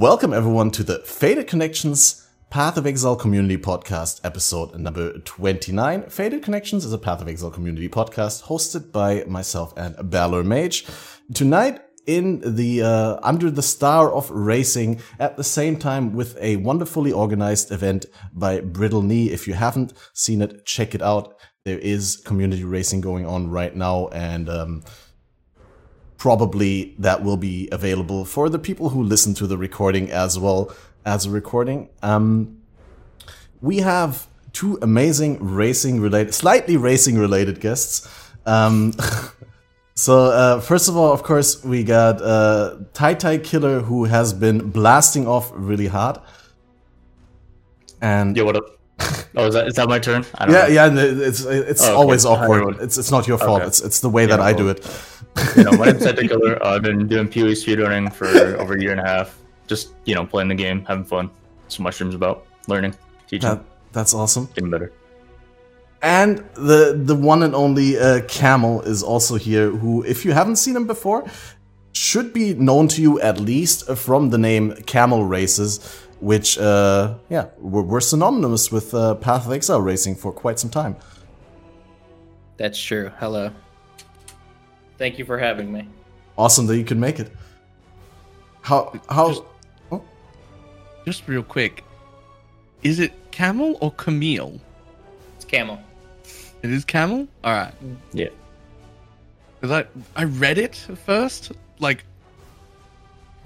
Welcome everyone to the Faded Connections Path of Exile Community Podcast, episode number 29. Faded Connections is a Path of Exile community podcast hosted by myself and Balor Mage. Tonight, in the uh, under the star of racing at the same time with a wonderfully organized event by Brittle Knee. If you haven't seen it, check it out. There is community racing going on right now, and um, probably that will be available for the people who listen to the recording as well as a recording. Um, we have two amazing racing related, slightly racing related guests. Um, so uh, first of all, of course, we got uh, Tai Tai Killer who has been blasting off really hard. And yeah, what up? Oh, is that is that my turn? I yeah, know. yeah, it's it's Oh, okay. always awkward. It's it's not your fault. Okay. It's it's the way that Yeah, I do it. You know, my name's. Uh, I've been doing PoE speedrunning for over a year and a half. Just you know, playing the game, having fun. What my about. Learning, teaching, That, that's awesome. getting better. And the the one and only uh, Camel is also here. Who, if you haven't seen him before, should be known to you at least from the name Camel Races, which uh, yeah were, were synonymous with uh, Path of Exile racing for quite some time. That's true. Hello. Thank you for having me. Awesome that you could make it. How how Just- Just real quick, is it Camel or Camille? It's Camel. It is Camel. All right, Yeah. because I I read it first, like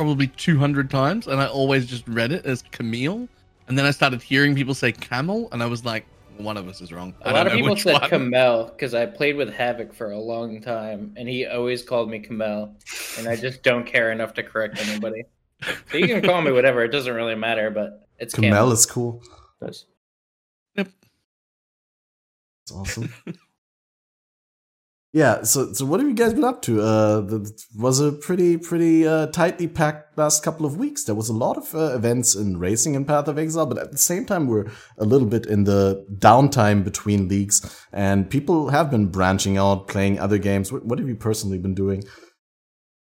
probably two hundred times, and I always just read it as Camille, and then I started hearing people say Camel, and I was like, one of us is wrong. A I lot don't of know people which said one. Kamel because I played with Havoc for a long time, and he always called me Kamel, and I just don't care enough to correct anybody. So you can call me whatever; it doesn't really matter. But it's Camel Camel. is cool. That's It's awesome. yeah. So, so what have you guys been up to? Uh, was a pretty, pretty uh, tightly packed last couple of weeks. There was a lot of uh, events in racing in Path of Exile, but at the same time, we're a little bit in the downtime between leagues, and people have been branching out, playing other games. What, what have you personally been doing?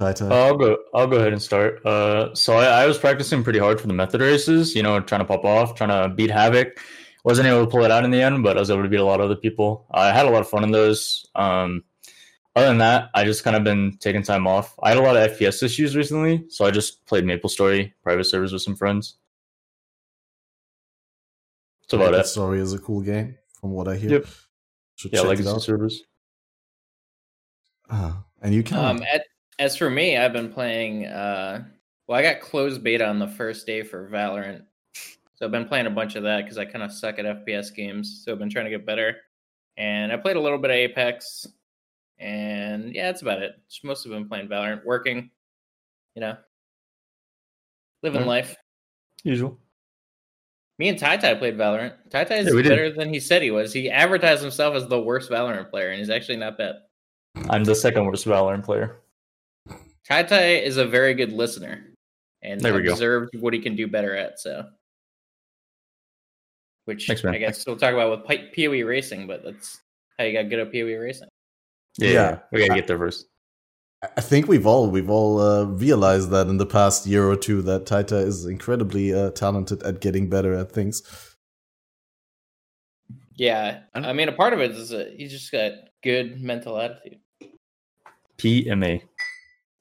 Uh, I'll go. I'll go ahead and start. Uh, so I, I was practicing pretty hard for the method races. You know, trying to pop off, trying to beat Havoc. Wasn't able to pull it out in the end, but I was able to beat a lot of other people. I had a lot of fun in those. Um, other than that, I just kind of been taking time off. I had a lot of FPS issues recently, so I just played Maple Story private servers with some friends. That's about That it. story is a cool game, from what I hear. Yep. Should Yeah, check it legacy servers. Ah, and you can. Um, at, as for me, I've been playing. Uh, well, I got closed beta on the first day for Valorant, so I've been playing a bunch of that because I kind of suck at FPS games. So I've been trying to get better, and I played a little bit of Apex, and yeah, that's about it. Just mostly been playing Valorant, working, you know, living life. Usual. Me and Tai Tai played Valorant. Tai Tai is Yeah, we did. better than he said he was. He advertised himself as the worst Valorant player, and he's actually not bad. I'm the second worst Valorant player. Tai Tai is a very good listener and There we go. observed what he can do better at. So, which Thanks. I guess we'll talk about with PoE racing, but that's how you got good at PoE racing. Yeah, Yeah. we gotta get there first. I think we've all we've all uh, realized that in the past year or two that Taita is incredibly uh, talented at getting better at things. Yeah, I mean, a part of it is that he's just got good mental attitude. PMA.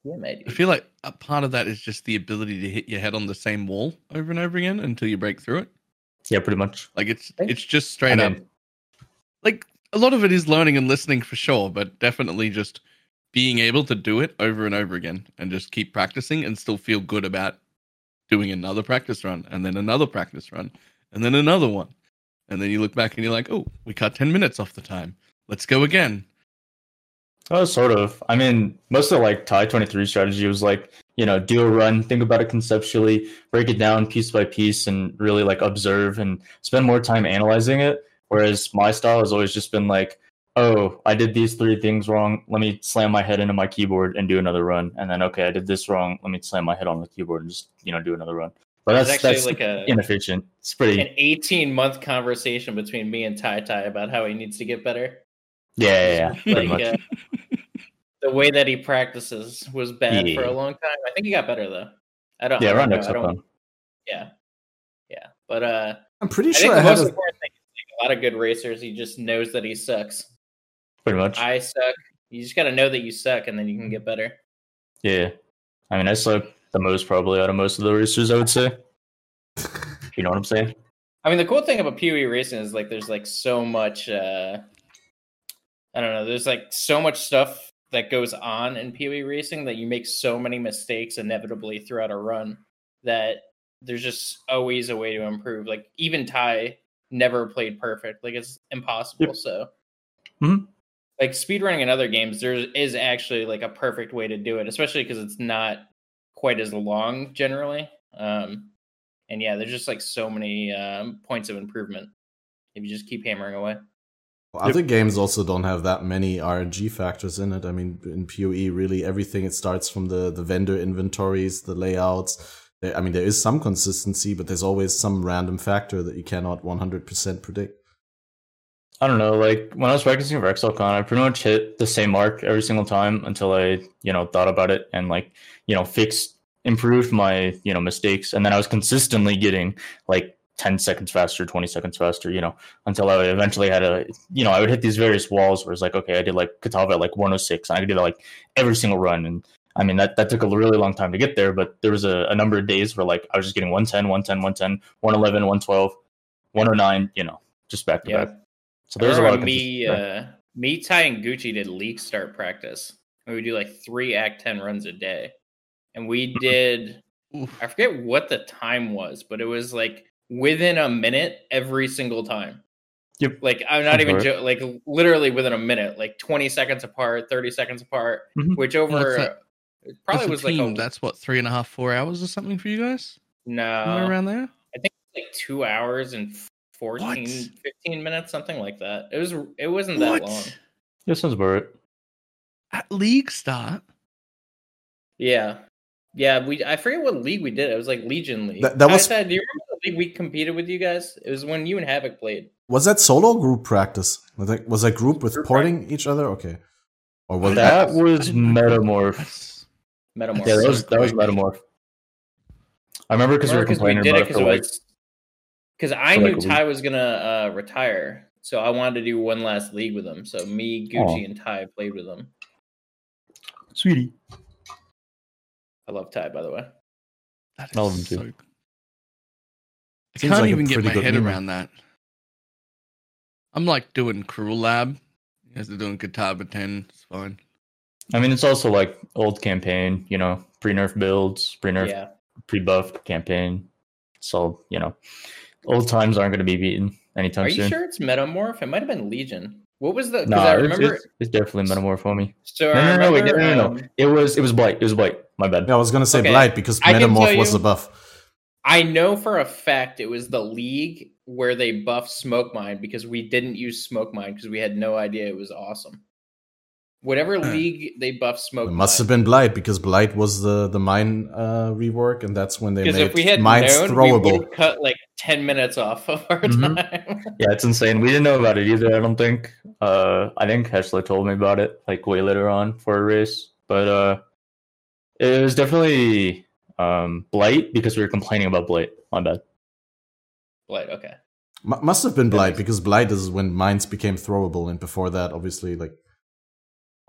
Yeah, mate. I feel like a part of that is just the ability to hit your head on the same wall over and over again until you break through it. Yeah, pretty much. Like it's it's just straight I up. Like a lot of it is learning and listening for sure, but definitely just being able to do it over and over again and just keep practicing and still feel good about doing another practice run and then another practice run and then another one. And then you look back and you're like, "Oh, we cut 10 minutes off the time. Let's go again." Oh, sort of. I mean, most of like Tie 23 strategy was like, you know, do a run, think about it conceptually, break it down piece by piece, and really like observe and spend more time analyzing it. Whereas my style has always just been like, oh, I did these three things wrong. Let me slam my head into my keyboard and do another run. And then, okay, I did this wrong. Let me slam my head on the keyboard and just, you know, do another run. But that's, actually that's like a inefficient. It's pretty, an 18 month conversation between me and Tai Tai about how he needs to get better. yeah, yeah, yeah, Like, much. uh, the way that he practices was bad for a long time. I think he got better though. I don't. yeah, I don't around know. I don't. Yeah, yeah. But uh, I'm pretty sure think I the had most a, important thing is like, a lot of good racers. He just knows that he sucks. Pretty much. I suck. You just got to know that you suck, and then you can get better. yeah. I mean, I suck the most probably out of most of the racers. I would say. you know what I'm saying? I mean, the cool thing about PoE racing is like there's like so much. uh I don't know. There's like so much stuff that goes on in PoE racing that you make so many mistakes inevitably throughout a run that there's just always a way to improve. Like even Ty never played perfect. Like it's impossible. Yep. So. Mhm. Like speedrunning in other games, there is actually like a perfect way to do it, especially because it's not quite as long generally. Um, and yeah, there's just like so many um, points of improvement if you just keep hammering away. Well, Other games also don't have that many RNG factors in it. I mean, in PoE, really everything it starts from the the vendor inventories, the layouts. I mean, there is some consistency, but there's always some random factor that you cannot 100% predict. I don't know. Like when I was practicing for ExileCon, I pretty much hit the same mark every single time until I, you know, thought about it and like, you know, fixed, improved my, you know, mistakes, and then I was consistently getting like 10 seconds faster, 20 seconds faster, you know, until I eventually had a, you know, I would hit these various walls where it's like, okay, I did like Kitava at like 106, and I could do that like every single run, and I mean that that took a really long time to get there, but there was a, a number of days where like I was just getting 110, 110, 110, 111, 112, 109, you know, just back to Yeah. back. So there's a lot of me, uh, me, Ty, and Gucci did league start practice. And we would do like three Act 10 runs a day. And we did, I forget what the time was, but it was like within a minute every single time. Yep. Like, I'm not even jo- like literally within a minute, like 20 seconds apart, 30 seconds apart, Mhm. which over it's a- it probably was team, like a, that's what three and a half, four hours or something for you guys. Somewhere no, around there. I think like two hours and 14, What? 15 minutes, something like that. It was, it wasn't that long. Yeah, sounds about right. At league start. Yeah. Yeah, we I forget what league we did. It was like Legion League. That- that was- said, do you remember the league we competed with you guys? It was when you and Havoc played. Was that solo group practice? Was that, was that group with Group porting each other? Okay. Or was That I was. Metamorph. That's- Metamorph. Yeah, that was that was. Metamorph. I remember because we were Remember 'cause complaining about it for like because I knew like. Ty was gonna uh, retire, so I wanted to do one last league with him. So me, Gucci, Aw. and Ty played with him. sweetie. I love Ty, by the way. That I love is him so. too. I Seems can't like even get my head meme. around that. I'm like doing Cruel Lab. You guys are doing Kitava 10. It's fine. I mean, it's also like old campaign, you know, pre-nerf builds, pre-nerf, Yeah, pre-buff campaign. So you know, old times aren't going to be beaten anytime soon. are you soon. sure it's Metamorph? It might have been Legion. What was the? Because No, I it's, remember. it's, it's definitely metamorph, homie. so No, no, no, wait, no, no, no, no. um, It was it was blight. It was blight. My bad. Yeah, I was gonna say Okay. Blight because Metamorph tell was you- the buff. I know for a fact it was the league where they buffed Smoke Mine because we didn't use Smoke Mine because we had no idea it was awesome. Whatever league they buffed Smoke It Mine. must have been Blight because Blight was the the mine uh, rework, and that's when they made if we had mines known, throwable. would cut like ten minutes off of our Mhm. time. Yeah, it's insane. We didn't know about it either. I don't think. Uh, I think Heshler told me about it like way later on for a race, but uh, it was definitely um blight because we were complaining about blight. My bad. Blight. okay, M- must have been Blight because Blight is when mines became throwable, and before that, obviously, like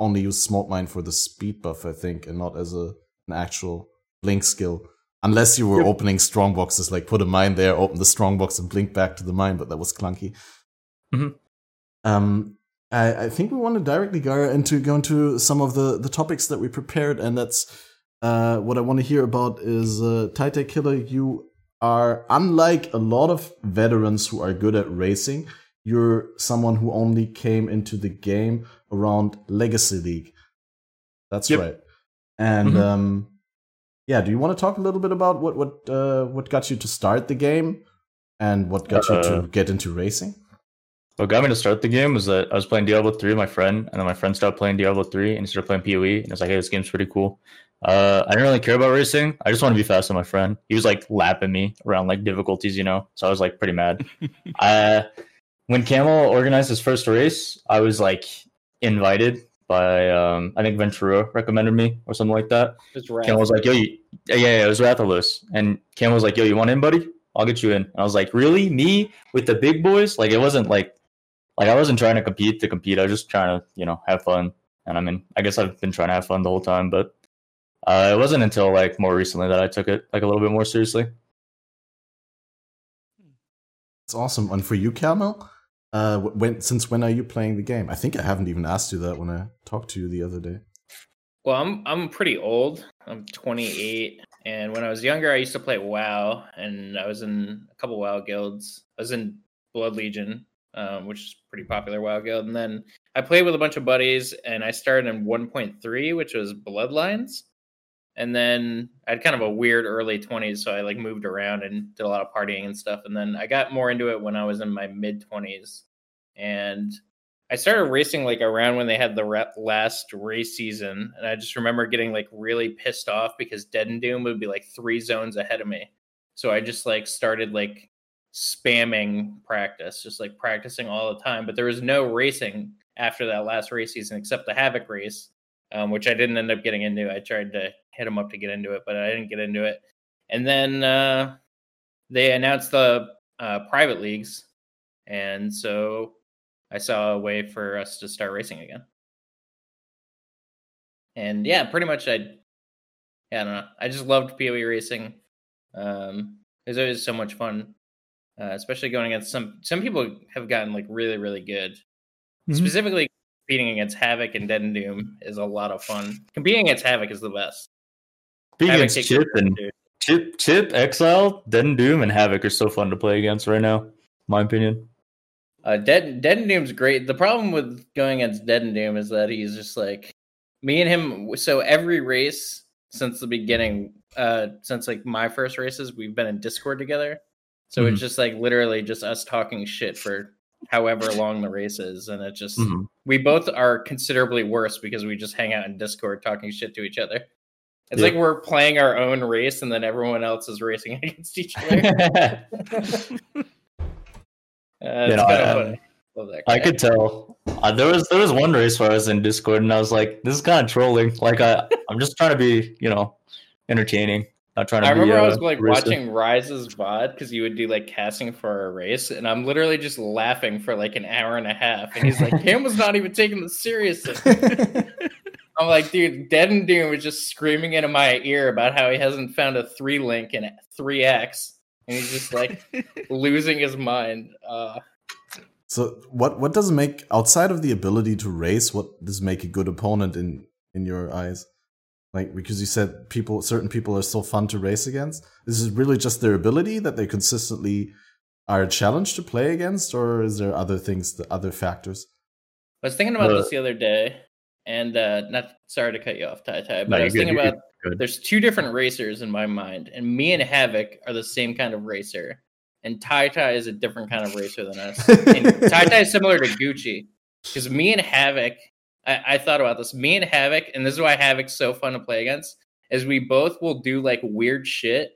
only use smoke mine for the speed buff, I think, and not as a an actual blink skill. Unless you were Yep. opening strong boxes, like put a mine there, open the strong box, and blink back to the mine, but that was clunky. Mhm. Um, I, I think we want to directly go into go into some of the the topics that we prepared, and that's uh, what I want to hear about is uh, Tai Tai Killer. You are unlike a lot of veterans who are good at racing. You're someone who only came into the game around Legacy League. That's Yep. right. And Mhm. um, yeah, do you want to talk a little bit about what what uh, what got you to start the game and what got you Uh, to get into racing? What got me to start the game was that I was playing Diablo 3 with my friend, and then my friend stopped playing Diablo 3 and he started playing PoE. And I was like, hey, this game's pretty cool. Uh, I didn't really care about racing. I just want to be fast with my friend. He was like lapping me around like difficulties, you know? So I was like pretty mad. uh, when Camel organized his first race, I was like invited by um, I think Ventura recommended me or something like that. It's Cam was like, "Yo, you, yeah, yeah, it was Rathalos," and Cam was like, "Yo, you want in, buddy? I'll get you in." And I was like, "Really? Me with the big boys?" Like it wasn't like like I wasn't trying to compete to compete. I was just trying to you know have fun. And I mean, I guess I've been trying to have fun the whole time, but uh, it wasn't until like more recently that I took it like a little bit more seriously. It's awesome. And for you, Camel, uh, when since when are you playing the game? I think I haven't even asked you that when I talked to you the other day. Well, I'm I'm pretty old. I'm 28, and when I was younger, I used to play WoW, and I was in a couple WoW guilds. I was in Blood Legion, um, which is pretty popular WoW guild, and then I played with a bunch of buddies, and I started in 1.3, which was Bloodlines, and then I had kind of a weird early 20s, so I like moved around and did a lot of partying and stuff, and then I got more into it when I was in my mid 20s, and I started racing like around when they had the last race season, and I just remember getting like really pissed off because Dead and Doom would be like three zones ahead of me. So I just like started like spamming practice, just like practicing all the time. But there was no racing after that last race season except the Havoc race, um, which I didn't end up getting into. I tried to hit him up to get into it, but I didn't get into it. And then uh, they announced the uh, private leagues, and so I saw a way for us to start racing again. And yeah, pretty much I yeah, I don't know. I just loved PoE racing. Um it was always so much fun. Uh, especially going against some some people have gotten like really, really good. Mhm. Specifically competing against Havoc and Dead and Doom is a lot of fun. Competing against Havoc is the best. Havoc against Chip and. Chip, Chip, Exile, Dead and Doom, and Havoc are so fun to play against right now. My opinion. Uh, Dead Dead and Doom's great. The problem with going against Dead and Doom is that he's just like me and him. So every race since the beginning, uh, since like my first races, we've been in Discord together. So Mhm. it's just like literally just us talking shit for however long the race is, and it just Mhm. we both are considerably worse because we just hang out in Discord talking shit to each other. It's Yeah. like we're playing our own race, and then everyone else is racing against each other. Uh, it's know, kind I- funny. Love that I could tell. Uh, there was there was one race where I was in Discord and I was like, "This is kind of trolling." Like I I'm just trying to be you know entertaining, not trying to. I be, remember I uh, was like racist. watching Rise's VOD because you would do like casting for a race, and I'm literally just laughing for like an hour and a half. And he's like, Cam was not even taking this seriously. I'm like, dude, Dead and Doom was just screaming into my ear about how he hasn't found a three link in 3x. And he's just like losing his mind. Uh, So what what does make outside of the ability to race? What does make a good opponent in in your eyes? Like because you said people, certain people are so fun to race against. Is it really just their ability that they consistently are a challenge to play against, or is there other things, the other factors? I was thinking about Uh, this the other day, and uh, not sorry to cut you off, Tai Tai, but No, I was good, thinking about good. there's two different racers in my mind, and me and Havoc are the same kind of racer, and Tai Tai is a different kind of racer than us. and Tai Tai is similar to Gucci because me and Havoc, I, I thought about this. Me and Havoc, and this is why Havoc's so fun to play against, is we both will do like weird shit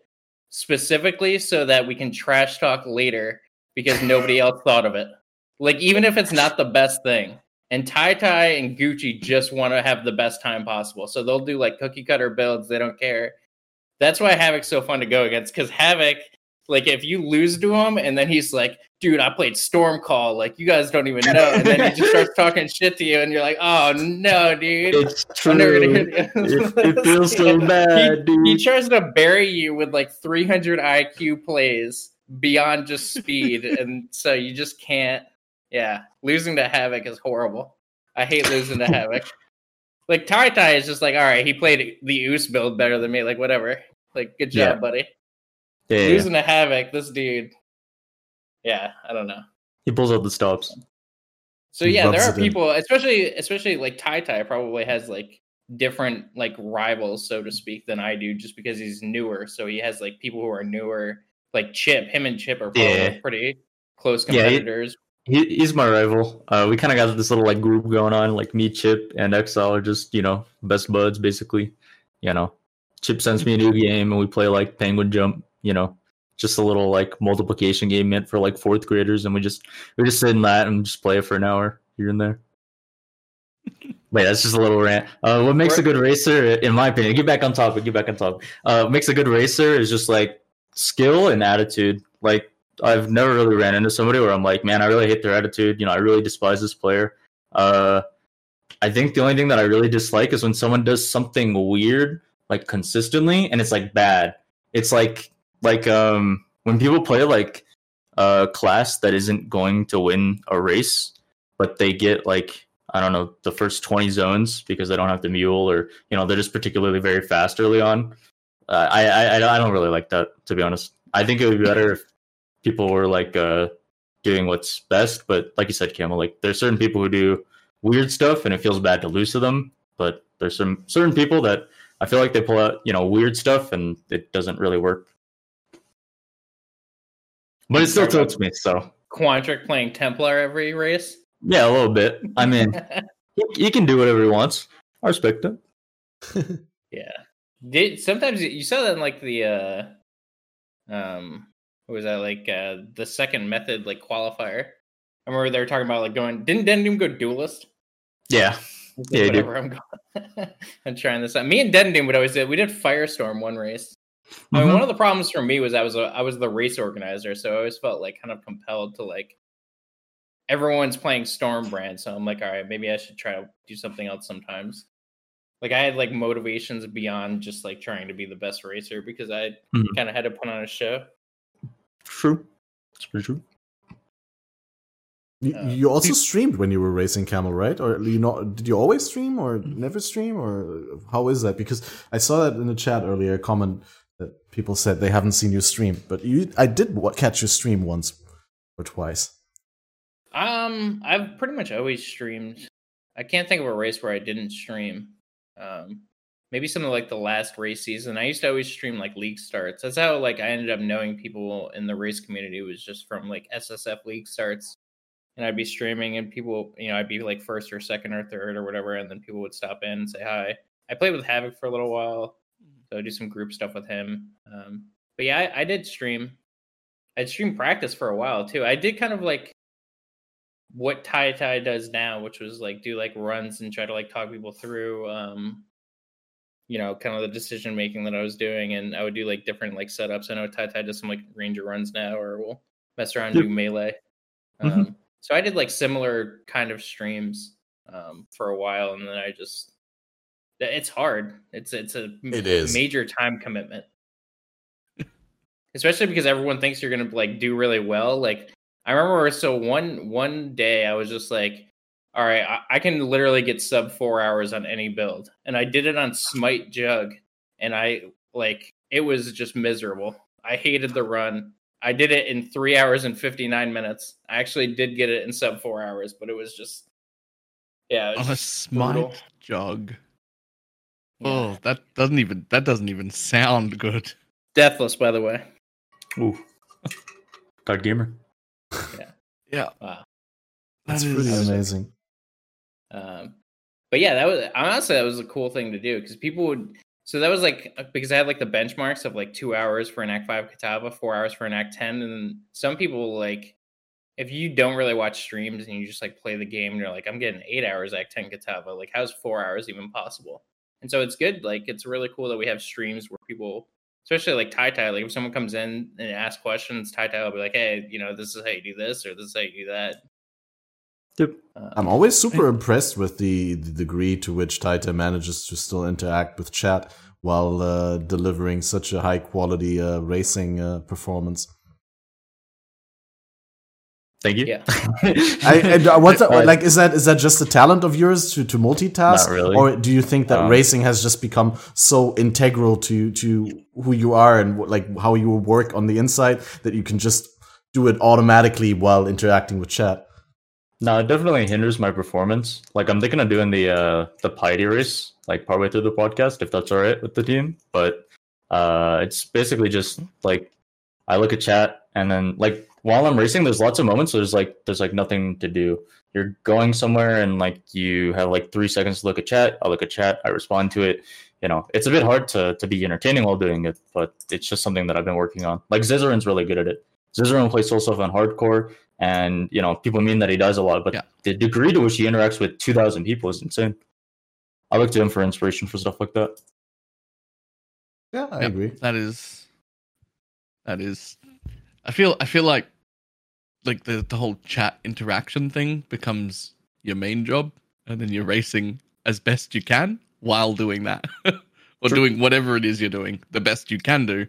specifically so that we can trash talk later because nobody else thought of it. Like even if it's not the best thing. And Tai Tai and Gucci just want to have the best time possible. So they'll do like cookie cutter builds. They don't care. That's why Havoc's so fun to go against. Because Havoc, like if you lose to him and then he's like, dude, I played Storm Call. Like you guys don't even know. And then he just starts talking shit to you and you're like, oh no, dude. It's true. it, it feels so bad, dude. he tries to bury you with like 300 IQ plays beyond just speed, and so you just can't. Yeah, losing to Havoc is horrible. I hate losing to Havoc. Like Tai Tai is just like, all right, he played the Oos build better than me. Like whatever. Like good job, Yeah. buddy. yeah, yeah, yeah. Losing to Havoc, this dude. Yeah, I don't know. He pulls out the stops. So He yeah, there are it in. people, especially especially like Tai Tai probably has like different like rivals, so to speak, than I do, just because he's newer. So he has like people who are newer, like Chip. Him and Chip are probably Yeah. pretty close competitors. He, he's my rival. Uh, we kind of got this little like group going on. Like me, Chip, and Exile are just you know best buds basically. You know, Chip sends me a new game and we play like Penguin Jump. You know, just a little like multiplication game meant for like fourth graders, and we just we just sit in that and just play it for an hour here and there. Wait, that's just a little rant. Uh, what makes a good racer, in my opinion, get back on topic, get back on topic. Uh, what makes a good racer is just like skill and attitude. Like I've never really ran into somebody where I'm like, man, I really hate their attitude. You know, I really despise this player. Uh, I think the only thing that I really dislike is when someone does something weird, like consistently, and it's like bad. It's like like um when people play like a class that isn't going to win a race, but they get like I don't know the first twenty zones because they don't have the mule or you know they're just particularly very fast early on. Uh, I, I I don't really like that to be honest. I think it would be better if people were like uh doing what's best. But like you said, Camel, like there's certain people who do weird stuff and it feels bad to lose to them. But there's some certain people that I feel like they pull out, you know, weird stuff and it doesn't really work. But it still tilts me, so Quantric playing Templar every race. yeah, a little bit. I mean, he, can do whatever he wants. I respect it. yeah. Did sometimes you saw that in like the uh um what was that like uh the second method like qualifier? I remember they were talking about like going didn't Dendim go duelist? Yeah, Yeah, whatever I'm going. I'm trying this out. Me and Dendim would always do we did Firestorm one race. I mean, Mhm. one of the problems for me was I was a, I was the race organizer, so I always felt like kind of compelled to like everyone's playing Stormbrand, so I'm like, all right, maybe I should try to do something else sometimes. Like I had like motivations beyond just like trying to be the best racer because I Mhm. kind of had to put on a show. True. It's pretty true. You, Uh, you also streamed when you were racing camel, right? Or you not? Did you always stream or never stream, or how is that? Because I saw that in the chat earlier, a comment that people said they haven't seen you stream, but you, I did catch your stream once or twice. Um, I've pretty much always streamed. I can't think of a race where I didn't stream. Um, maybe something like the last race season. I used to always stream like league starts. That's how like I ended up knowing people in the race community was just from like SSF league starts. And I'd be streaming and people, you know, I'd be like first or second or third or whatever, and then people would stop in and say hi. I played with Havoc for a little while, so I do some group stuff with him. Um, but yeah, I, I did stream. I'd stream practice for a while too. I did kind of like what Tai Tai does now, which was like do like runs and try to like talk people through um you know, kind of the decision making that I was doing and I would do like different like setups. I know Tai Tai does some like ranger runs now or we'll mess around and Yep. do melee. Mhm. Um so I did like similar kind of streams um for a while and then I just it's hard. It's it's a it is. major time commitment. Especially because everyone thinks you're gonna like do really well. Like I remember so one one day I was just like, all right, I, I can literally get sub four hours on any build. And I did it on Smite Jug and I like it was just miserable. I hated the run. I did it in three hours and fifty nine minutes. I actually did get it in sub four hours, but it was just yeah, it was On a just brutal. smite jug. Yeah. Oh, that doesn't even that doesn't even sound good. Deathless, by the way. Ooh. God gamer. Yeah, Wow. That's that pretty is- amazing. Um, but yeah, that was honestly that was a cool thing to do because people would. So that was like because I had like the benchmarks of like two hours for an Act Five Kitava, four hours for an Act Ten, and some people like if you don't really watch streams and you just like play the game, and you're like, I'm getting eight hours Act Ten Kitava. Like, how's four hours even possible? And so it's good. Like, it's really cool that we have streams where people, especially like Tai Tai, like if someone comes in and asks questions, Tai Tai will be like, Hey, you know, this is how you do this, or this is how you do that. Yep. Uh, I'm always super impressed with the, the degree to which Taita manages to still interact with chat while uh, delivering such a high quality uh, racing uh, performance. Thank you. Yeah. I, uh, what's that, Uh, like? Is that is that just a talent of yours to to multitask, Not really. or do you think that Um, racing has just become so integral to to who you are and like how you work on the inside that you can just do it automatically while interacting with chat? No, it definitely hinders my performance. Like I'm thinking of doing the uh the piety race like partway through the podcast if that's all right with the team. But uh it's basically just like I look at chat and then like while I'm racing there's lots of moments where there's like there's like nothing to do. You're going somewhere and like you have like three seconds to look at chat. I look at chat, I respond to it. You know, it's a bit hard to to be entertaining while doing it, but it's just something that I've been working on. Like Zizaran's really good at it. Zizaran plays Soul Stuff on hardcore and you know people mean that he does a lot but Yeah. the degree to which he interacts with 2000 people is insane I look to him for inspiration for stuff like that. Yeah, I Yep, agree. That is that is I feel I feel like like the the whole chat interaction thing becomes your main job and then you're racing as best you can while doing that. or True. doing whatever it is you're doing the best you can do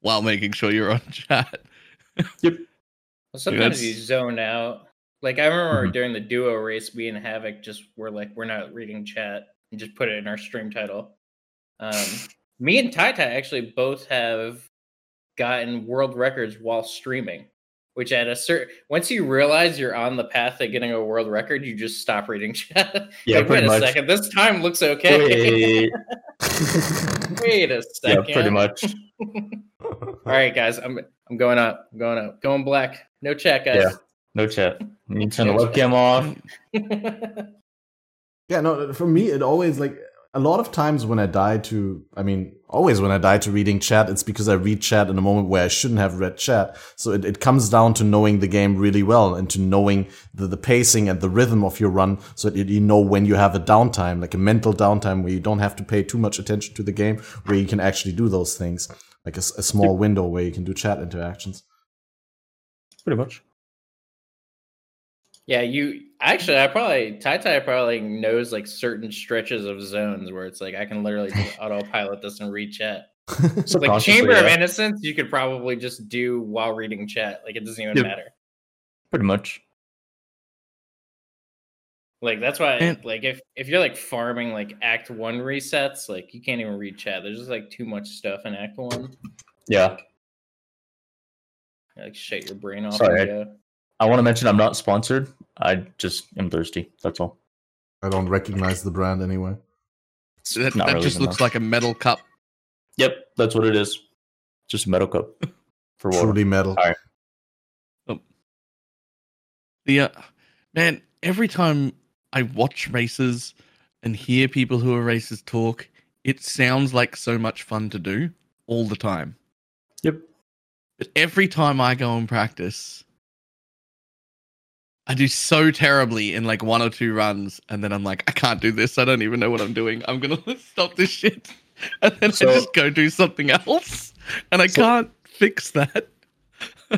while making sure you're on chat. Well, sometimes that's- you zone out. Like I remember Mhm. during the duo race, we and Havoc just were like, we're not reading chat and just put it in our stream title. Um, me and Tai Tai actually both have gotten world records while streaming. Which at a certain once you realize you're on the path to getting a world record, you just stop reading chat. Yeah, like, wait a much. second, this time looks okay. Wait. wait a yeah, second. pretty much. All right, guys, I'm I'm going up. I'm going up. Going black. No chat, guys. Yeah. No chat. You need to turn the webcam off. Yeah, no, for me, it always like a lot of times when I die to, I mean, always when I die to reading chat, it's because I read chat in a moment where I shouldn't have read chat. So it, it comes down to knowing the game really well and to knowing the, the pacing and the rhythm of your run so that you know when you have a downtime, like a mental downtime where you don't have to pay too much attention to the game, where you can actually do those things. Like a, s- a small window where you can do chat interactions. Pretty much. Yeah, you actually, I probably Tai Tai probably knows like certain stretches of zones where it's like I can literally just autopilot this and read chat. So like Subconsciously, Chamber of. Innocence, you could probably just do while reading chat. Like it doesn't even Yep. matter. Pretty much. Like that's why, And- like if if you're like farming like Act One resets, like you can't even read chat. There's just like too much stuff in Act One. Yeah. Like shut your brain off. Sorry, I- I want to mention I'm not sponsored. I just am thirsty. That's all. I don't recognize the brand anyway. It's That, that really just looks though. like a metal cup. Yep, that's what it is. Just a metal cup for water. Truly metal. Alright. The uh, man, every time I watch races and hear people who are racers talk, it sounds like so much fun to do all the time. Yep. But every time I go and practice, I do so terribly in like one or two runs, and then I'm like, I can't do this. I don't even know what I'm doing. I'm gonna stop this shit, and then So- I just go do something else, and I So- can't fix that.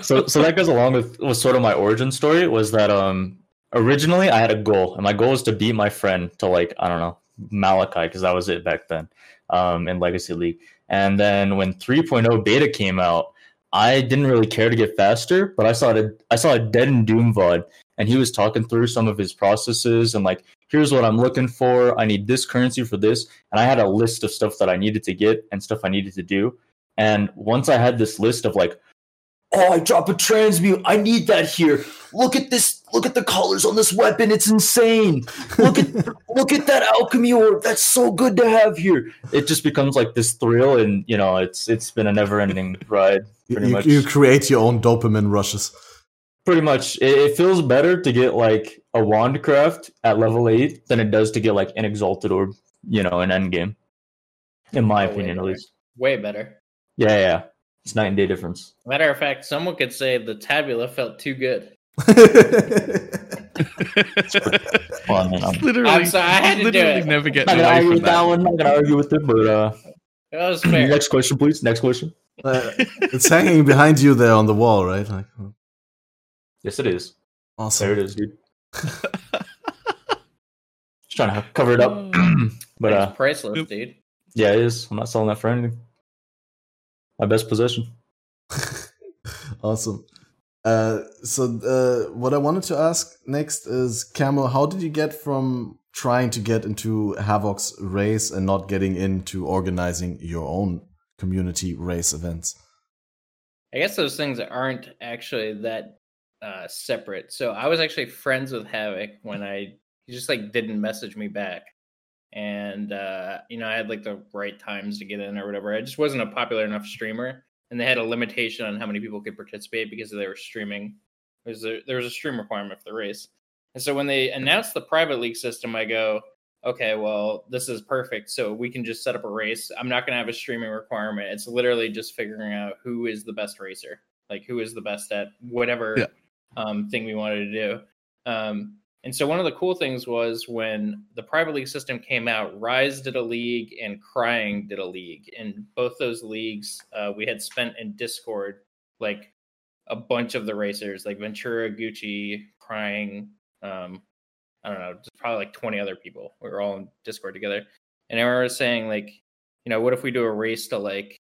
so so that goes along with was sort of my origin story was that um originally I had a goal and my goal was to beat my friend to like I don't know Malachai because that was it back then um in Legacy League and then when 3.0 beta came out I didn't really care to get faster but I saw it I saw a Dead and Doom VOD and he was talking through some of his processes and like here's what I'm looking for I need this currency for this and I had a list of stuff that I needed to get and stuff I needed to do and once I had this list of like oh, I drop a transmute. I need that here. Look at this. Look at the colors on this weapon. It's insane. Look at look at that alchemy orb. That's so good to have here. It just becomes like this thrill, and you know, it's it's been a never ending ride. Pretty you- much. you create your own dopamine rushes. Pretty much, it, it feels better to get like a wand craft at level eight than it does to get like an exalted orb. You know, an end game. In my Oh, opinion, at least. Way better. Yeah, yeah, yeah. It's night and day difference. Matter of fact, someone could say the tabula felt too good. Well, I mean, I'm It's literally, I'm sorry, I had to do it. never not gonna away argue from with that that. one. Not gonna argue with it, but uh, That was fair. next question, please. Next question. Uh, it's hanging behind you there on the wall, right? Like, oh, Yes, it is. awesome. There it is, dude. Just trying to cover it up, but uh, priceless, Yep. dude. yeah, it is. I'm not selling that for anything. My best possession. awesome. Uh, so, uh, what I wanted to ask next is, Camel, how did you get from trying to get into Havoc's race and not getting into organizing your own community race events? I guess those things aren't actually that uh, separate. So I was actually friends with Havoc when I he just like didn't message me back, and uh, you know I had like the right times to get in or whatever. I just wasn't a popular enough streamer, and they had a limitation on how many people could participate because they were streaming. There's a, there was a stream requirement for the race, and so when they announced the private league system, I go, okay, well, this is perfect. So we can just set up a race. I'm not going to have a streaming requirement. It's literally just figuring out who is the best racer, like who is the best at whatever Yeah. um, thing we wanted to do. Um, And so one of the cool things was when the private league system came out, Rise did a league and Crying did a league. And both those leagues, uh, we had spent in Discord like a bunch of the racers, like Ventura, Gucci, Crying. Um, I don't know, just probably like 20 other people. We were all in Discord together. And I remember saying, like, you know, what if we do a race to like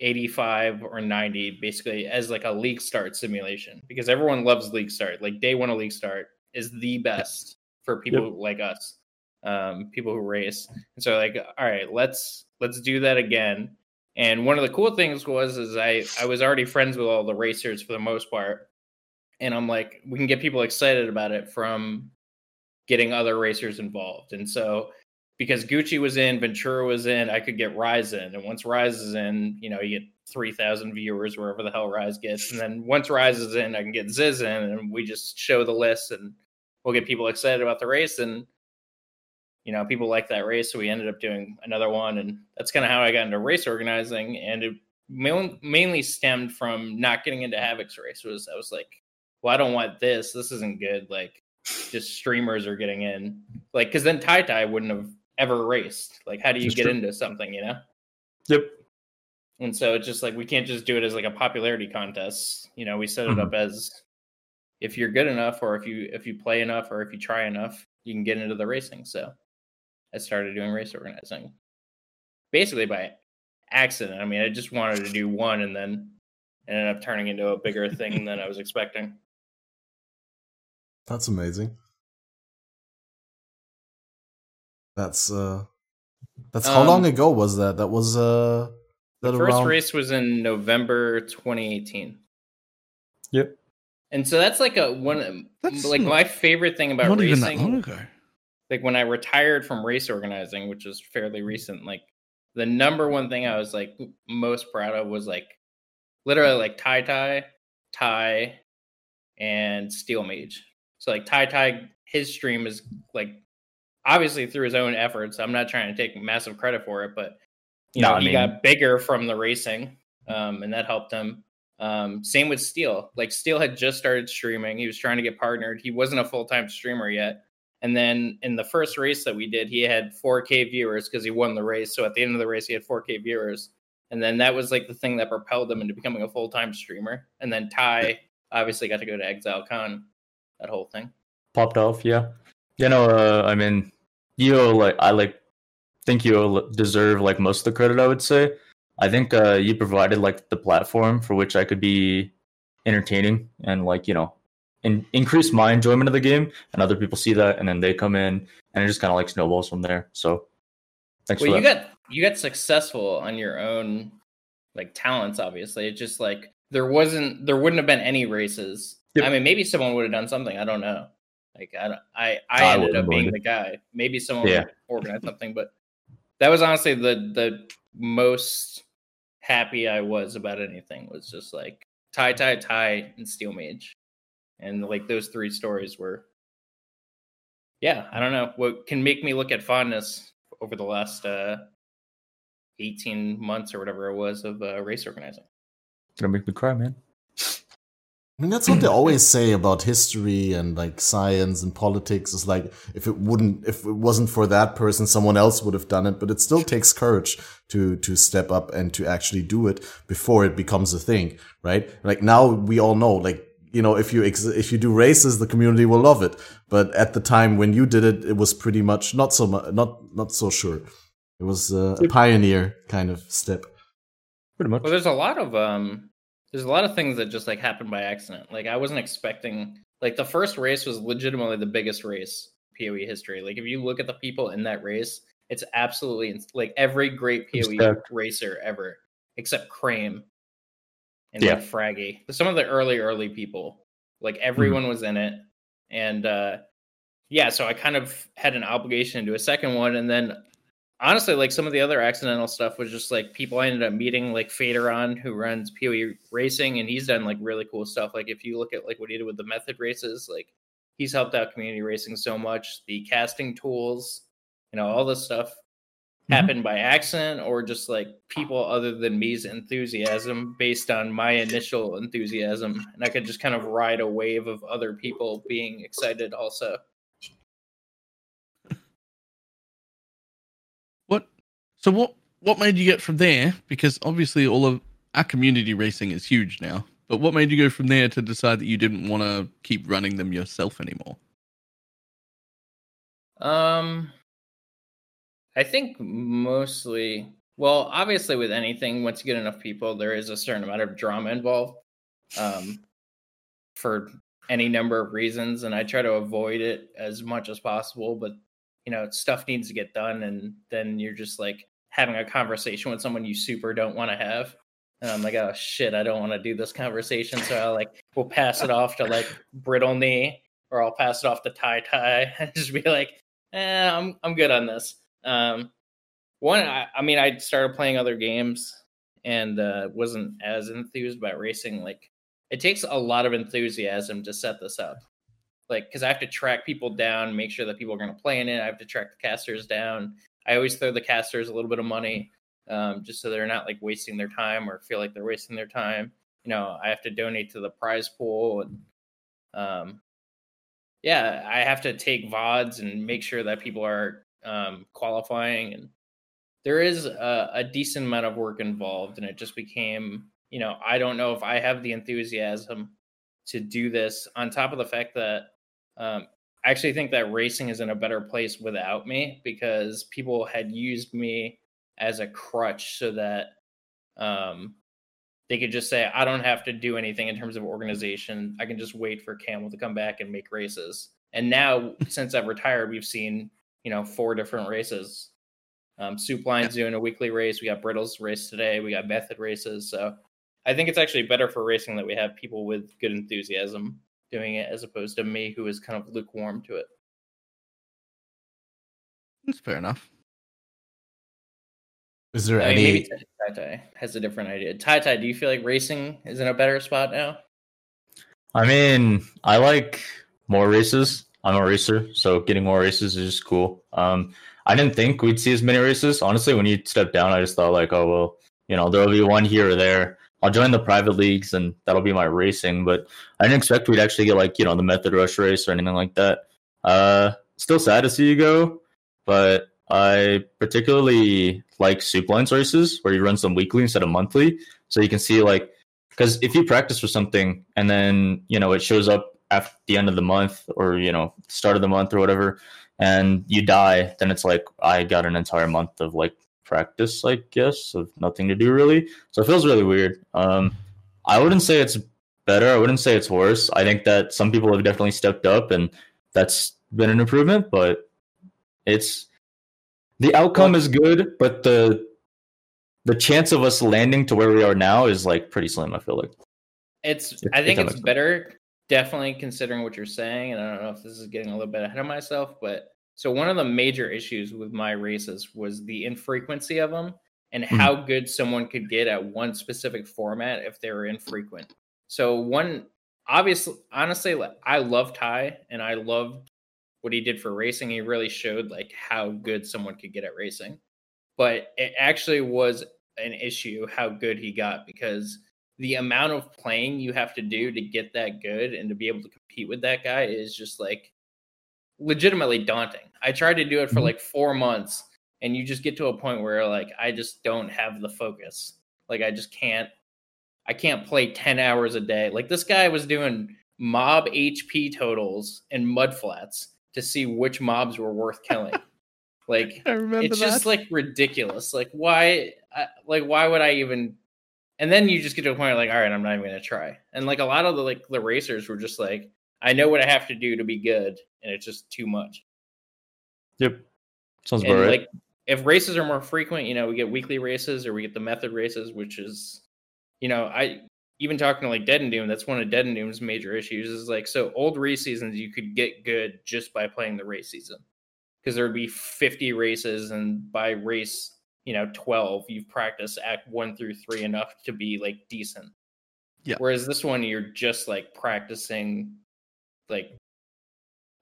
85 or 90, basically as like a league start simulation? Because everyone loves league start. Like day one of league start is the best for people yep. like us, um, people who race. And so like, all right, let's let's do that again. And one of the cool things was is I I was already friends with all the racers for the most part. And I'm like, we can get people excited about it from getting other racers involved. And so because Gucci was in, Ventura was in, I could get Rise in. And once Rise is in, you know, you get 3,000 viewers wherever the hell Rise gets. And then once Rise is in, I can get Ziz in and we just show the list and we'll get people excited about the race. And, you know, people like that race. So we ended up doing another one. And that's kind of how I got into race organizing. And it mainly stemmed from not getting into Havoc's race was I was like, well, I don't want this. This isn't good. Like, just streamers are getting in. Like, because then Tai Tai wouldn't have ever raced. Like, how do you That's get true. into something, you know? Yep. And so it's just like we can't just do it as like a popularity contest. You know, we set it mm-hmm. up as if you're good enough or if you if you play enough or if you try enough, you can get into the racing. So I started doing race organizing. Basically by accident. I mean, I just wanted to do one and then ended up turning into a bigger thing than I was expecting. That's amazing. That's uh that's how um, long ago was that? That was uh that the first around... race was in November 2018. Yep. And so that's like a one that's like my favorite thing about not racing. Even that long ago. Like when I retired from race organizing, which was fairly recent, like the number one thing I was like most proud of was like literally like Tai Tai, Tai, and Steel Mage. So like Tai Tai, his stream is like obviously through his own efforts. I'm not trying to take massive credit for it, but you no, know, I he mean, got bigger from the racing, um, and that helped him. Um, same with Steel. Like Steel had just started streaming. He was trying to get partnered. He wasn't a full time streamer yet. And then in the first race that we did, he had 4K viewers because he won the race. So at the end of the race, he had 4K viewers. And then that was like the thing that propelled him into becoming a full time streamer. And then Tai obviously got to go to ExileCon, that whole thing. Popped off, yeah. You know, uh, I mean, you like I like think you deserve like most of the credit. I would say. I think uh, you provided like the platform for which I could be entertaining and like you know in, increase my enjoyment of the game, and other people see that, and then they come in, and it just kind of like snowballs from there. So, thanks. Well, you that. got you got successful on your own like talents. Obviously, it just like there wasn't there wouldn't have been any races. Yep. I mean, maybe someone would have done something. I don't know. Like I I I, I ended up being the guy. Maybe someone yeah. would organize something, but that was honestly the the most happy I was about anything was just like tie tie tie and Steel Mage. And like those three stories were yeah, I don't know what can make me look at fondness over the last uh 18 months or whatever it was of uh, race organizing. Gonna make me cry, man. I mean, that's what they always say about history and like science and politics is like, if it wouldn't, if it wasn't for that person, someone else would have done it. But it still takes courage to, to step up and to actually do it before it becomes a thing, right? Like now we all know, like, you know, if you, ex- if you do races, the community will love it. But at the time when you did it, it was pretty much not so much, not, not so sure. It was a pioneer kind of step. Pretty much. Well, there's a lot of, um, there's a lot of things that just like happened by accident. Like I wasn't expecting like the first race was legitimately the biggest race PoE history. Like if you look at the people in that race, it's absolutely like every great PoE racer ever except Crame and yeah. like Fraggy. Some of the early early people, like everyone mm-hmm. was in it and uh yeah, so I kind of had an obligation to do a second one and then honestly, like some of the other accidental stuff was just like people I ended up meeting, like Faderon, who runs PoE Racing, and he's done like really cool stuff. Like if you look at like what he did with the method races, like he's helped out community racing so much. The casting tools, you know, all this stuff mm-hmm. happened by accident or just like people other than me's enthusiasm based on my initial enthusiasm, and I could just kind of ride a wave of other people being excited also. So what what made you get from there? Because obviously all of our community racing is huge now. But what made you go from there to decide that you didn't want to keep running them yourself anymore? Um, I think mostly. Well, obviously, with anything, once you get enough people, there is a certain amount of drama involved. Um, for any number of reasons, and I try to avoid it as much as possible. But you know, stuff needs to get done, and then you're just like having a conversation with someone you super don't want to have. And I'm like, oh shit, I don't want to do this conversation. So I like we'll pass it off to like brittle knee, or I'll pass it off to Tai Tai and just be like, eh, I'm I'm good on this. Um, one, I, I mean, I started playing other games and uh, wasn't as enthused about racing. Like, it takes a lot of enthusiasm to set this up. Like, because I have to track people down, make sure that people are going to play in it. I have to track the casters down. I always throw the casters a little bit of money, um, just so they're not like wasting their time or feel like they're wasting their time. You know, I have to donate to the prize pool and um, yeah, I have to take VODs and make sure that people are um, qualifying. And there is a, a, decent amount of work involved. And it just became, you know, I don't know if I have the enthusiasm to do this on top of the fact that um, I actually think that racing is in a better place without me because people had used me as a crutch so that um, they could just say, I don't have to do anything in terms of organization. I can just wait for Camel to come back and make races. And now, since I've retired, we've seen, you know, four different races. Um, Soup Line's doing a weekly race. We got Brittle's race today. We got Method races. So I think it's actually better for racing that we have people with good enthusiasm doing it as opposed to me who is kind of lukewarm to it. That's fair enough. Is there I any? mean, maybe Tai Tai has a different idea. Tai Tai, do you feel like racing is in a better spot now? I mean, I like more races. I'm a racer, so getting more races is just cool. Um, I didn't think we'd see as many races. Honestly, when you stepped down, I just thought like, oh well, you know, there'll be one here or there. I'll join the private leagues and that'll be my racing. But I didn't expect we'd actually get like you know the Method Rush race or anything like that. Uh, still sad to see you go, but I particularly like Soup Lines races where you run some weekly instead of monthly, so you can see like because if you practice for something and then you know it shows up at the end of the month or you know start of the month or whatever, and you die, then it's like I got an entire month of like practice, I guess, of nothing to do really. So it feels really weird. Um, I wouldn't say it's better. I wouldn't say it's worse. I think that some people have definitely stepped up, and that's been an improvement. But it's the outcome is good, but the the chance of us landing to where we are now is like pretty slim. I feel like it's. I think it's better, definitely considering what you're saying. And I don't know if this is getting a little bit ahead of myself, but so one of the major issues with my races was the infrequency of them and mm-hmm. how good someone could get at one specific format if they were infrequent. So one obviously honestly I love Tai and I loved what he did for racing. He really showed like how good someone could get at racing. But it actually was an issue how good he got because the amount of playing you have to do to get that good and to be able to compete with that guy is just like legitimately daunting. I tried to do it for mm-hmm. like four months, and you just get to a point where like I just don't have the focus. Like I just can't. I can't play ten hours a day. Like this guy was doing mob HP totals and mud flats to see which mobs were worth killing. like it's that. just like ridiculous. Like why? like why would I even? And then you just get to a point like, all right, I'm not even gonna try. And like a lot of the like the racers were just like, I know what I have to do to be good, and it's just too much. Yep, sounds about right. Like if races are more frequent, you know, we get weekly races or we get the method races, which is, you know, I even talking to like Dead and Doom, that's one of Dead and Doom's major issues. Is like so old race seasons you could get good just by playing the race season because there would be 50 races and by race you know 12 you've practiced act one through three enough to be like decent yeah whereas this one you're just like practicing like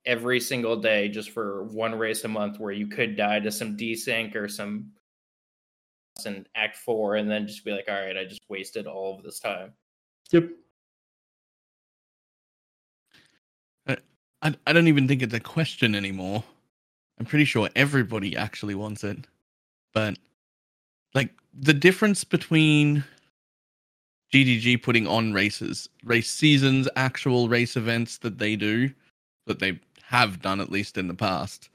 every single day just for one race a month where you could die to some desync or some and act four and then just be like all right i just wasted all of this time. Yep. I, I don't even think it's a question anymore. I'm pretty sure everybody actually wants it. But like the difference between GGG putting on races, race seasons, actual race events that they do, that they have done at least in the past,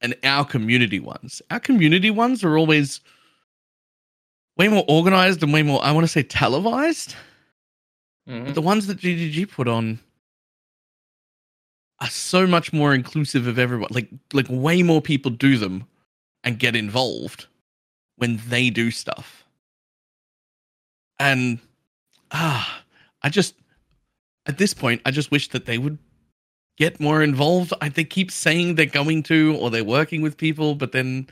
and our community ones. Our community ones are always way more organized and way more, I want to say, televised. Mhm. The ones that GGG put on are so much more inclusive of everyone. Like, like way more people do them and get involved when they do stuff. And ah, I just at this point, I just wish that they would get more involved. I, they keep saying they're going to or they're working with people, but then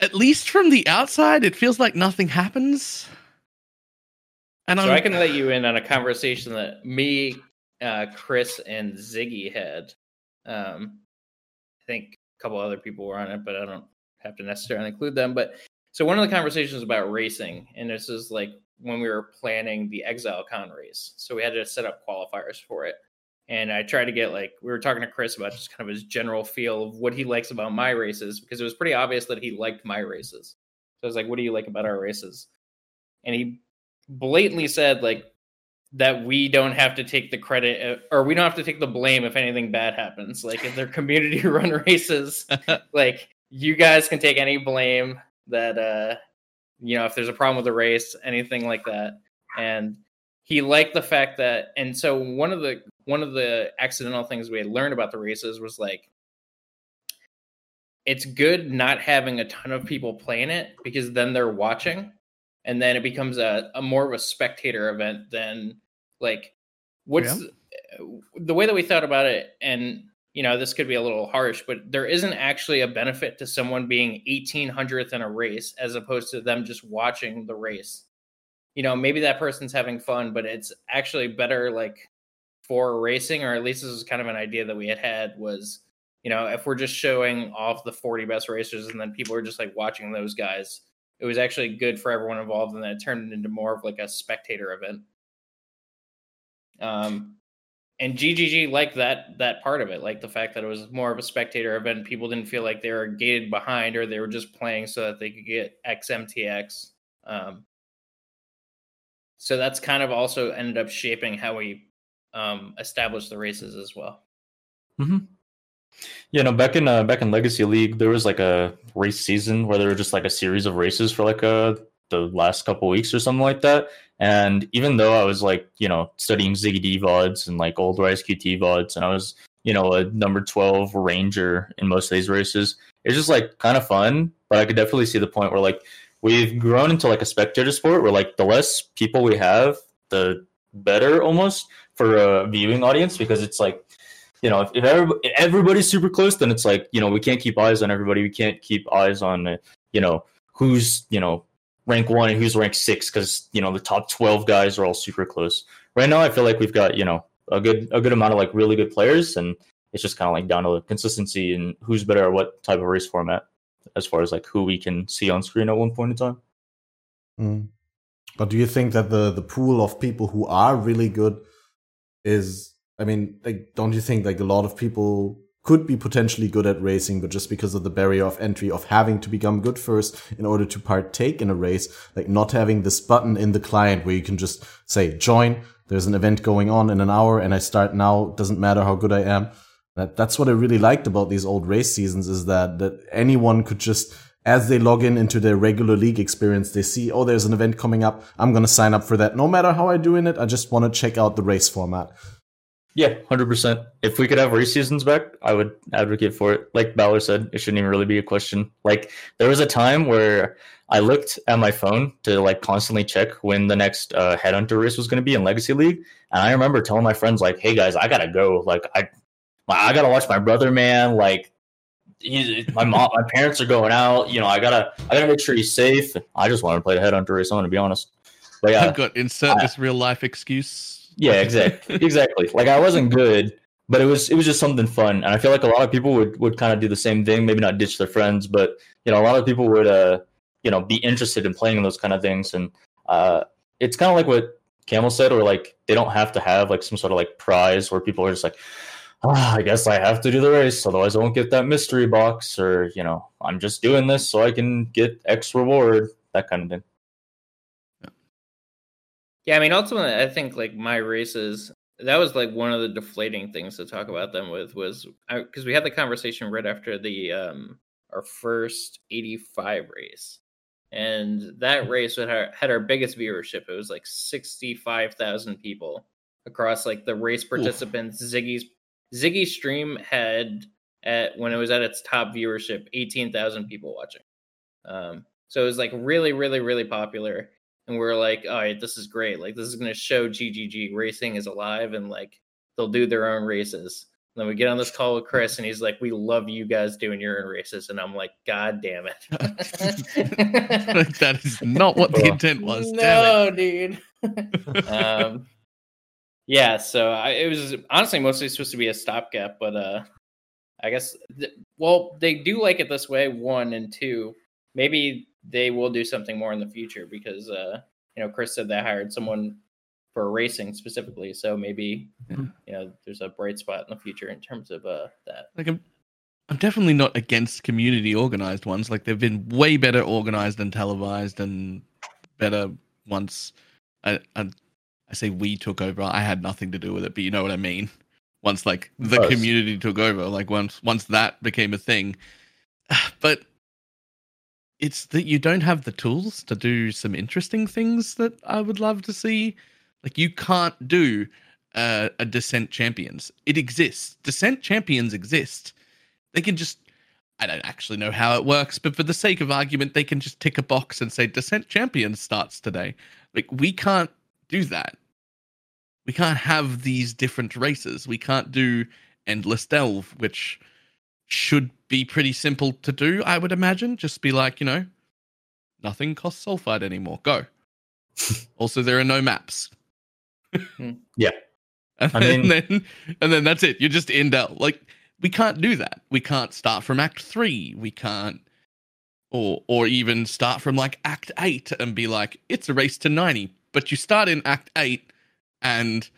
at least from the outside, it feels like nothing happens. And So I'm, I can let you in on a conversation that me, uh, Chris, and Ziggy had. Um, I think a couple other people were on it, but I don't have to necessarily include them. But so one of the conversations about racing, and this is like when we were planning the ExileCon race. So we had to set up qualifiers for it. And I tried to get like we were talking to Chris about just kind of his general feel of what he likes about my races because it was pretty obvious that he liked my races. So I was like, "What do you like about our races?" And he blatantly said like that we don't have to take the credit uh, or we don't have to take the blame if anything bad happens. Like if they're community run races, like you guys can take any blame that uh you know if there's a problem with the race, anything like that. And he liked the fact that and so one of the one of the accidental things we had learned about the races was like it's good not having a ton of people playing it because then they're watching and then it becomes a, a more of a spectator event than like what's the way that we thought about it and you know this could be a little harsh but there isn't actually a benefit to someone being 1800th in a race as opposed to them just watching the race. You know maybe that person's having fun but it's actually better like for racing or at least this is kind of an idea that we had had was you know if we're just showing off the 40 best racers and then people are just like watching those guys it was actually good for everyone involved and then it turned into more of like a spectator event. Um and ggg liked that that part of it like the fact that it was more of a spectator event. People didn't feel like they were gated behind or they were just playing so that they could get xmtx um so that's kind of also ended up shaping how we um established the races as well. Yeah, no, back in uh, back in Legacy League, there was like a race season where there were just like a series of races for like uh the last couple weeks or something like that. And even though I was like, you know, studying Ziggy D VODs and like old RaizQT VODs, and I was, you know, a number 12 Ranger in most of these races, it's just like kind of fun. But I could definitely see the point where like we've grown into like a spectator sport where like the less people we have, the better almost for a viewing audience because it's like you know, if, if, everybody, if everybody's super close, then it's like, you know, we can't keep eyes on everybody. We can't keep eyes on, uh, you know, who's, you know, rank one and who's rank six because, you know, the top 12 guys are all super close. Right now, I feel like we've got, you know, a good, a good amount of like really good players. And it's just kind of like down to the consistency and who's better at what type of race format as far as like who we can see on screen at one point in time. Mm. But do you think that the the pool of people who are really good is I mean, like don't you think like a lot of people could be potentially good at racing, but just because of the barrier of entry of having to become good first in order to partake in a race, like not having this button in the client where you can just say join, there's an event going on in an hour and I start now, doesn't matter how good I am. That that's what I really liked about these old race seasons is that that anyone could just as they log in into their regular league experience, they see, oh, there's an event coming up. I'm going to sign up for that. No matter how I do in it, I just want to check out the race format. Yeah, hundred percent. If we could have race seasons back, I would advocate for it. Like Balor said, it shouldn't even really be a question. Like there was a time where I looked at my phone to like constantly check when the next uh, headhunter race was going to be in Legacy League, and I remember telling my friends like, "Hey guys, I gotta go. Like I, I gotta watch my brother, man. Like he's my mom, my parents are going out. You know, I gotta, I gotta make sure he's safe. I just want to play the headhunter race. I'm gonna be honest. But yeah, I've got insert I- this real life excuse. Yeah, exactly, exactly. Like I wasn't good, but it was it was just something fun, and I feel like a lot of people would would kind of do the same thing. Maybe not ditch their friends, but you know, a lot of people would uh you know be interested in playing those kind of things, and uh it's kind of like what Camel said, or like they don't have to have like some sort of like prize where people are just like. Ah, I guess I have to do the race, otherwise I won't get that mystery box, or you know, I'm just doing this so I can get X reward. that kind of thing. Yeah, I mean, ultimately, I think like my races, that was like one of the deflating things to talk about them with was because we had the conversation right after the um our first 85 race, and that race had our, had our biggest viewership. It was like 65,000 people across like the race participants. Ziggy's Ziggy stream had at when it was at its top viewership, 18,000 people watching. Um, so it was like really, really, really popular and we're like, all right, this is great. Like this is going to show GGG racing is alive and like they'll do their own races. And then we get on this call with Chris and he's like, we love you guys doing your own races. And I'm like, God damn it. that is not what the intent was. No, dude. um, yeah. So I, it was honestly mostly supposed to be a stopgap, but uh, I guess, th- well, they do like it this way. One and two, maybe they will do something more in the future because uh, you know Chris said they hired someone for racing specifically, so maybe yeah. you know there's a bright spot in the future in terms of uh, that. Like I'm, I'm definitely not against community organized ones. Like they've been way better organized and televised and better once. I, I, I say we took over. I had nothing to do with it, but you know what I mean. Once like the community took over, like once once that became a thing, but it's that you don't have the tools to do some interesting things that I would love to see. Like you can't do uh, a descent champions. It exists. Descent champions exist. They can just I don't actually know how it works, but for the sake of argument, they can just tick a box and say descent champions starts today. Like we can't do that. We can't have these different races. We can't do endless delve, which should be pretty simple to do, I would imagine. Just be like, you know, nothing costs sulfide anymore. Go. also, there are no maps. Hmm. yeah. And, I mean... then and then that's it. You're just in Delve. Like we can't do that. We can't start from Act Three. We can't or or even start from like Act Eight and be like, it's a race to ninety. But you start in Act Eight and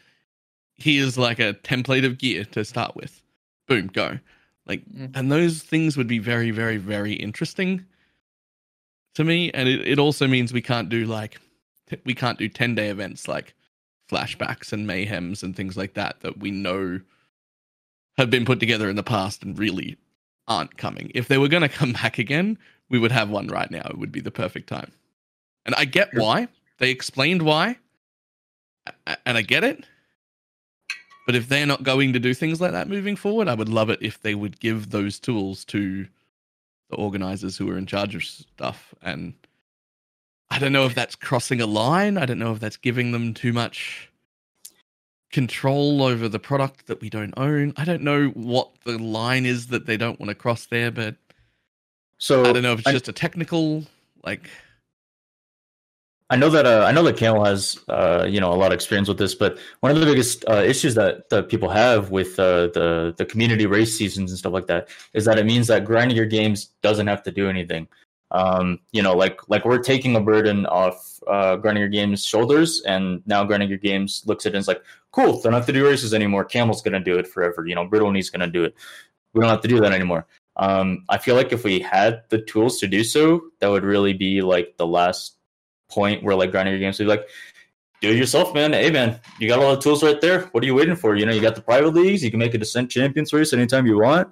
here's like a template of gear to start with. Boom, go. Like, mm. and those things would be very, very, very interesting to me. And it, it also means we can't do like, we can't do 10 day events like flashbacks and mayhems and things like that that we know have been put together in the past and really aren't coming. If they were going to come back again, we would have one right now. It would be the perfect time. And I get why. They explained why. And I get it. But if they're not going to do things like that moving forward, I would love it if they would give those tools to the organizers who are in charge of stuff. And I don't know if that's crossing a line. I don't know if that's giving them too much control over the product that we don't own. I don't know what the line is that they don't want to cross there, but so I don't know if it's I, just a technical like I know that uh, I know that Camel has uh, you know a lot of experience with this, but one of the biggest uh, issues that, that people have with uh, the the community race seasons and stuff like that is that it means that Grinding Gear Games doesn't have to do anything. Um, you know, like like we're taking a burden off uh, Grinding Gear Games shoulders, and now Grinding Gear Games looks at it and is like, cool, they don't have to do races anymore. Camel's gonna do it forever. You know, Brittlene's gonna do it. We don't have to do that anymore. Um, I feel like if we had the tools to do so, that would really be like the last point where like Grinding Gear Games to be like, do it yourself, man. Hey, man, you got all the tools right there. What are you waiting for? You know, you got the private leagues. You can make a Descent Champions race anytime you want.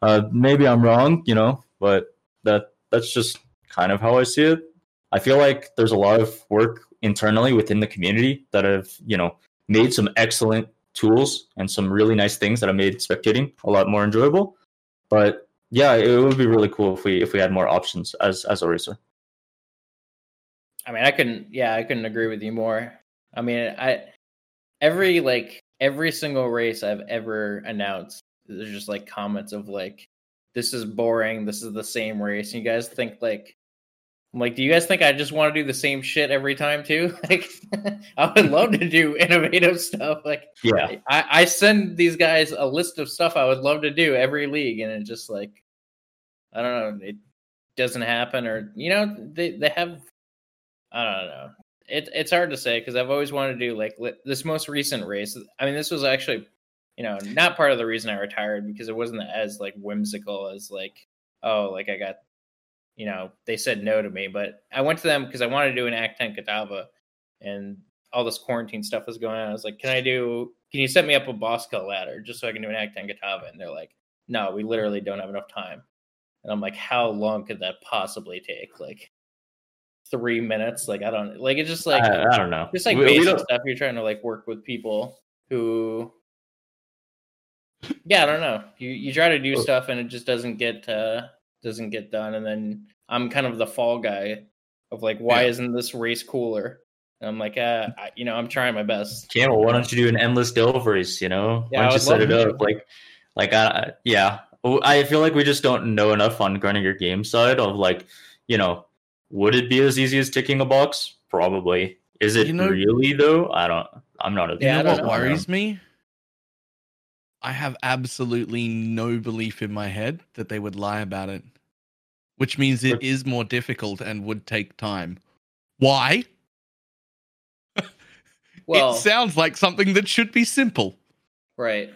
Uh, maybe I'm wrong, you know, but that that's just kind of how I see it. I feel like there's a lot of work internally within the community that have, you know, made some excellent tools and some really nice things that have made spectating a lot more enjoyable. But yeah, it would be really cool if we if we had more options as as a racer. I mean, I couldn't. Yeah, I couldn't agree with you more. I mean, I every like every single race I've ever announced, there's just like comments of like, "This is boring. This is the same race." And you guys think like, I'm like, do you guys think I just want to do the same shit every time too? Like, I would love to do innovative stuff. Like, yeah, I, I send these guys a list of stuff I would love to do every league, and it just like, I don't know, it doesn't happen, or you know, they they have I don't know. It, it's hard to say because I've always wanted to do like this most recent race. I mean, this was actually, you know, not part of the reason I retired because it wasn't as like whimsical as like, oh, like I got you know, they said no to me. But I went to them because I wanted to do an Act 10 Kitava, and all this quarantine stuff was going on. I was like, "Can I do? Can you set me up a kill ladder just so I can do an Act 10 Kitava?" And they're like, "No, we literally don't have enough time." And I'm like, "How long could that possibly take? Like three minutes? Like I don't like it's just like I, I don't know. just like We- we basic don't- stuff. You're trying to like work with people who, yeah, I don't know. You you try to do stuff and it just doesn't get uh doesn't get done. And then I'm kind of the fall guy of like, why Yeah. isn't this race cooler? And I'm like, uh, I, you know, I'm trying my best. Camel, why don't you do an endless delve race? You know, Yeah, why don't you set it up like, like, uh, yeah. I feel like we just don't know enough on your game side of like, you know, would it be as easy as ticking a box? Probably. Is it You know- really though? I don't. I'm not a. Yeah, I you know don't what know. worries me? I have absolutely no belief in my head that they would lie about it, which means it But- is more difficult and would take time. Why? Well, it sounds like something that should be simple. right.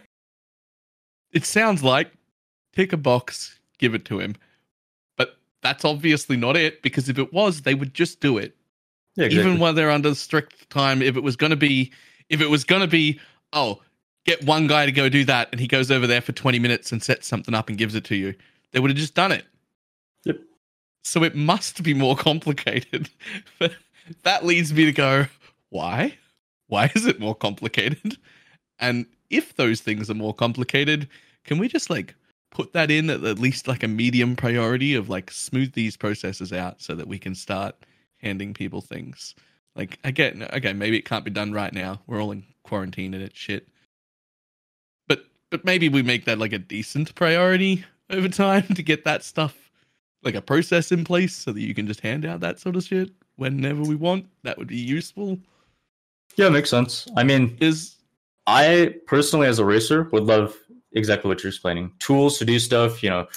It sounds like tick a box, give it to him. That's obviously not it because if it was, they would just do it. Yeah, even exactly. while they're under strict time if it was going to be if it was going to be oh get one guy to go do that and he goes over there for 20 minutes and sets something up and gives it to you they would have just done it Yep. so it must be more complicated but that leads me to go why why is it more complicated and if those things are more complicated can we just like put that in at at least like a medium priority of like smooth these processes out so that we can start handing people things. Like again, okay, maybe it can't be done right now. We're all in quarantine and it's shit. But but maybe we make that like a decent priority over time to get that stuff like a process in place so that you can just hand out that sort of shit whenever we want. That would be useful. yeah, makes sense. I mean, Is I personally, as a racer, would love exactly what you're explaining. Tools to do stuff, you know,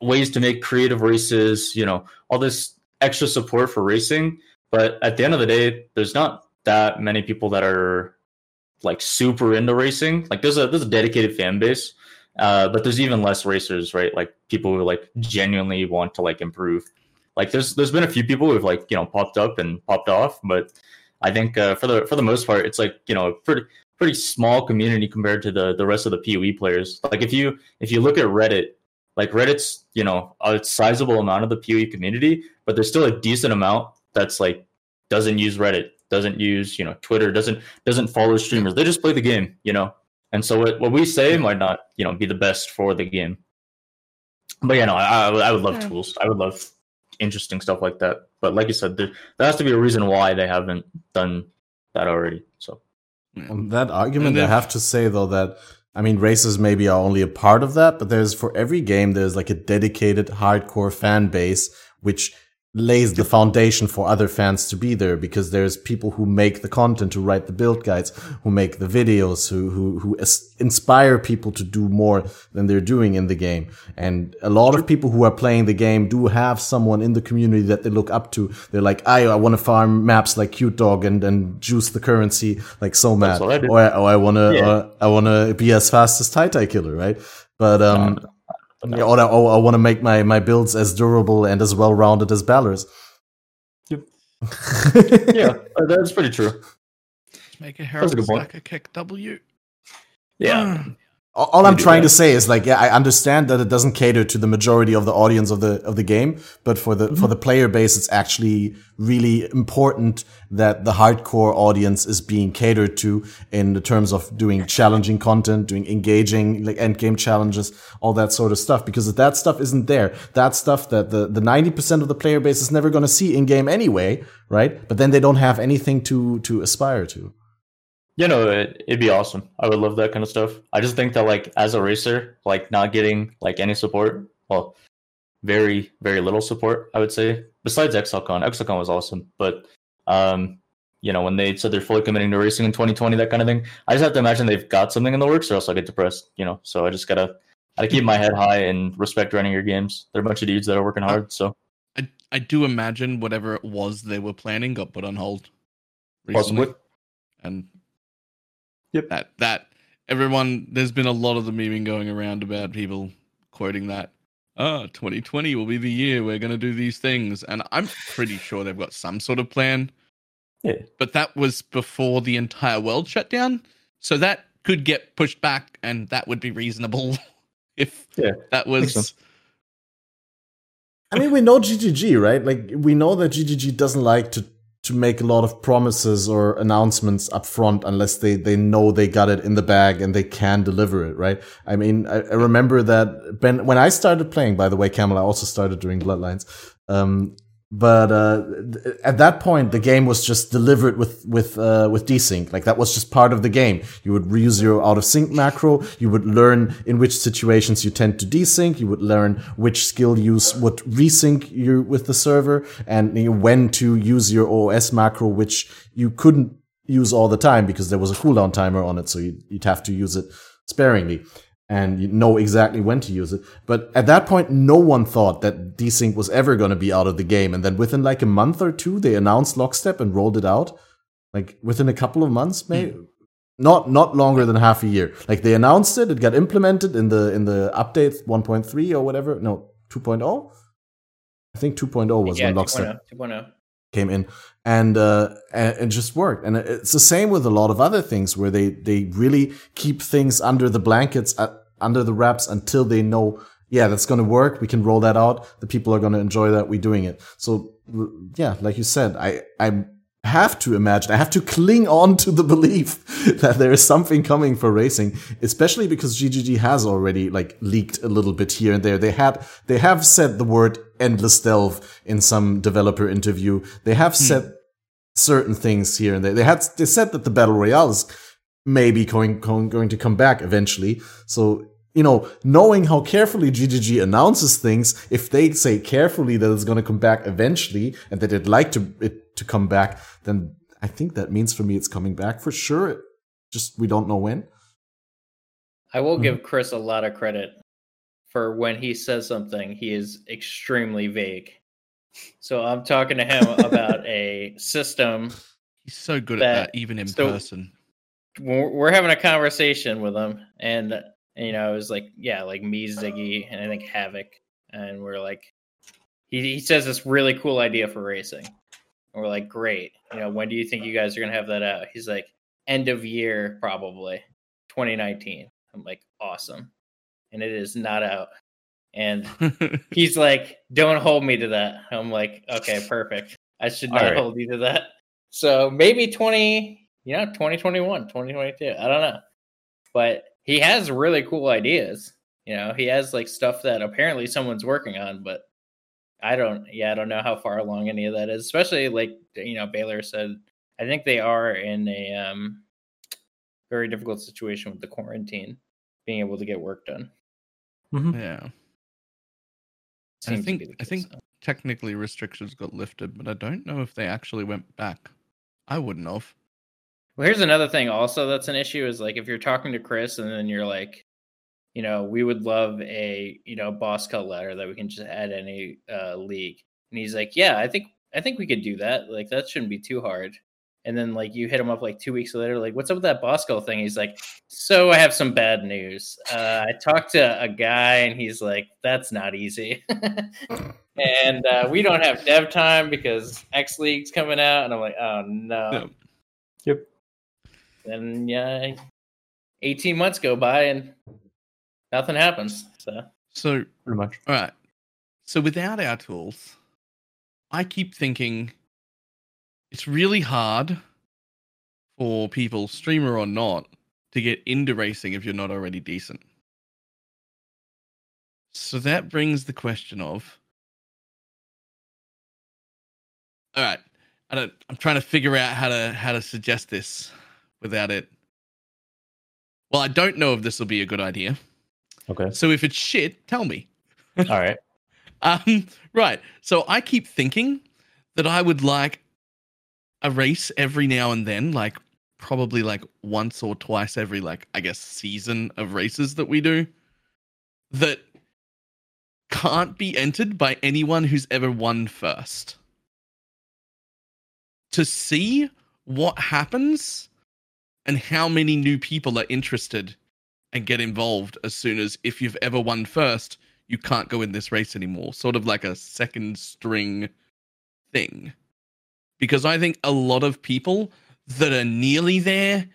ways to make creative races, you know, all this extra support for racing. But at the end of the day, there's not that many people that are like super into racing. Like there's a there's a dedicated fan base, uh, but there's even less racers, right? Like people who like genuinely want to like improve. Like there's there's been a few people who've like you know popped up and popped off, but I think uh, for the for the most part, it's like you know pretty pretty small community compared to the the rest of the PoE players. Like if you if you look at Reddit, like Reddit's you know a sizable amount of the PoE community, but there's still a decent amount that's like doesn't use Reddit, doesn't use you know Twitter, doesn't doesn't follow streamers. They just play the game, you know. And so what what we say might not you know be the best for the game. But yeah, no, I I would- love Yeah. tools. I would love interesting stuff like that. But like you said, there, there has to be a reason why they haven't done that already. So On that argument, And I have to say though that I mean races maybe are only a part of that, but there's for every game there's like a dedicated hardcore fan base which lays the foundation for other fans to be there because there's people who make the content, who write the build guides, who make the videos, who who who inspire people to do more than they're doing in the game. And a lot of people who are playing the game do have someone in the community that they look up to. They're like, I, I want to farm maps like Cute Dog and, and juice the currency like so mad. what I do. Or, I- or I want to, Yeah. uh, I want to be as fast as Tai Tai Killer, right? But, um, no, yeah, or, I- or I want to make my, my builds as durable and as well rounded as Balor's. Yep. yeah, uh, that's pretty true. make a a good point. stack a kick W. Yeah, All I'm trying that. to say is like, yeah, I understand that it doesn't cater to the majority of the audience of the of the game, but for the Mm-hmm. for the player base, it's actually really important that the hardcore audience is being catered to in the terms of doing challenging content, doing engaging like end game challenges, all that sort of stuff. Because if that stuff isn't there, that stuff that the the ninety percent of the player base is never going to see in game anyway, right? But then they don't have anything to to aspire to. You know, it, it'd be awesome. I would love that kind of stuff. I just think that like as a racer, like not getting like any support, well, very very little support, I would say. Besides ExileCon, ExileCon was awesome, but um, you know, when they said they're fully committing to racing in 2020, that kind of thing, I just have to imagine they've got something in the works, or else I get depressed. You know, so I just gotta gotta keep my head high and respect Grinding Gear Games. They're a bunch of dudes that are working hard. So I I do imagine whatever it was they were planning got put on hold. recently. possibly, and Yep. that that everyone there's been a lot of the memeing going around about people quoting that ah, oh, 2020 will be the year we're going to do these things. And I'm pretty sure they've got some sort of plan. Yeah. But that was before the entire world shut down. So that could get pushed back, and that would be reasonable if Yeah, that was. I mean, we know GGG, right? Like we know that GGG doesn't like to to make a lot of promises or announcements up front unless they they know they got it in the bag and they can deliver it, right? I mean, I, I remember that Ben when I started playing. By the way, Camel, I also started doing Bloodlines. Um, but uh, at that point, the game was just delivered with with uh, with desync. Like that was just part of the game. You would reuse your out of sync macro. You would learn in which situations you tend to desync. You would learn which skill use would resync you with the server, and you know, when to use your OS macro, which you couldn't use all the time because there was a cooldown timer on it. So you'd, you'd have to use it sparingly and you know exactly when to use it. But at that point, no one thought that desync was ever going to be out of the game. And then within like a month or two, they announced lockstep and rolled it out. Like within a couple of months, maybe hmm. not not longer than half a year. Like they announced it, it got implemented in the in the update 1.3 or whatever. No, 2.0. I think 2.0 was yeah, when lockstep 2.0. 2.0. came in and uh and it just worked. And it's the same with a lot of other things where they they really keep things under the blankets uh, under the wraps until they know yeah that's going to work we can roll that out the people are going to enjoy that we're doing it. So yeah like you said i i have to imagine i have to cling on to the belief that there is something coming for racing especially because ggg has already like leaked a little bit here and there. They had they have said the word endless delve in some developer interview. They have hmm. said certain things here and there. They had they said that the battle royale is maybe going, going going to come back eventually. So you know knowing how carefully ggg announces things if they say carefully that it's going to come back eventually and that they'd like to it to come back then i think that means for me it's coming back for sure just we don't know when I will Mhm. give Chris a lot of credit for when he says something, he is extremely vague. So I'm talking to him about a system. He's so good That- at that, even in so- person. We're we're having a conversation with him, and, and you know, it was like, yeah, like me, Ziggy, and I think Havoc, and we're like, he he says this really cool idea for racing. And we're like, great. You know, when do you think you guys are gonna have that out? He's like, end of year, probably, 2019. I'm like, awesome, and it is not out. And he's like, "Don't hold me to that." I'm like, "Okay, perfect. I should not right. hold you to that." So maybe 20, you know, 2021, 2022. I don't know. But he has really cool ideas. You know, he has like stuff that apparently someone's working on, but I don't yeah, I don't know how far along any of that is. Especially like, you know, Balor said I think they are in a um very difficult situation with the quarantine, being able to get work done. yeah. I think be the I think so. technically restrictions got lifted, but I don't know if they actually went back. I wouldn't have. Well, here's another thing also that's an issue is like if you're talking to Chris and then you're like, you know, we would love a, you know, boss cut letter that we can just add any uh league. And he's like, Yeah, I think I think we could do that. Like that shouldn't be too hard. And then like you hit him up like two weeks later, like, what's up with that boss call thing? He's like, So I have some bad news. Uh I talked to a guy and he's like, That's not easy. and uh, we don't have dev time because X League's coming out, and I'm like, oh no. Yeah. Yep. Then yeah, 18 months go by and nothing happens. So So Pretty much. All right. So without our tools, I keep thinking it's really hard for people, streamer or not, to get into racing if you're not already decent. So that brings the question of All right. I don't I'm trying to figure out how to how to suggest this without it. Well, I don't know if this will be a good idea. Okay. So if it's shit, tell me. All right. Um, right. So I keep thinking that I would like a race every now and then, like probably like once or twice every like I guess season of races that we do that can't be entered by anyone who's ever won first. To see what happens and how many new people are interested and get involved as soon as if you've ever won first, you can't go in this race anymore. Sort of like a second string thing. Because I think a lot of people that are nearly there,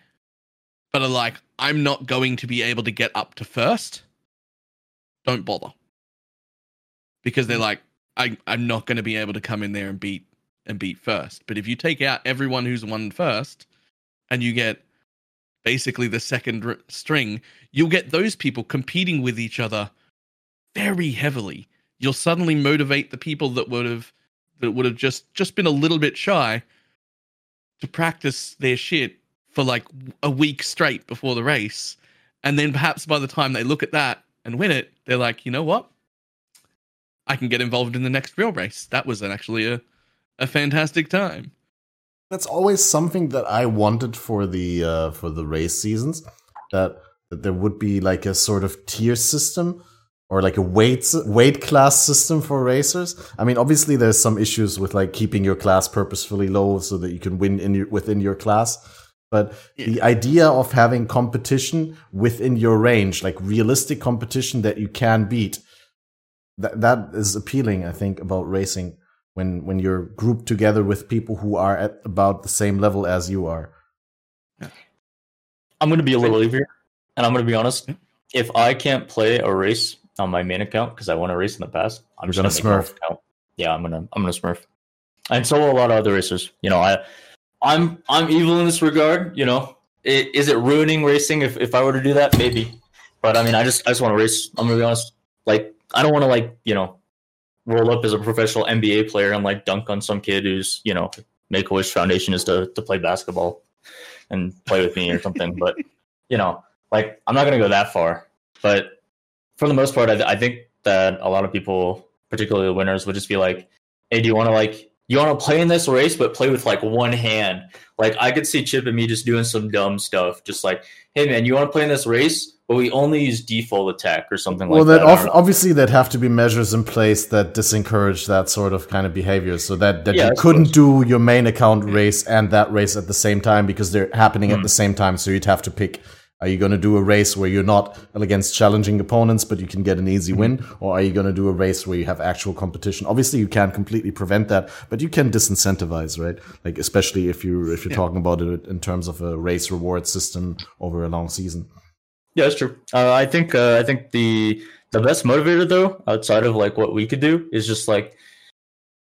but are like, I'm not going to be able to get up to first, don't bother. Because they're like, I, I'm not going to be able to come in there and beat and beat first. But if you take out everyone who's won first, and you get basically the second r- string, you'll get those people competing with each other very heavily. You'll suddenly motivate the people that would have that would have just just been a little bit shy to practice their shit for like a week straight before the race. And then perhaps by the time they look at that and win it, they're like, you know what? I can get involved in the next real race. That was actually a, a fantastic time. That's always something that I wanted for the uh, for the race seasons. That that there would be like a sort of tier system or like a weight weight class system for racers. I mean, obviously there's some issues with like keeping your class purposefully low so that you can win in your, within your class. But yeah. the idea of having competition within your range, like realistic competition that you can beat, that that is appealing. I think about racing when when you're grouped together with people who are at about the same level as you are. I'm going to be a little easier, and I'm going to be honest. Mm-hmm. If I can't play a race on my main account because I won a race in the past, I'm just going to smurf. Account. Yeah, I'm gonna I'm gonna smurf, and so a lot of other racers. You know, I I'm I'm evil in this regard. You know, it, is it ruining racing if if I were to do that? Maybe, but I mean, I just I just want to race. I'm gonna be honest. Like, I don't want to like you know roll up as a professional NBA player and like dunk on some kid who's you know Make a Wish Foundation is to to play basketball and play with me or something. but you know, like I'm not gonna go that far. But for the most part, I, I think that a lot of people, particularly the winners, would just be like, "Hey, do you want to like you want to play in this race, but play with like one hand?" Like I could see Chip and me just doing some dumb stuff, just like, "Hey, man, you want to play in this race?" But we only use default attack or something well, like that. Well, obviously there'd have to be measures in place that disencourage that sort of kind of behavior, so that, that yeah, you couldn't do your main account race and that race at the same time because they're happening mm. at the same time. So you'd have to pick: Are you going to do a race where you're not against challenging opponents, but you can get an easy mm. win, or are you going to do a race where you have actual competition? Obviously, you can't completely prevent that, but you can disincentivize, right? Like especially if you if you're yeah. talking about it in terms of a race reward system over a long season. Yeah, that's true. Uh, I think uh, I think the the best motivator though, outside of like what we could do, is just like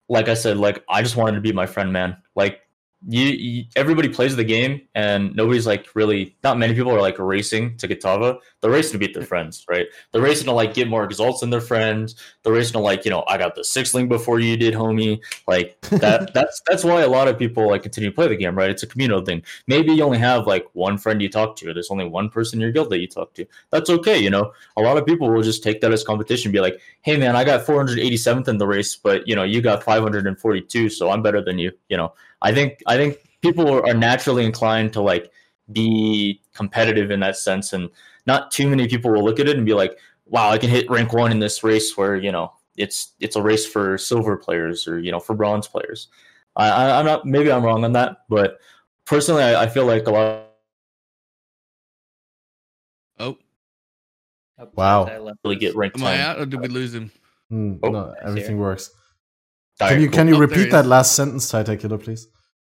like I said, like I just wanted to be my friend, man. Like you, you, everybody plays the game and nobody's like really not many people are like racing to Kitava. They're racing to beat their friends, right? They're racing to like get more exalts than their friends. They're racing to like, you know, I got the six link before you did, homie. Like that that's that's why a lot of people like continue to play the game, right? It's a communal thing. Maybe you only have like one friend you talk to, there's only one person in your guild that you talk to. That's okay, you know. A lot of people will just take that as competition, be like, hey man, I got 487th in the race, but you know, you got 542, so I'm better than you, you know I think I think people are naturally inclined to like be competitive in that sense, and not too many people will look at it and be like, "Wow, I can hit rank one in this race." Where you know it's it's a race for silver players or you know for bronze players. I, I'm not maybe I'm wrong on that, but personally, I, I feel like a lot. Oh. Wow! Really get ranked. Am I out or did we lose him? Mm, oh, no, everything works. Can you can you repeat that last sentence, Tai Tai Killer, please?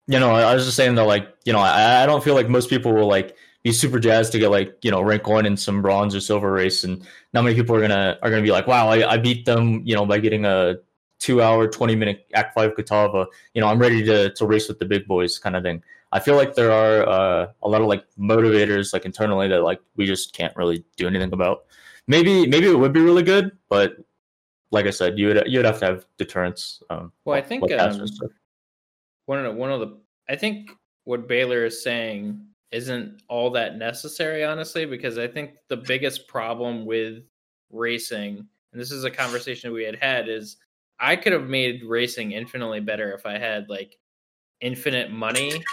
You know, I was just saying that, like, you know, I, I don't feel like most people will like be super jazzed to get like you know rank one in some bronze or silver race, and not many people are gonna are gonna be like, wow, I, I beat them, you know, by getting a two hour, twenty minute Act Five Kitava. You know, I'm ready to to race with the big boys, kind of thing. I feel like there are uh, a lot of like motivators like internally that like we just can't really do anything about. Maybe maybe it would be really good, but like I said, you would you would have to have deterrence. Um, well, I think um, one of the, one of the I think what Balor is saying isn't all that necessary, honestly, because I think the biggest problem with racing, and this is a conversation we had had, is I could have made racing infinitely better if I had like infinite money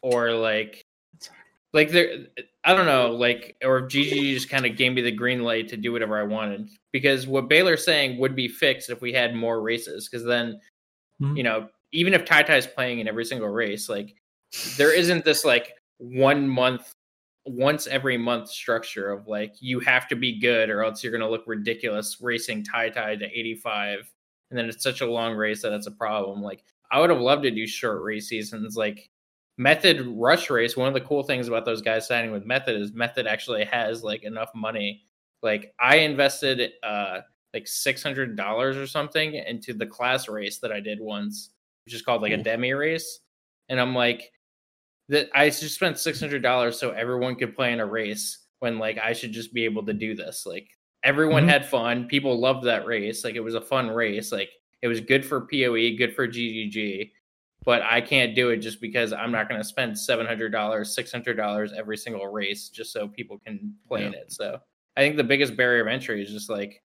or like like there I don't know, like or if GG just kind of gave me the green light to do whatever I wanted. Because what Balor's saying would be fixed if we had more races. Because then, mm-hmm. you know, even if Tai is playing in every single race, like there isn't this like one month once every month structure of like you have to be good or else you're going to look ridiculous racing Tai Tai to 85 and then it's such a long race that it's a problem like i would have loved to do short race seasons like method rush race one of the cool things about those guys signing with method is method actually has like enough money like i invested uh like $600 or something into the class race that i did once which is called like a demi race and i'm like that I just spent six hundred dollars so everyone could play in a race when like I should just be able to do this. Like everyone Mhm. had fun. People loved that race. Like it was a fun race. Like it was good for PoE, good for GGG. But I can't do it just because I'm not going to spend seven hundred dollars, six hundred dollars every single race just so people can play in it. So I think the biggest barrier of entry is just like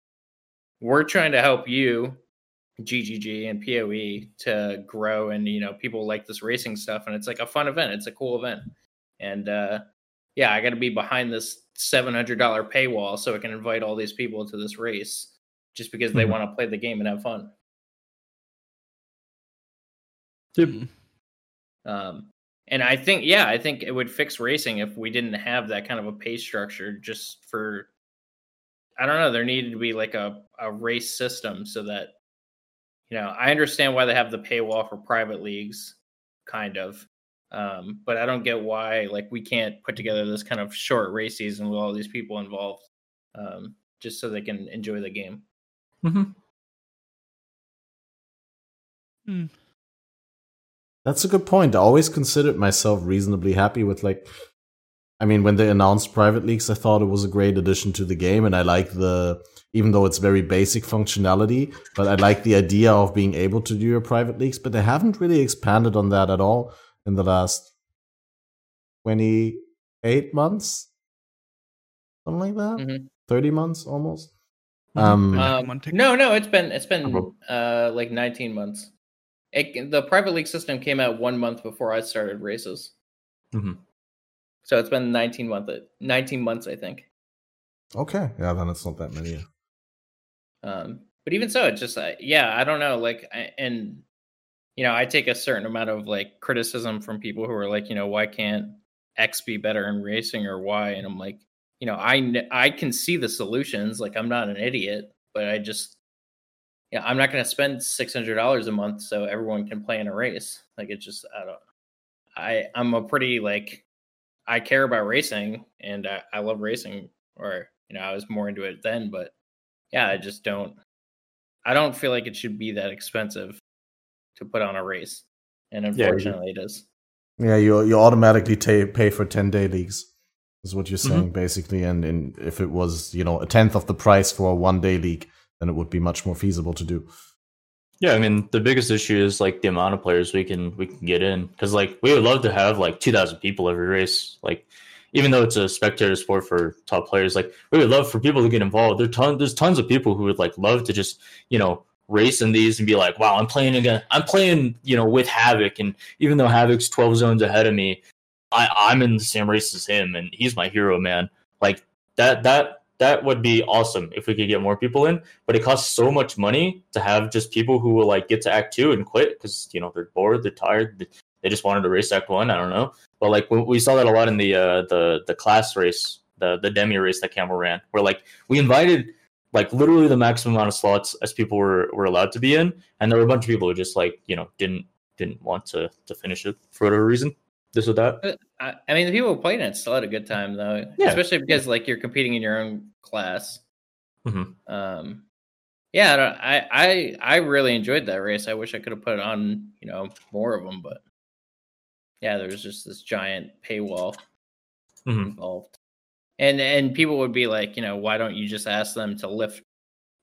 we're trying to help you GGG and PoE to grow and you know people like this racing stuff and it's like a fun event it's a cool event and uh yeah I got to be behind this $700 paywall so I can invite all these people to this race just because they Mhm. want to play the game and have fun Yep. Mhm. um and I think yeah I think it would fix racing if we didn't have that kind of a pay structure just for I don't know there needed to be like a a race system so that you know, I understand why they have the paywall for private leagues, kind of. Um, but I don't get why like we can't put together this kind of short race season with all these people involved, um, just so they can enjoy the game. Mhm. That's a good point. I always considered myself reasonably happy with like I mean when they announced private leagues I thought it was a great addition to the game and I like the even though it's very basic functionality, but I like the idea of being able to do your private leagues, but they haven't really expanded on that at all in the last 28 months. Something like that. Mhm. 30 months almost. Mhm. Um, Um, no, no, it's been it's been uh like 19 months. It, the private league system came out one month before I started races, Mhm. so it's been 19 month 19 months I think. okay, yeah, then it's not that many. Um, but even so, it's just uh, yeah, I don't know. Like, I, and you know, I take a certain amount of like criticism from people who are like, you know, why can't X be better in racing or Y? And I'm like, you know, I I can see the solutions. Like, I'm not an idiot, but I just, yeah, I'm not going to spend six hundred dollars a month so everyone can play in a race. Like, it's just I don't. I I'm a pretty like, I care about racing and I, I love racing, or you know, I was more into it then, but yeah, I just don't. I don't feel like it should be that expensive to put on a race, and Yeah, you- unfortunately, it is. Yeah, you you automatically ta pay for ten day leagues. Is what you're Mhm. saying basically, and, and if it was you know a tenth of the price for a one day league, then it would be much more feasible to do. Yeah, I mean the biggest issue is like the amount of players we can we can get in because like we would love to have like two thousand people every race. Like even though it's a spectator sport for top players, like we would love for people to get involved. There ton there's tons of people who would like love to just you know race in these and be like, wow, I'm playing again. I'm playing you know with Havoc, and even though Havoc's twelve zones ahead of me, I I'm in the same race as him, and he's my hero, man. Like that that that would be awesome if we could get more people in but it costs so much money to have just people who will like get to act two and quit because you know they're bored they're tired they- just wanted to race act one i don't know. But like we, saw that a lot in the uh the the class race the the demi race that camel ran where like we invited like literally the maximum amount of slots as people were were allowed to be in and there were a bunch of people who just like you know didn't didn't want to to finish it for whatever reason this or that I, I mean, the people who played it still had a good time though, Yeah. especially because like you're competing in your own class. Mhm. Um, yeah, I, don't- I I really enjoyed that race. I wish I could have put on you know more of them, but yeah, there was just this giant paywall Mhm. involved, and and people would be like, you know, why don't you just ask them to lift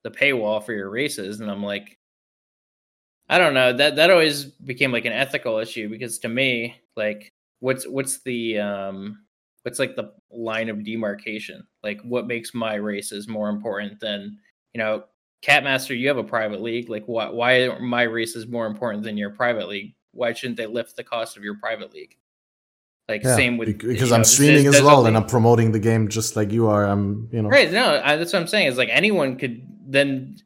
the paywall for your races? And I'm like, I don't know. That that always became like an ethical issue because to me, like, what's what's the um what's like the line of demarcation? Like, what makes my races more important than you know? Catmaster, you have a private league. Like, why why are my races more important than your private league? Why shouldn't they lift the cost of your private league? Like, Yeah, same with because I'm know, streaming as well, and I'm promoting the game just like you are. I'm you know Right. No, I, that's what I'm saying. Is like anyone could then.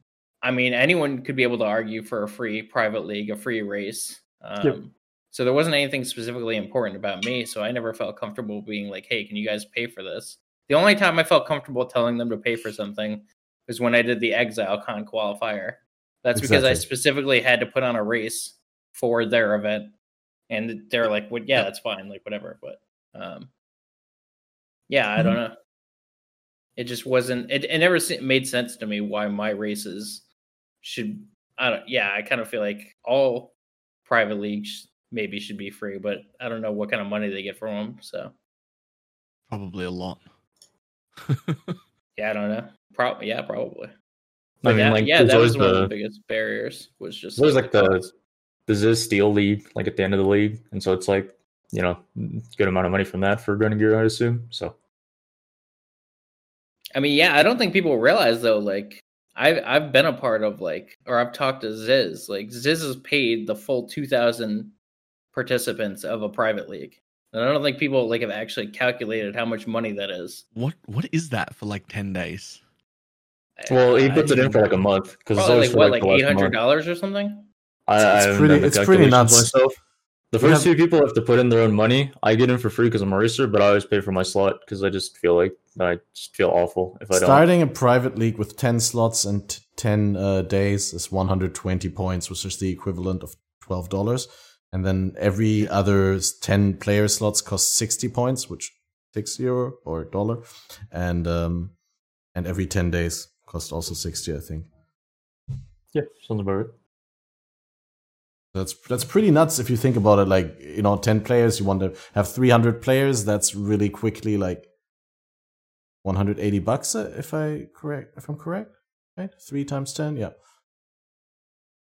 I mean, anyone could be able to argue for a free private league, a free race. Um, Yep. So there wasn't anything specifically important about me. So I never felt comfortable being like, hey, can you guys pay for this? The only time I felt comfortable telling them to pay for something was when I did the ExileCon qualifier. That's because I specifically had to put on a race for their event. And they're like, well, yeah, that's fine, like whatever. But um yeah, I don't know. It just wasn't it, it never made sense to me why my races should I don't yeah, I kind of feel like all private leagues maybe should be free, but I don't know what kind of money they get from them. So Probably a lot. yeah, I don't know. Probably yeah, probably. I mean, that- like, yeah, that was always one of the the- biggest barriers. Was just There's like the cost. the Ziz Steel League, like at the end of the league, and so it's like you know good amount of money from that for running gear, I assume. So I mean, yeah, I don't think people realize though. Like, I've I've been a part of like, or I've talked to Ziz. Like, Ziz has paid the full two thousand participants of a private league, and I don't think people like have actually calculated how much money that is. What what is that for like ten days? well, he I- puts it in for like a month because it's probably always like what, like, like eight hundred dollars or something. I, It's- I it's pretty- it's pretty calculations nuts. Myself. The first have- few people have to put in their own money. I get in for free because I'm a racer, but I always pay for my slot because I just feel like I just feel awful if I don't. Starting a private league with 10 slots and t- 10 uh, days is 120 points, which is the equivalent of $12. And then every other 10 player slots cost 60 points, which 6 euro or dollar. And um, and every 10 days cost also 60, I think. Yeah, sounds about right. That's that's pretty nuts if you think about it. Like you know, ten players. You want to have three hundred players. That's really quickly like one hundred eighty bucks. uh, If I correct, if I'm correct, right? Three times ten, yeah.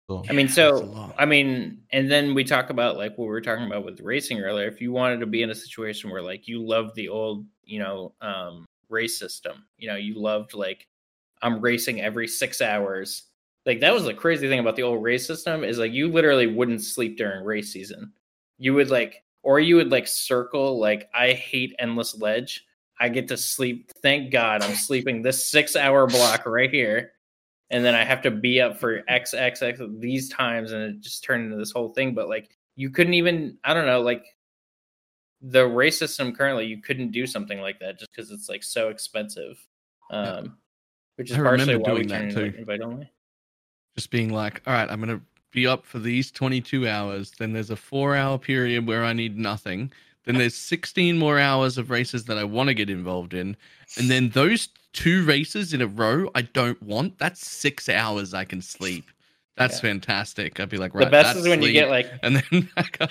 So I mean, so. I mean, and then we talk about like what we were talking about with racing earlier. If you wanted to be in a situation where like you loved the old, you know, um, race system, you know, you loved like I'm racing every six hours. Like that was the crazy thing about the old race system is like you literally wouldn't sleep during race season. You would like, or you would like circle like I hate endless ledge. I get to sleep. Thank God I'm sleeping this six hour block right here and then I have to be up for X X X these times, and it just turned into this whole thing. But like, you couldn't even, I don't know, like the race system currently, you couldn't do something like that just because it's like so expensive. Um, which is I partially why we turned too. invite only. Just being like, all right, I'm gonna be up for these 22 hours. Then there's a four hour period where I need nothing. Then there's 16 more hours of races that I want to get involved in. And then those two races in a row I don't want. That's six hours I can sleep. That's Yeah. fantastic. I'd be like, right. the best that's is when you get like and then back up.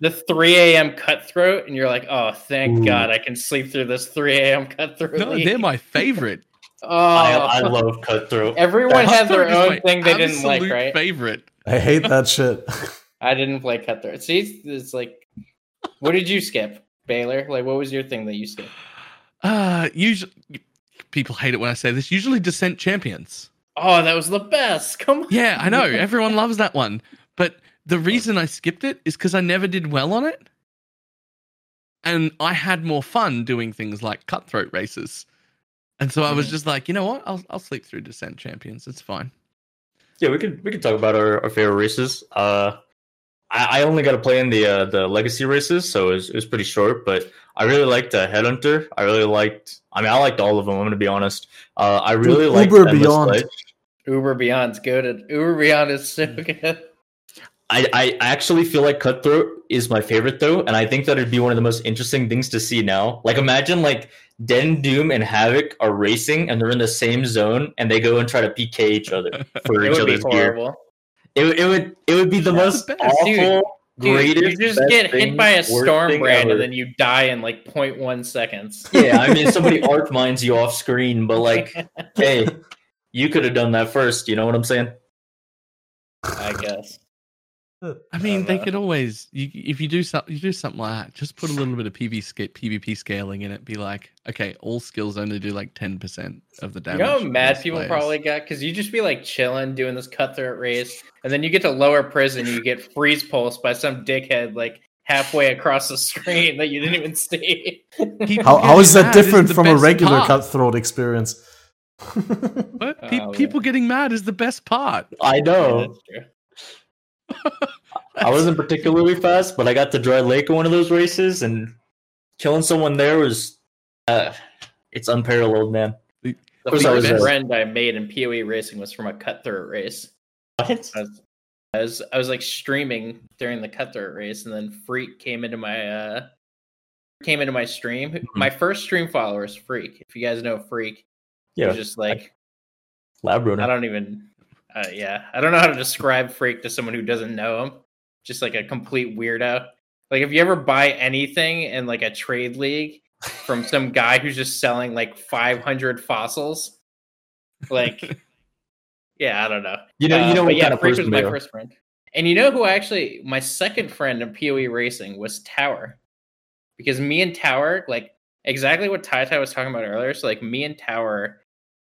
the 3 a.m. cutthroat, and you're like, oh, thank Ooh. God I can sleep through this 3 a.m. cutthroat. no, league." they're my favorite. oh, I, I love cutthroat. everyone had their own thing they didn't like, right? Favorite. I hate that shit. I didn't play cutthroat. See, it's, it's like, what did you skip, Balor? Like, what was your thing that you skipped? Uh usually people hate it when I say this. Usually descent champions. Oh, that was the best. Come on. Yeah, I know. Everyone loves that one. But the reason I skipped it is because I never did well on it. And I had more fun doing things like cutthroat races. And so I was Mhm. just like, you know what? I'll I'll sleep through Descent Champions. It's fine. Yeah, we could we could talk about our, our favorite races. Uh, I, I only got to play in the uh, the legacy races, so it was, it was pretty short. But I really liked uh, Headhunter. I really liked. I mean, I liked all of them. I'm gonna be honest. Uh, I really Dude, liked Uber Endless Beyond. Ledge. Uber Beyond's good. At, Uber Beyond is so good. I, I actually feel like Cutthroat is my favorite though, and I think that it'd be one of the most interesting things to see now. Like imagine like Den Doom and Havoc are racing and they're in the same zone and they go and try to PK each other for each would be other's gear. horrible. It, would- it would it would be the That's most the awful, Dude, Dude, you just get thing, hit by a storm brand and then you die in like 0.1 seconds. yeah, I mean somebody arc mines you off screen, but like, hey, you could have done that first. You know what I'm saying? I guess. I mean, they Uh, could always you, if you do something you do something like that, just put a little bit of PV sca- PvP scaling in it. Be like, okay, all skills only do like ten percent of the damage. You know how mad people players. probably got because you just be like chilling doing this cutthroat race, and then you get to lower prison, you get freeze pulse by some dickhead like halfway across the screen that you didn't even see. People How, how getting is that different the from a regular part. cutthroat experience? But pe- Oh, yeah. people getting mad is the best part. I Yeah, know. that's true. I wasn't particularly fast, but I got to Dry Lake in one of those races, and killing someone there was uh, it's unparalleled, man. The course I was first there. friend I made in PoE racing was from a cutthroat race. What? I was, I was I was like streaming during the cutthroat race, and then Freak came into my uh came into my stream. Mhm. My first stream follower is Freak. If you guys know Freak, Yeah, he's just like lab I don't even. Uh, yeah, I don't know how to describe Freak to someone who doesn't know him. Just like a complete weirdo. Like if you ever buy anything in like a trade league from some guy who's just selling like 500 fossils, like yeah, I don't know. You know, you Uh, know but what yeah, kind of Freak person was my are. first friend. And you know who actually my second friend in PoE racing was Tower. Because me and Tower, like exactly what Tai Tai was talking about earlier. So like me and Tower,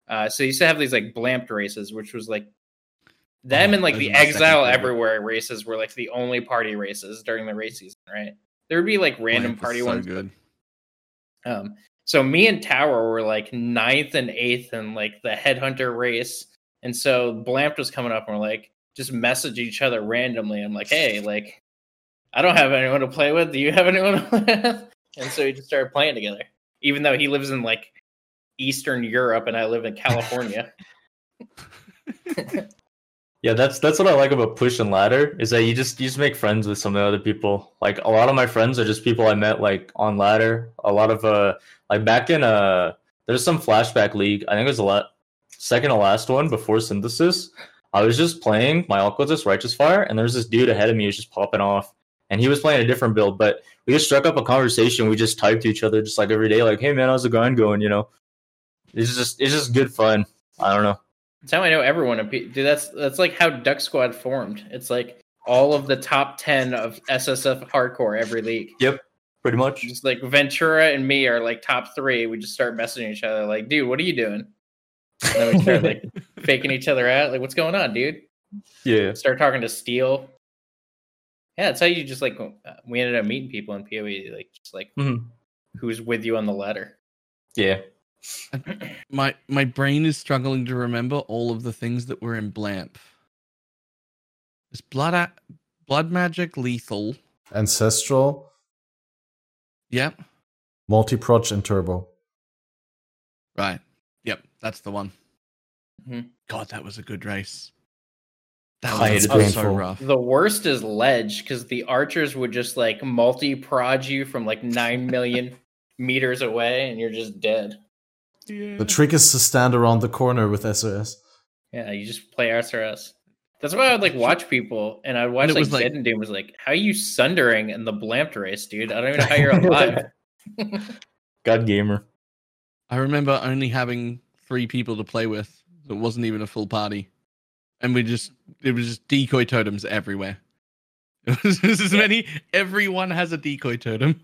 uh so they used to have these like blamped races, which was like them Oh, and like the are my second exile everywhere races were like the only party races during the race season, right? There would be like random is party so ones. good. Um, so me and Tower were like ninth and eighth in like the headhunter race, and so Blamp was coming up, and we're like just message each other randomly. I'm like, hey, like I don't have anyone to play with. Do you have anyone to play with? And so we just started playing together, even though he lives in like Eastern Europe and I live in California. Yeah, that's that's what I like about push and ladder is that you just you just make friends with some of the other people. Like a lot of my friends are just people I met like on ladder. A lot of uh like back in uh there's some flashback league. I think it was a lot second to last one before synthesis. I was just playing my Alquizis Righteous Fire and there's this dude ahead of me who was just popping off. And he was playing a different build, but we just struck up a conversation. We just typed to each other just like every day, like, hey man, how's the grind going? You know? It's just it's just good fun. I don't know. That's how I know everyone. Dude, that's that's like how Duck Squad formed. It's like all of the top ten of SSF hardcore every league. Yep, pretty much. Just like Ventura and me are like top three. We just start messaging each other like, dude, what are you doing? And then we start like faking each other out. Like, what's going on, dude? Yeah. Start talking to Steel. Yeah, that's how you just like we ended up meeting people in PoE, like just like Mhm. who's with you on the ladder. Yeah. My my brain is struggling to remember all of the things that were in Blamp. Is blood a- blood magic lethal? Ancestral, Yep. multi-proj, and turbo. Right. Yep. That's the one. Mhm. God, that was a good race. That I was hated so, so Painful. rough. The worst is ledge because the archers would just like multi proj you from like nine million meters away, and you're just dead. The trick is to stand around the corner with SRS. Yeah, you just play SRS. That's why I would like watch people, and I'd watch it like was, like- Dead and Doom was like, "How are you sundering in the Blamp race, dude? I don't even know how you're alive." God gamer. I remember only having three people to play with. It wasn't even a full party, and we just it was just decoy totems everywhere. It was just as many. Everyone has a decoy totem.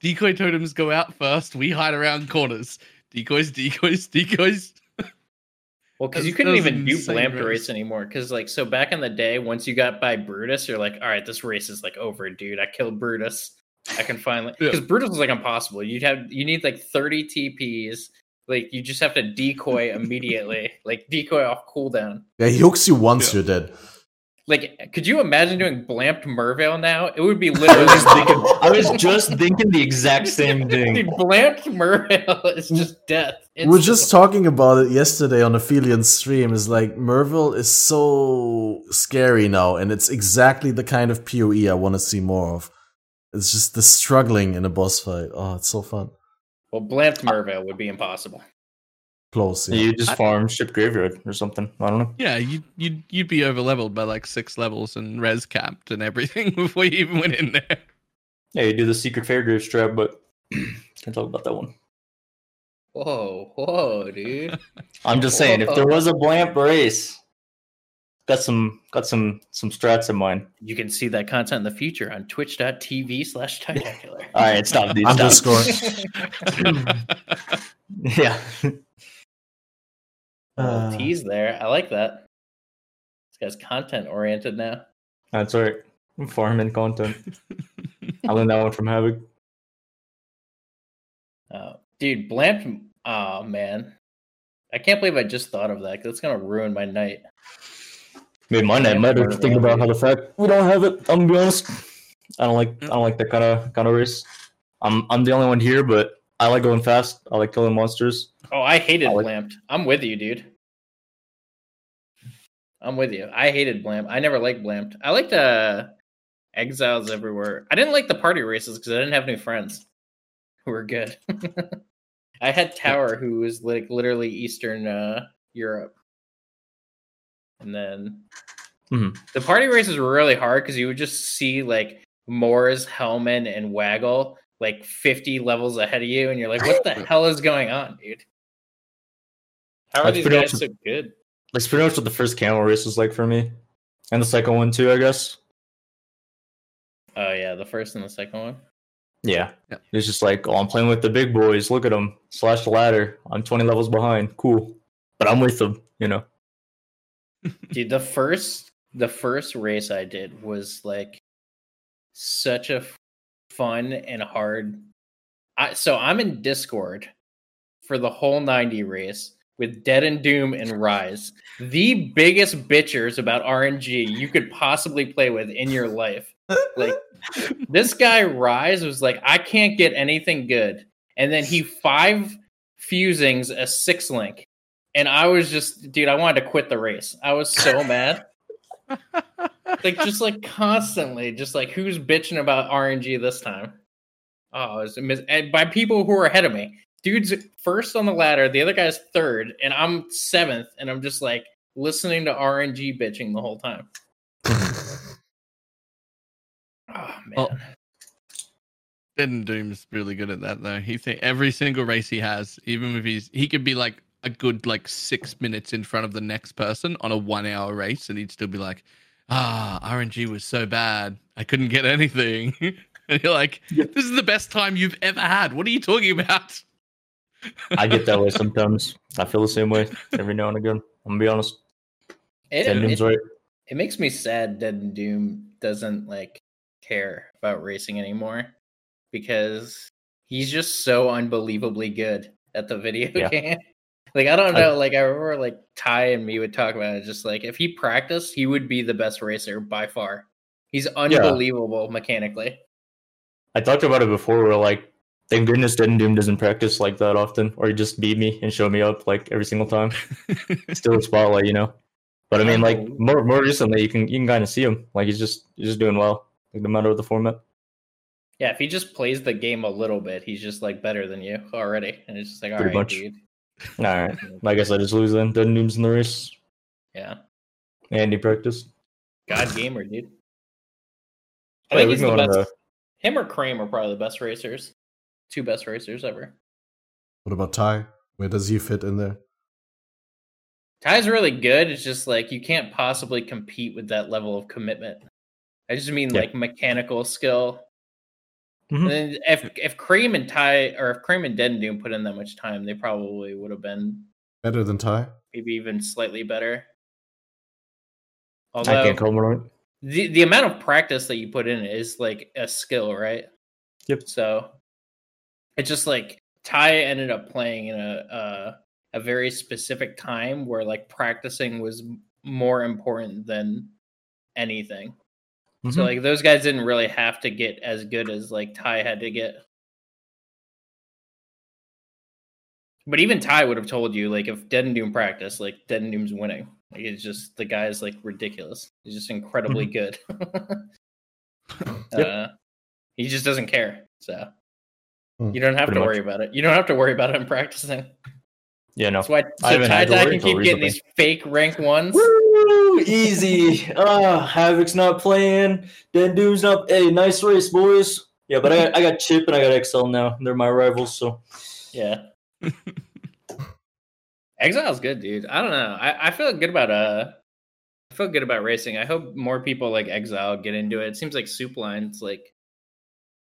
Decoy totems go out first. We hide around corners. Decoys, decoys, decoys. Well, because you couldn't even do insane Blamp race. race anymore. Because like so back in the day, once you got by Brutus, you're like, "All right, this race is like over, dude. I killed Brutus. I can finally." Yeah. Because Brutus was like impossible. You'd have you need like 30 TPs. Like you just have to decoy immediately, like decoy off cooldown. Yeah, he hooks you once, Yeah. you're dead. Like, could you imagine doing Blamped Merveil now? It would be I was literally just thinking. I was just thinking the exact same Dude, thing. Blamped Merveil is just death. We We're just talking about it yesterday on Aphelion stream. Is like Merveil is so scary now, and it's exactly the kind of PoE I want to see more of. It's just the struggling in a boss fight. Oh, it's so fun. well, Blamped Mervale would be impossible. Close. Yeah. You just farm ship graveyard or something. I don't know. Yeah, you you'd you'd be over leveled by like six levels and res capped and everything before you even went in there. Yeah, you do the secret fairgrave strap, but can't talk about that one. Whoa, whoa, dude. I'm just saying, if there was a blamp race, got some got some some strats in mind. You can see that content in the future on twitch.tv slash titacular. All right, stop, dude. Stop. Underscore. yeah. Uh, tease there. I like that. This guy's content oriented now. That's right. I'm farming content. I learned that one from Havoc. Oh, dude, Blamp. Oh, man. I can't believe I just thought of that that's going to ruin my night. Made my night better thinking about how the fact we don't have it. I'm gonna be honest. I don't like I don't like that kind of kind of race. I'm I'm the only one here, but I like going fast. I like killing monsters. Oh, I hated like- Blamped. I'm with you, dude. I'm with you. I hated Blamp. I never liked Blamped. I liked uh, Exiles Everywhere. I didn't like the party races because I didn't have any friends who were good. I had Tower, who was like literally Eastern uh, Europe, and then Mhm. the party races were really hard because you would just see like Moors, Hellman, and Waggle like 50 levels ahead of you, and you're like, what the hell is going on, dude? How are That's these pretty guys much- so good? That's pretty much what the first camel race was like for me, and the second one too, I guess. Oh yeah, the first and the second one. Yeah. Yeah. It's just like, oh, I'm playing with the big boys. Look at them. Slash the ladder. I'm 20 levels behind. Cool. But I'm with them, you know. Dude, the first the first race I did was like such a fun and hard. I so I'm in Discord for the whole 90 race with Dead and Doom and Rise, the biggest bitchers about RNG you could possibly play with in your life. Like this guy Rise was like, I can't get anything good, and then he five fusings a six link, and I was just, dude, I wanted to quit the race. I was so mad. like just like constantly, just like who's bitching about RNG this time? Oh, it was mis- and by people who are ahead of me. Dude's first on the ladder, the other guy's third, and I'm seventh, and I'm just like listening to RNG bitching the whole time. Oh man. Well, Dead and Doom's really good at that though. He think every single race he has, even if he's he could be like a good like six minutes in front of the next person on a one hour race, and he'd still be like, "Ah, RNG was so bad, I couldn't get anything." and you're like, "This is the best time you've ever had. What are you talking about?" I get that way sometimes. I feel the same way every now and again. I'm gonna be honest. It, it, right. it makes me sad Dead and Doom doesn't like care about racing anymore because he's just so unbelievably good at the video Yeah. game. Like I don't I- know, like I remember like Tai and me would talk about it. Just like if he practiced, he would be the best racer by far. He's unbelievable mechanically. I talked about it before where like thank goodness Dead and Doom doesn't practice like that often or he just beat me and show me up like every single time. Still a spotlight, you know. But I mean like more more recently you can you can kind of see him. Like he's just he's just doing well. Like no matter what the format. Yeah, if he just plays the game a little bit, he's just like better than you already. And it's just like, all Pretty right, much. dude. Alright. I guess I just lose then. Dead and Doom's in the race. Yeah. And he practiced. God gamer, dude. I think he's the best. to- Him or Cream are probably the best racers. Two best racers ever. What about Tai? Where does he fit in there? Tai's really good. It's just like you can't possibly compete with that level of commitment. I just mean Yeah. like mechanical skill. Mhm. And then if if Cream and Tai or if Cream and Dead and Doom put in that much time, they probably would have been Better than Tai? maybe even slightly better. I Although can't call him right. the the amount of practice that you put in is like a skill, right? Yep. So it's just like Tai ended up playing in a uh, a very specific time where like practicing was more important than anything. So Mhm. like those guys didn't really have to get as good as like Tai had to get. But even Tai would have told you like if Dead and Doom practice, like Dead and Doom's winning. Like it's just the guy's like ridiculous. He's just incredibly good. Yep. uh, he just doesn't care. So. You don't have Pretty to much. worry about it. You don't have to worry about him practicing. yeah, no. That's why I so haven't Tai Tai can keep getting these fake rank ones. Woo! Easy. Ah, Havoc's not playing. Dead Doom's not. Hey, nice race, boys. Yeah, but I got, I got Chip and I got XL now. They're my rivals, so Yeah. Exile's good, dude. I don't know. I, I feel good about uh I feel good about racing. I hope more people like Exile get into it. It seems like Soupline's like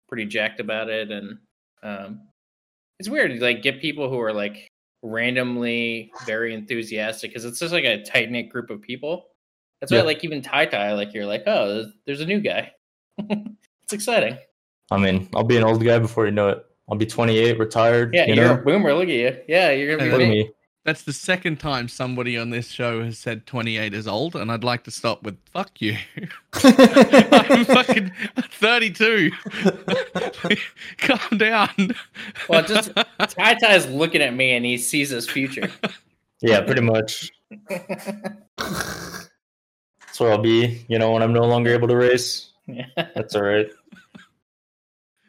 pretty jacked about it and um it's weird to like get people who are like randomly very enthusiastic because it's just like a tight knit group of people. That's why like even Tai Tai, like you're like, oh, there's, there's a new guy. it's exciting. I mean, I'll be an old guy before you know it. I'll be 28, retired. Yeah, you you're know? a boomer. Look at you. Yeah, you're gonna be Look at me. Me. That's the second time somebody on this show has said 28 is old, and I'd like to stop with "fuck you." I'm fucking 32. Calm down. Well, just Tai Tai's looking at me and he sees his future. Yeah, pretty much. That's where I'll be. You know, when I'm no longer able to race. Yeah. That's all right.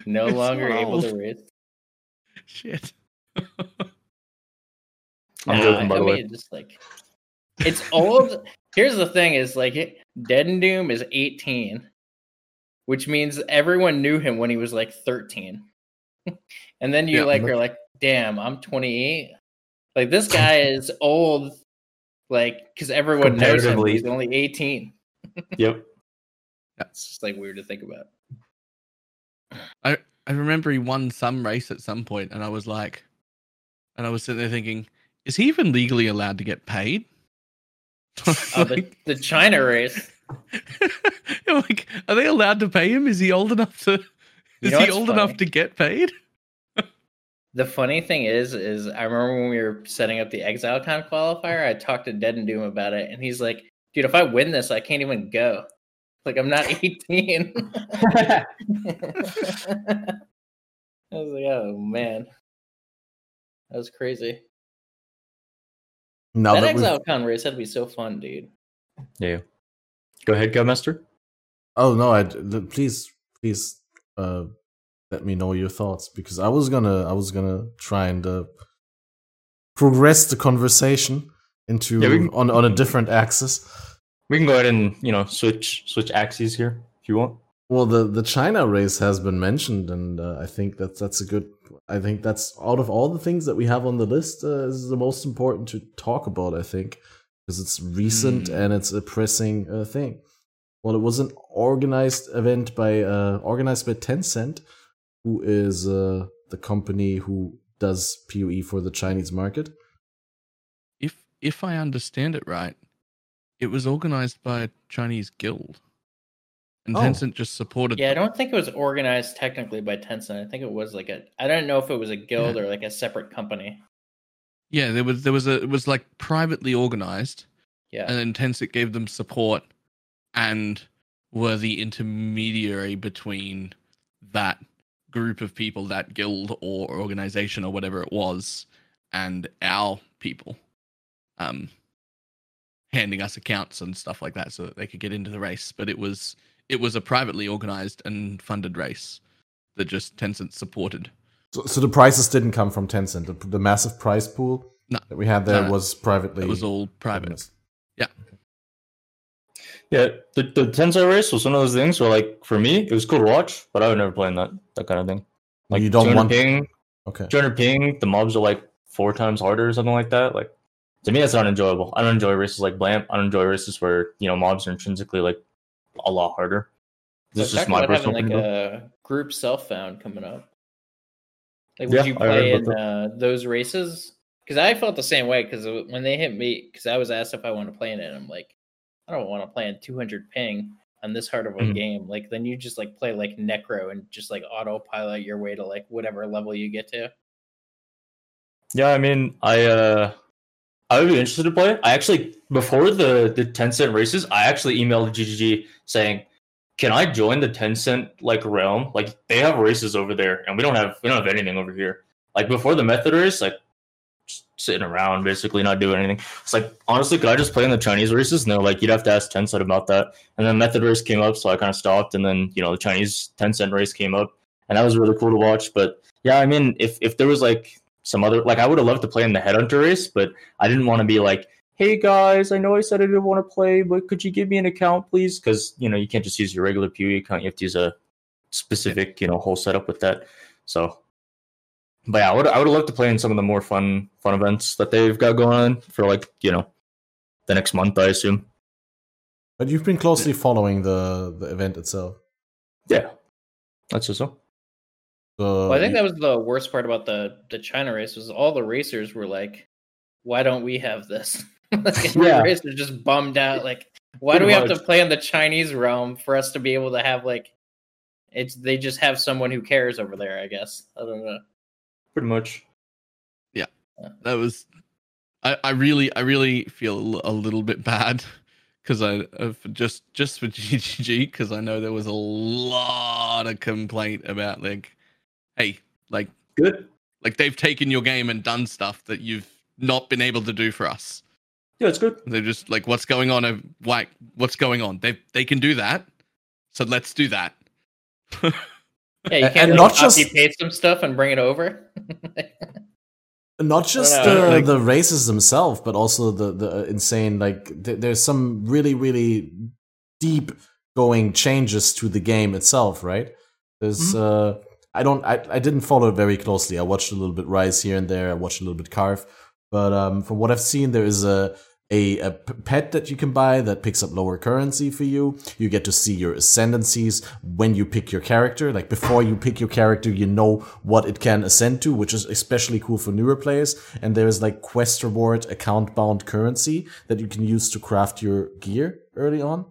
no It's so longer able to old. race. Shit. I'm Nah, joking, by I the way. Just like it's old. Here's the thing: is like Dead and Doom is 18, which means everyone knew him when he was like 13, and then you Yeah. like are like, damn, I'm 28. Like this guy is old, like because everyone knows him. He's only 18. Yep. That's just like weird to think about. I I remember he won some race at some point, and I was like, and I was sitting there thinking, is he even legally allowed to get paid? Oh, the, the China race. like, are they allowed to pay him? Is he old enough to? You Is know he old funny? enough to get paid? The funny thing is, is I remember when we were setting up the ExileCon qualifier, I talked to Dead and Doom about it, and he's like, "Dude, if I win this, I can't even go. Like, I'm not 18." I was like, "Oh man, that was crazy." Now that that we've, ExileCon race had to be so fun, dude. yeah. Go ahead, Master. oh no, I please please uh, let me know your thoughts because I was gonna I was gonna try and uh, progress the conversation into Yeah, can- on on a different axis. We can go ahead and you know switch switch axes here if you want. Well, the the China race has been mentioned, and uh, I think that's that's a good. I think that's out of all the things that we have on the list, uh, is the most important to talk about. I think because it's recent Hmm. and it's a pressing uh, thing. Well, it was an organized event by uh, organized by Tencent, who is uh, the company who does PoE for the Chinese market. If if I understand it right, it was organized by a Chinese guild, and Oh. Tencent just supported. Yeah, I don't think it was organized technically by Tencent. I think it was like a. I don't know if it was a guild or like a separate company. Yeah, there was there was a it was like privately organized, Yeah. and then Tencent gave them support and were the intermediary between that group of people, that guild or organization or whatever it was, and our people. Um handing us accounts and stuff like that so that they could get into the race. But it was it was a privately organized and funded race that just Tencent supported. So, so the prices didn't come from Tencent. The, the massive prize pool No. that we had there No, no. was privately. It was all private. organized. Yeah, the the Tencent race was one of those things where like for me it was cool to watch, but I would never play in that that kind of thing. Like You don't 200 want- ping, Okay. 200 ping, the mobs are like four times harder or something like that. Like to me, that's not enjoyable. I don't enjoy races like Blamp. I don't enjoy races where you know mobs are intrinsically like a lot harder. This is just my about having like a group self found coming up. Like, would Yeah, you play in uh, those races? Because I felt the same way. Because when they hit me, because I was asked if I want to play in it, I'm like, I don't want to play in 200 ping on this hard of a Mhm. game. Like, then you just like play like Necro and just like autopilot your way to like whatever level you get to. Yeah, I mean, I uh, I would be interested to play. I actually before the the Tencent races, I actually emailed GGG saying, "Can I join the Tencent like realm? Like they have races over there, and we don't have we don't have anything over here. Like before the method race, like sitting around basically not doing anything. It's like honestly, could I just play in the Chinese races? They're like, you'd have to ask Tencent about that. And then method race came up, so I kind of stopped. And then you know the Chinese Tencent race came up, and that was really cool to watch. But yeah, I mean, if if there was like some other like I would have loved to play in the headhunter race, but I didn't want to be like, hey guys, I know I said I didn't want to play, but could you give me an account, please? Because you know you can't just use your regular PoE account; you have to use a specific, you know, whole setup with that. So, but yeah, I would I would love to play in some of the more fun fun events that they've got going on for like you know the next month, I assume. But you've been closely following the the event itself. Yeah, that's just so. So Well, I think that was the worst part about the the China race was all the racers were like, "Why don't we have this?" like, every Yeah. racer just bummed out. Like, why do Pretty we have to play in the Chinese realm for us to be able to have like? It's they just have someone who cares over there. I guess I don't know. Pretty much. Yeah. That was I, I really I really feel a little bit bad because I uh, for just just for GGG because I know there was a lot of complaint about like, hey, like Good. like they've taken your game and done stuff that you've not been able to do for us. Yeah, it's good. They're just like, what's going on? Uh, Like, what's going on? They they can do that, so let's do that. Yeah, you And- can't and like, not just- paste some stuff and bring it over. Not just the, like- the races themselves, but also the the insane like th- there's some really really deep going changes to the game itself, right? There's uh I don't I, I didn't follow it very closely. I watched a little bit Rise here and there. I watched a little bit Carve, but um from what I've seen, there is a a pet that you can buy that picks up lower currency for you. You get to see your ascendancies when you pick your character. Like before you pick your character, you know what it can ascend to, which is especially cool for newer players. And there is like quest reward account bound currency that you can use to craft your gear early on.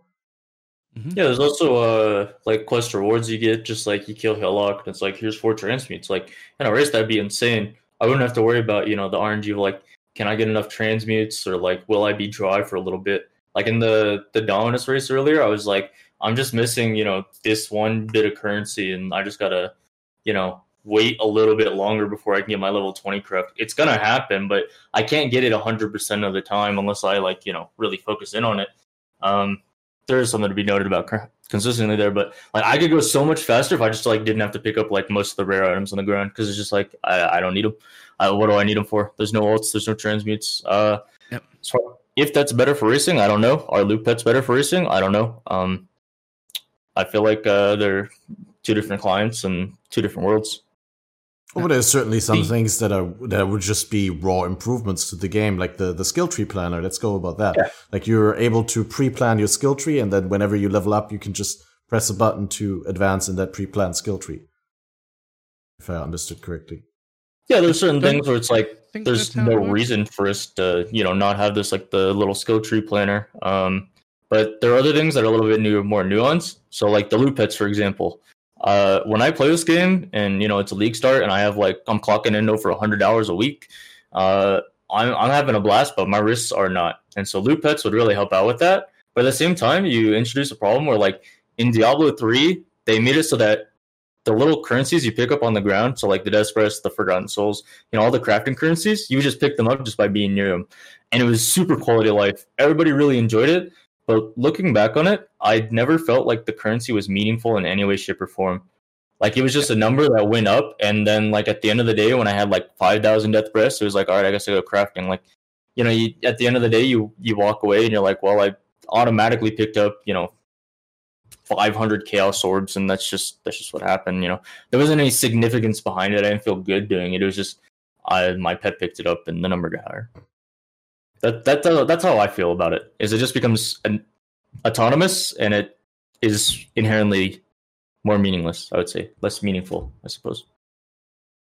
Yeah, there's also uh like quest rewards you get, just like you kill Hillock, and it's like here's four transmutes. Like in a race that'd be insane. I wouldn't have to worry about you know the RNG of like can I get enough transmutes or like will I be dry for a little bit. Like in the the Dominus race earlier, I was like I'm just missing you know this one bit of currency, and I just gotta you know wait a little bit longer before I can get my level 20 correct. It's gonna happen, but I can't get it 100% of the time unless I like you know really focus in on it. Um, there is something to be noted about consistently there, but like I could go so much faster if I just like didn't have to pick up like most of the rare items on the ground because it's just like I, I don't need them. I, what do I need them for? There's no alts, there's no transmutes. Uh, Yep. So if that's better for racing, I don't know. Are loot pets better for racing? I don't know. Um, I feel like uh, they're two different clients and two different worlds. Well, there's certainly some The- things that are that would just be raw improvements to the game, like the the skill tree planner. Let's go about that. Yeah. Like you're able to pre-plan your skill tree, and then whenever you level up, you can just press a button to advance in that pre-planned skill tree. If I understood correctly. Yeah, there's certain Don't things where it's like there's that's how it no reason for us to you know not have this like the little skill tree planner um but there are other things that are a little bit new more nuanced so like the loot pets for example uh when i play this game and you know it's a league start and i have like i'm clocking in over 100 hours a week uh I'm, I'm having a blast but my wrists are not. And so loot pets would really help out with that. But at the same time you introduce a problem where like in diablo 3 they made it so that the little currencies you pick up on the ground so like the Despress, the forgotten souls you know all the crafting currencies you just pick them up just by being near them. And it was super quality of life. Everybody really enjoyed it but looking back on it i never felt like the currency was meaningful in any way shape or form. Like it was just a number that went up and then like at the end of the day when i had like 5000 death breaths it was like all right i guess i go crafting. Like you know you, at the end of the day you you walk away and you're like well i automatically picked up you know 500 chaos orbs and that's just that's just what happened you know? There wasn't any significance behind it. I didn't feel good doing it. It was just I, my pet picked it up and the number got higher that, that that's how i feel about it is it just becomes an autonomous and it is inherently more meaningless i would say less meaningful i suppose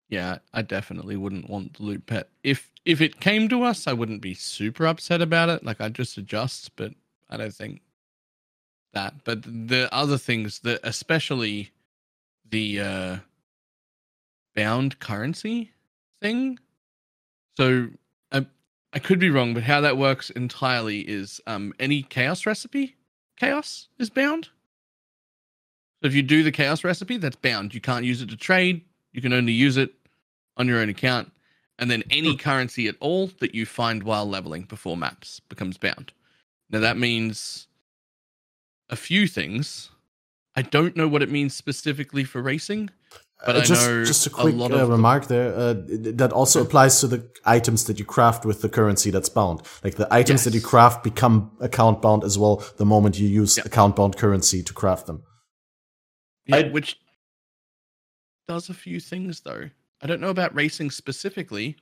Yeah, I definitely wouldn't want the loot pet. If if it came to us, I wouldn't be super upset about it. Like I'd just adjust, but I don't think that. But the other things that especially the uh bound currency thing. So I could be wrong, but how that works entirely is um any chaos recipe, chaos is bound. So if you do the chaos recipe, that's bound. You can't use it to trade. You can only use it on your own account. And then any currency at all that you find while leveling before maps becomes bound. Now that means a few things. I don't know what it means specifically for racing, but Uh, I just know just a a quick lot uh, of remark there. Uh, that also applies to the items that you craft with the currency that's bound. Like the items that you craft become account bound as well the moment you use Yep. account bound currency to craft them. Yeah, I- which does a few things though. I don't know about racing specifically,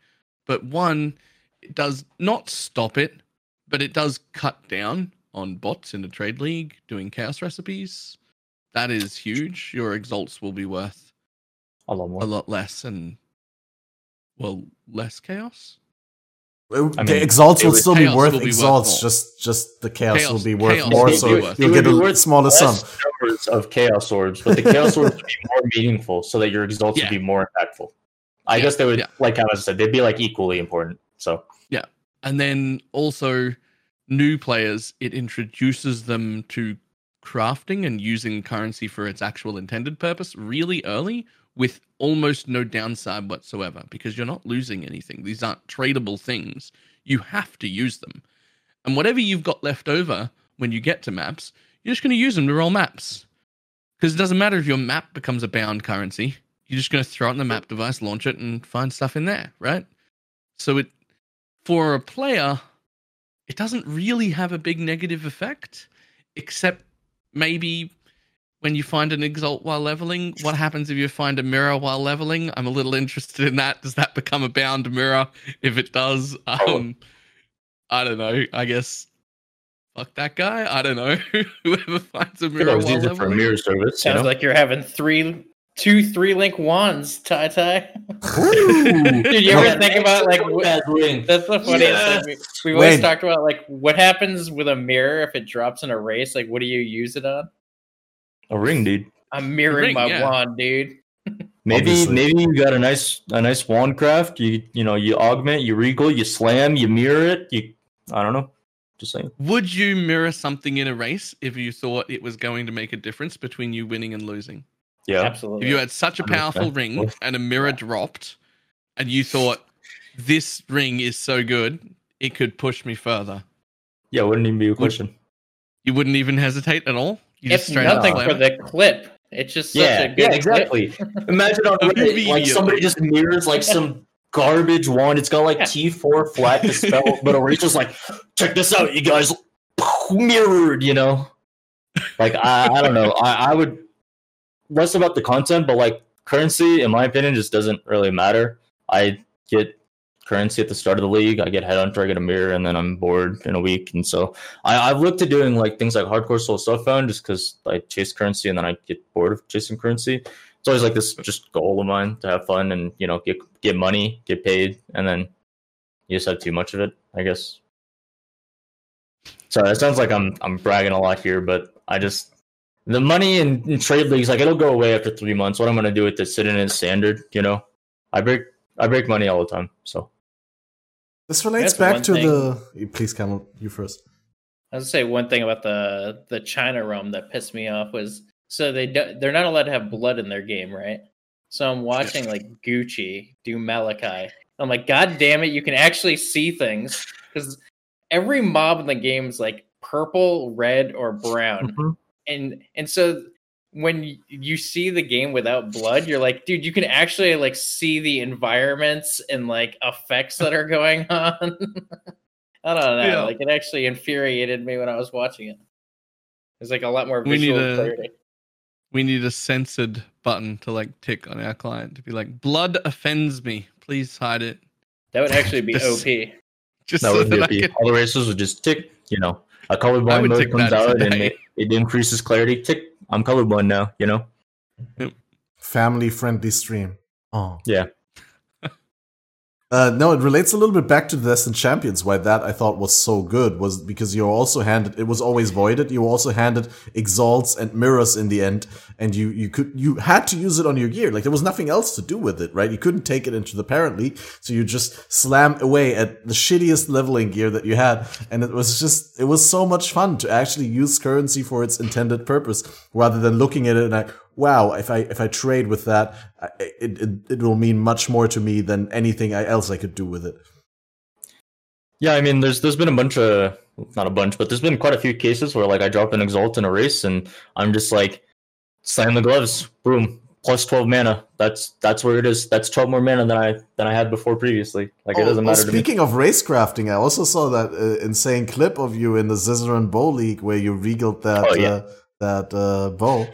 but one, it does not stop it, but it does cut down on bots in the trade league doing chaos recipes. That is huge. Your exalts will be worth a lot more a lot less and well, less chaos. I the exalts will still be worth will be worth exalts. more. just just the chaos, Chaos- will be worth chaos more, will so worth- you'll get a worth smaller sum. numbers of chaos orbs but the chaos orbs will be more meaningful so that your exalts Yeah. would be more impactful i Yeah, guess they would yeah. like how i said they'd be like equally important so yeah, and then also new players, it introduces them to crafting and using currency for its actual intended purpose really early with almost no downside whatsoever because you're not losing anything. These aren't tradable things. You have to use them. And whatever you've got left over when you get to maps, you're just going to use them to roll maps. Because it doesn't matter if your map becomes a bound currency, you're just going to throw it in the map device, launch it, and find stuff in there, right? So it, for a player, it doesn't really have a big negative effect, except maybe when you find an exalt while leveling. What happens if you find a mirror while leveling? I'm a little interested in that. Does that become a bound mirror? If it does, um, I don't know. I guess fuck that guy. I don't know. Whoever finds a mirror always while use it for a leveling. mirror service. You Sounds know? like you're having three, two three link wands, Tai Tai. Dude, Did you ever think about like what, that's the funniest Yes. thing. We, we've always talked about like what happens with a mirror if it drops in a race. Like, what do you use it on? A ring, dude. I'm mirroring ring, my yeah. wand, dude. Maybe Obviously. maybe you got a nice a nice wand craft. You you know you augment, you regal, you slam, you mirror it. You I don't know. Just saying. Would you mirror something in a race if you thought it was going to make a difference between you winning and losing? Yeah. Absolutely. If you had such a Understand. powerful ring and a mirror dropped, and you thought this ring is so good, it could push me further, Yeah, wouldn't even be a question. you wouldn't even hesitate at all. You if just straight up nothing for the clip, it's just such a Yeah, good yeah, clip. exactly. Imagine on Reddit, like somebody just mirrors like some garbage wand. It's got like T four flat to spell, but a just like, check this out, you guys, mirrored. You know, like I, I don't know. I, I would less about the content, but like currency, in my opinion, just doesn't really matter. I get currency at the start of the league. I get headhunter, I get a mirror, and then I'm bored in a week. And so I, I've looked at doing like things like hardcore soul stuff found just because I chase currency and then I get bored of chasing currency. It's always like this just goal of mine to have fun and you know get get money, get paid, and then you just have too much of it, I guess. Sorry, it sounds like I'm I'm bragging a lot here, but I just the money in, in trade leagues like it'll go away after three months. What I'm gonna do with it, sit in standard, you know? I break I break money all the time, so This relates back to thing. the. Please, Camel, you first. I was gonna say one thing about the the China realm that pissed me off was so they do, they're not allowed to have blood in their game, right? So I'm watching like Gucci do Malachai. I'm like, God damn it, you can actually see things because every mob in the game is like purple, red, or brown, Mhm. and and so when you see the game without blood, you're like, dude, you can actually like see the environments and like effects that are going on. I don't know. Yeah. Like it actually infuriated me when I was watching it. It's like a lot more We need visual a- clarity. We need a censored button to like tick on our client to be like, blood offends me. Please hide it. That would actually be Just- OP. Just that so would be that I okay. can. All the races would just tick, you know. a colorblind would mode comes that out and it, it increases clarity. Tick, I'm colorblind now, you know? Family friendly stream. Oh. Yeah. Uh, no, it relates a little bit back to the Descent Champions. Why that I thought was so good was because you're also handed. It was always voided. You also handed exalts and mirrors in the end, and you you could you had to use it on your gear. Like there was nothing else to do with it, right? You couldn't take it into the parent league, so you just slam away at the shittiest leveling gear that you had, and it was just it was so much fun to actually use currency for its intended purpose, rather than looking at it and like, wow, if I if I trade with that, it it, it will mean much more to me than anything else I could do with it. Yeah, I mean, there's there's been a bunch of not a bunch, but there's been quite a few cases where like I drop an exalt in a race and I'm just like slam the gloves, boom, plus twelve mana. That's that's where it is. That's twelve more mana than I than I had before previously. Like it Oh, doesn't well, matter to me. speaking of race crafting, I also saw that uh, insane clip of you in the Zizaran Bow League where you regaled that Oh, yeah. uh, that uh, bow.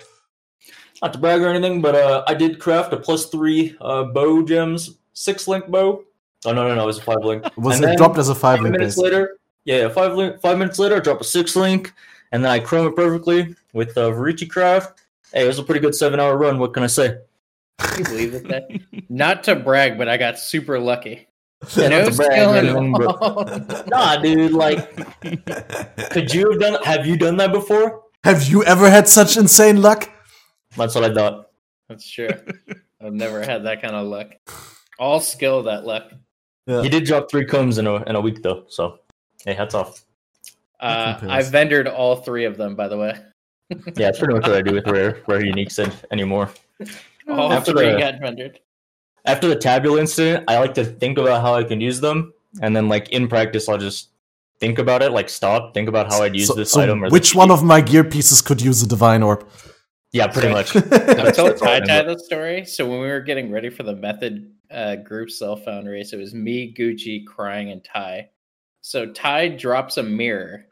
Not to brag or anything, but uh, I did craft a plus three uh, bow gems, six link bow. Oh no no no, it was a five link. Was And it dropped as a five Five link minutes base? later, yeah, yeah, five link, five minutes later, I drop a six link, and then I chrome it perfectly with uh, Vorici craft. Hey, it was a pretty good seven hour run. What can I say? Can you believe it? That not to brag, but I got super lucky. No not to brag skill or anything, but- involved. Nah, dude, like, could you have done? Have you done that before? Have you ever had such insane luck? That's what I thought. That's true. I've never had that kind of luck. All skill that luck. Yeah. He did drop three combs in a in a week though, so hey, hats off. Uh, compares. I vendored all three of them, by the way. Yeah, it's pretty much what I do with rare rare uniques and anymore. All After three the- got vendored. After the tabula incident, I like to think about how I can use them, and then like in practice, I'll just think about it, like stop, think about how I'd use So- this so item. Or which this one of my gear pieces could use a divine orb? Yeah, pretty much. I That's- told that's all I Tai Tai the story. So when we were getting ready for the method uh, group cell phone race, it was me, Gucci, crying, and Tai. So Tai drops a mirror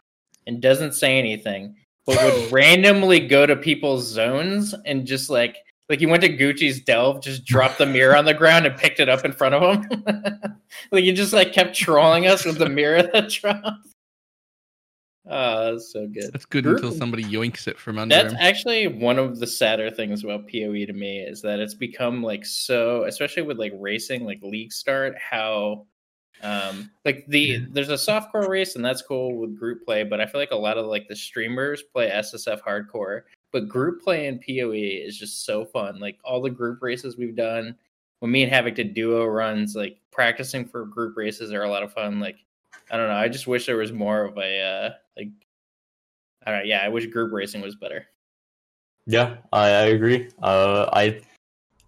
and doesn't say anything, but would randomly go to people's zones and just like like he went to Gucci's delve, just dropped the mirror on the ground and picked it up in front of him. like he just like kept trolling us with the mirror that dropped. Oh, that's so good. That's good Group- until somebody yoinks it from under That's him. actually one of the sadder things about PoE to me is that it's become like so, especially with like racing, like league start, how um like the there's a softcore race and that's cool with group play, but I feel like a lot of like the streamers play SSF hardcore, but group play in PoE is just so fun. Like all the group races we've done, when me and Havoc did duo runs, like practicing for group races are a lot of fun. Like I don't know, I just wish there was more of a uh like I don't know, yeah, I wish group racing was better. Yeah, I, I agree. Uh, I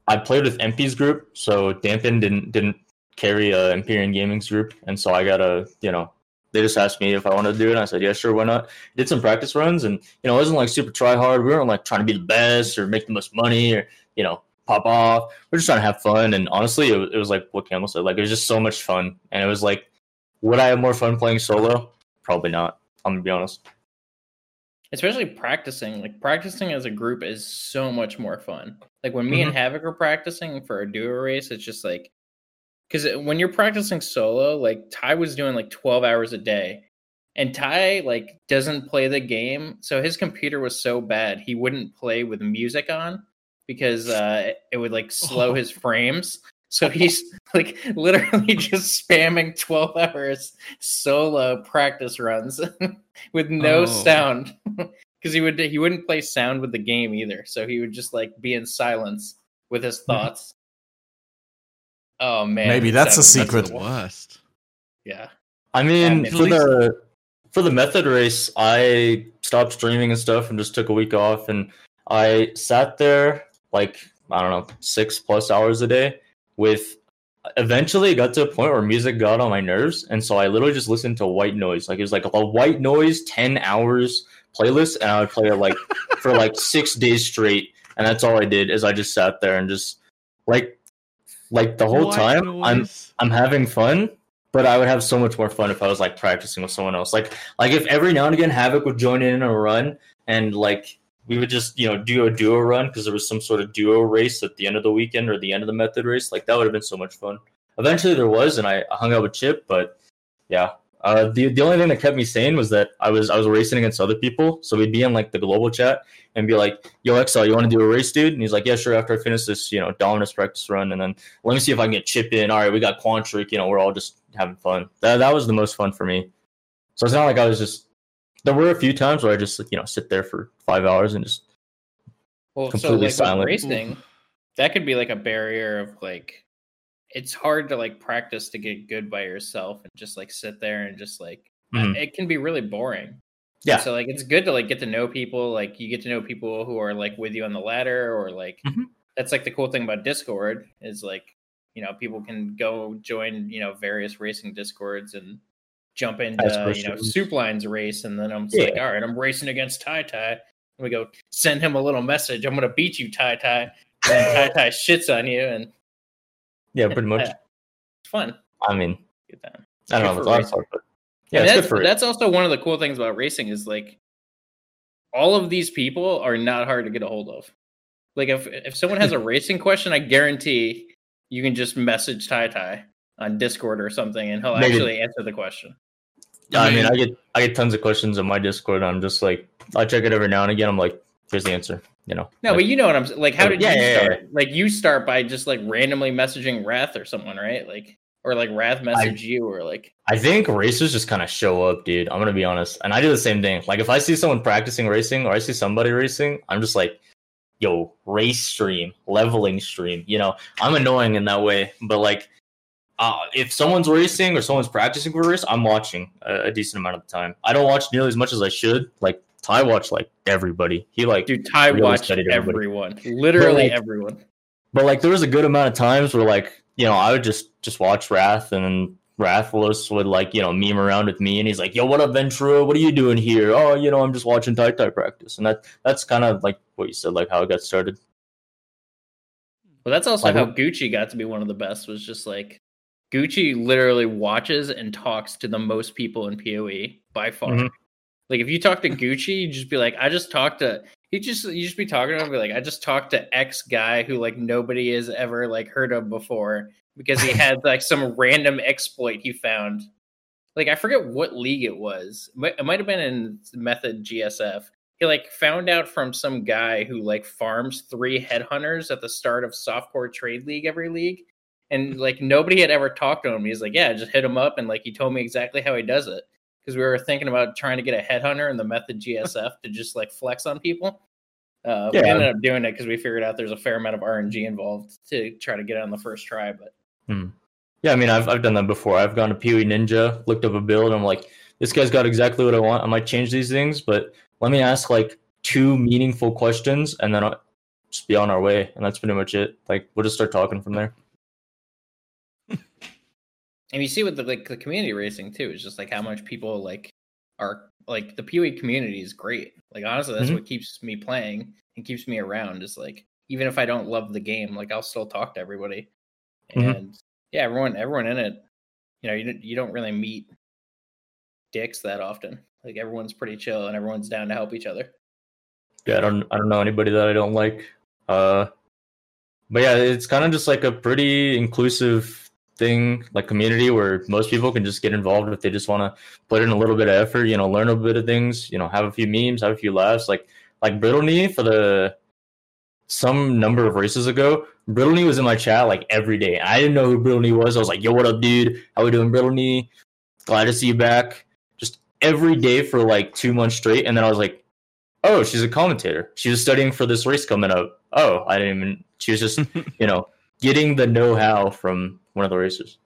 I played with Empy's group, so Dampen didn't didn't carry uh, Empyrean Gaming's group, and so I got a you know they just asked me if I wanted to do it. And I said yeah, sure, why not? Did some practice runs, and you know it wasn't like super try hard. We weren't like trying to be the best or make the most money or you know pop off. We're just trying to have fun, and honestly, it, was- it was like what Campbell said. Like it was just so much fun, and it was like, would I have more fun playing solo? Probably not. I'm gonna be honest. Especially practicing. Like practicing as a group is so much more fun. Like when me and Havoc are practicing for a duo race, it's just like because when you're practicing solo, like Tai was doing like 12 hours a day. And Tai like doesn't play the game, so his computer was so bad he wouldn't play with music on because uh, it would like slow his frames. So he's like literally just spamming 12 hours solo practice runs with no Oh. sound because he would he wouldn't play sound with the game either. So he would just like be in silence with his hmm. thoughts. Oh man, Maybe it that's a secret. That's the worst. Yeah, I mean, Yeah, for least- the for the method race, I stopped streaming and stuff and just took a week off and I sat there like I don't know, six plus hours a day with eventually it got to a point where music got on my nerves and so I literally just listened to white noise. Like it was like a white noise 10 hours playlist and I would play it like for like 6 days straight and that's all I did is I just sat there and just like like the whole White time I'm. I'm having fun, but I would have so much more fun if I was like practicing with someone else. Like like if every now and again Havoc would join in a run and like we would just you know do a duo run because there was some sort of duo race at the end of the weekend or the end of the method race. Like that would have been so much fun. Eventually there was, and I hung out with Chip, but yeah. Uh, the the only thing that kept me sane was that I was I was racing against other people, so we'd be in like the global chat and be like, "Yo, XL, you want to do a race, dude?" And he's like, "Yeah, sure." After I finish this, you know, Dominus practice run, and then let me see if I can get Chip in. All right, we got Quantric. You know, we're all just having fun. That that was the most fun for me. So it's not like I was just. There were a few times where I just you know sit there for five hours and just well, so like silent. racing, that could be like a barrier of like it's hard to like practice to get good by yourself and just like sit there and just like Mhm. it can be really boring. yeah So like it's good to like get to know people. Like you get to know people who are like with you on the ladder, or like Mhm. that's like the cool thing about Discord is like you know people can go join you know various racing discords and jump into Ask you know questions. Soupline's race, and then I'm Yeah. like, all right, I'm racing against Tai Tai. And we go send him a little message. I'm gonna beat you, Tai Tai. And Tai Tai shits on you, and yeah pretty much. It's fun. I mean, Good time. I don't know last racing. part, but yeah, and it's that's, good for it. that's also one of the cool things about racing is like all of these people are not hard to get a hold of. Like if if someone has a racing question, I guarantee you can just message Tai Tai on Discord or something, and he'll Maybe- actually answer the question. Yeah, I mean, I get I get tons of questions on my Discord. I'm just like, I check it every now and again. I'm like, here's the answer. You know. No, Like, but you know what I'm like. How Oh, did yeah, you yeah, yeah, start? Like you start by just like randomly messaging Wrath or someone, right? Like or like Wrath message you or like I think racers just kind of show up, dude. I'm gonna be honest, and I do the same thing. Like if I see someone practicing racing or I see somebody racing, I'm just like, yo, race stream, leveling stream. You know, I'm annoying in that way, but like, uh, if someone's racing or someone's practicing for a race, I'm watching a, a decent amount of the time. I don't watch nearly as much as I should. Like Tai watch like everybody. He like Dude, Tai really watched everyone. Literally like- everyone. But like there was a good amount of times where like you know I would just just watch Wrath and then Wrathless would like you know meme around with me and he's like yo what up Ventura what are you doing here oh you know I'm just watching Tai Tai practice and that that's kind of like what you said like how it got started Well, that's also Like, how Gucci got to be one of the best. Was just like Gucci literally watches and talks to the most people in PoE by far. Mhm. Like if you talk to Gucci, you just be like, I just talked to. He just you just be talking to him, be like, I just talked to X guy who like nobody has ever like heard of before because he had like some random exploit he found. Like I forget what league it was. It might- It might have been in Method GSF he like found out from some guy who like farms three headhunters at the start of softcore trade league every league and like nobody had ever talked to him. He's like yeah just hit him up and like he told me exactly how he does it because we were thinking about trying to get a headhunter and the method gsf to just like flex on people. Uh, we ended up doing it because we figured out there's a fair amount of rng involved to try to get it on the first try but yeah I mean I've I've done that before. I've gone to PoE Ninja looked up a build. And I'm like this guy's got exactly what I want. I might change these things but let me ask like two meaningful questions and then I'll just be on our way. And that's pretty much it. Like we'll just start talking from there and you see with the like the community racing too it's just like how much people like are like the PoE community is great like honestly that's Mhm. what keeps me playing and keeps me around is like even if i don't love the game like i'll still talk to everybody Mhm. and yeah everyone everyone in it you know you don't, you don't really meet dicks that often like everyone's pretty chill and everyone's down to help each other yeah, I don't I don't know anybody that I don't like. Uh but yeah, it's kind of just like a pretty inclusive thing, like community where most people can just get involved if they just want to put in a little bit of effort, you know, learn a bit of things, you know, have a few memes, have a few laughs. Like like brittany for the some number of races ago, brittany was in my chat like every day. I didn't know who brittany was. I was like, yo, what up, dude? How we doing, brittany Glad to see you back. Just every day for like two months straight. And then I was like, oh, she's a commentator. She was studying for this race coming up. Oh, I didn't even. She was just, you know, getting the know-how from one of the races.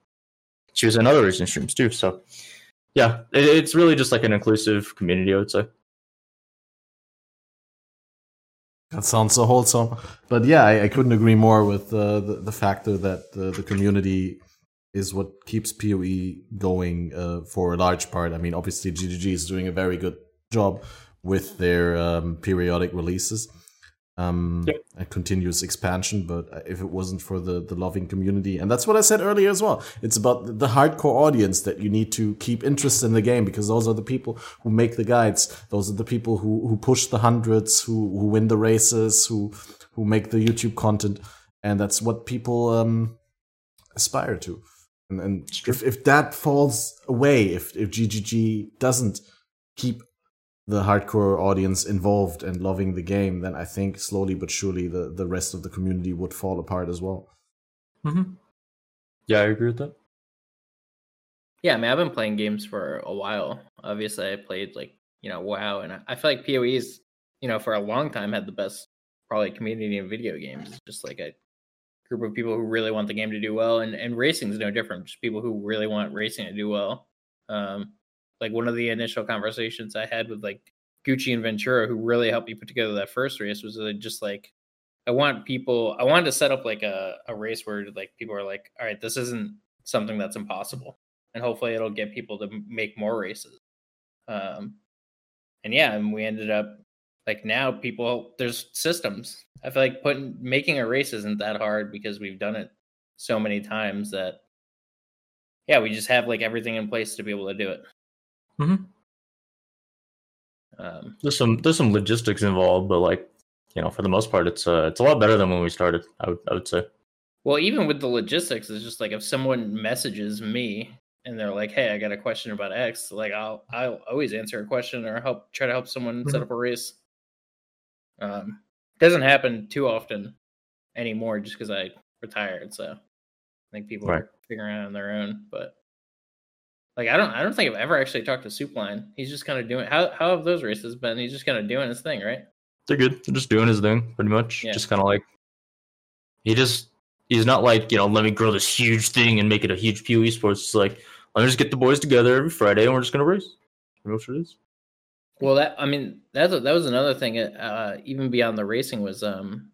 She was in other racing streams too. So, yeah, it, it's really just like an inclusive community. I would say. That sounds so wholesome. But yeah, I, I couldn't agree more with uh, the, the factor that uh, the community is what keeps PoE going uh, for a large part. I mean, obviously, GGG is doing a very good job with their um, periodic releases um, Yep. and continuous expansion. But if it wasn't for the, the loving community, and that's what I said earlier as well, it's about the hardcore audience that you need to keep interested in the game because those are the people who make the guides. Those are the people who, who push the hundreds, who, who win the races, who, who make the YouTube content. And that's what people um, aspire to. And, and if, if that falls away, if, if GGG doesn't keep the hardcore audience involved and loving the game, then I think slowly but surely the, the rest of the community would fall apart as well. Mm-hmm. Yeah, I agree with that. Yeah, I mean, I've been playing games for a while. Obviously, I played like you know WoW, and I- I feel like PoE's you know for a long time had the best probably community in video games. Just like a group of people who really want the game to do well, and and racing is no different. Just people who really want racing to do well. Um, like one of the initial conversations I had with like Gucci and Ventura, who really helped me put together that first race, was just like I want people. I wanted to set up like a a race where like people are like, all right, this isn't something that's impossible and hopefully it'll get people to make more races. Um, and yeah, and we ended up like now people there's systems. I feel like putting making a race isn't that hard because we've done it so many times that yeah, we just have like everything in place to be able to do it. Mhm. Um, There's some there's some logistics involved, but like you know, for the most part, it's uh it's a lot better than when we started. I would I would say. Well, even with the logistics, it's just like if someone messages me and they're like, "Hey, I got a question about X," like I'll I'll always answer a question or help try to help someone set Mhm. up a race. Um, doesn't happen too often anymore, just because I retired. So I think people Right. are figuring it out on their own. But like, I don't I don't think I've ever actually talked to Soupline. He's just kind of doing how how have those races been? He's just kind of doing his thing, right? They're good. They're just doing his thing, pretty much. Yeah. Just kind of like he just He's not like you know, let me grow this huge thing and make it a huge PoE sports. It's like let me just get the boys together every Friday and we're just gonna race. That's what it is. Well, that I mean, that's that was another thing. Uh, even beyond the racing was um,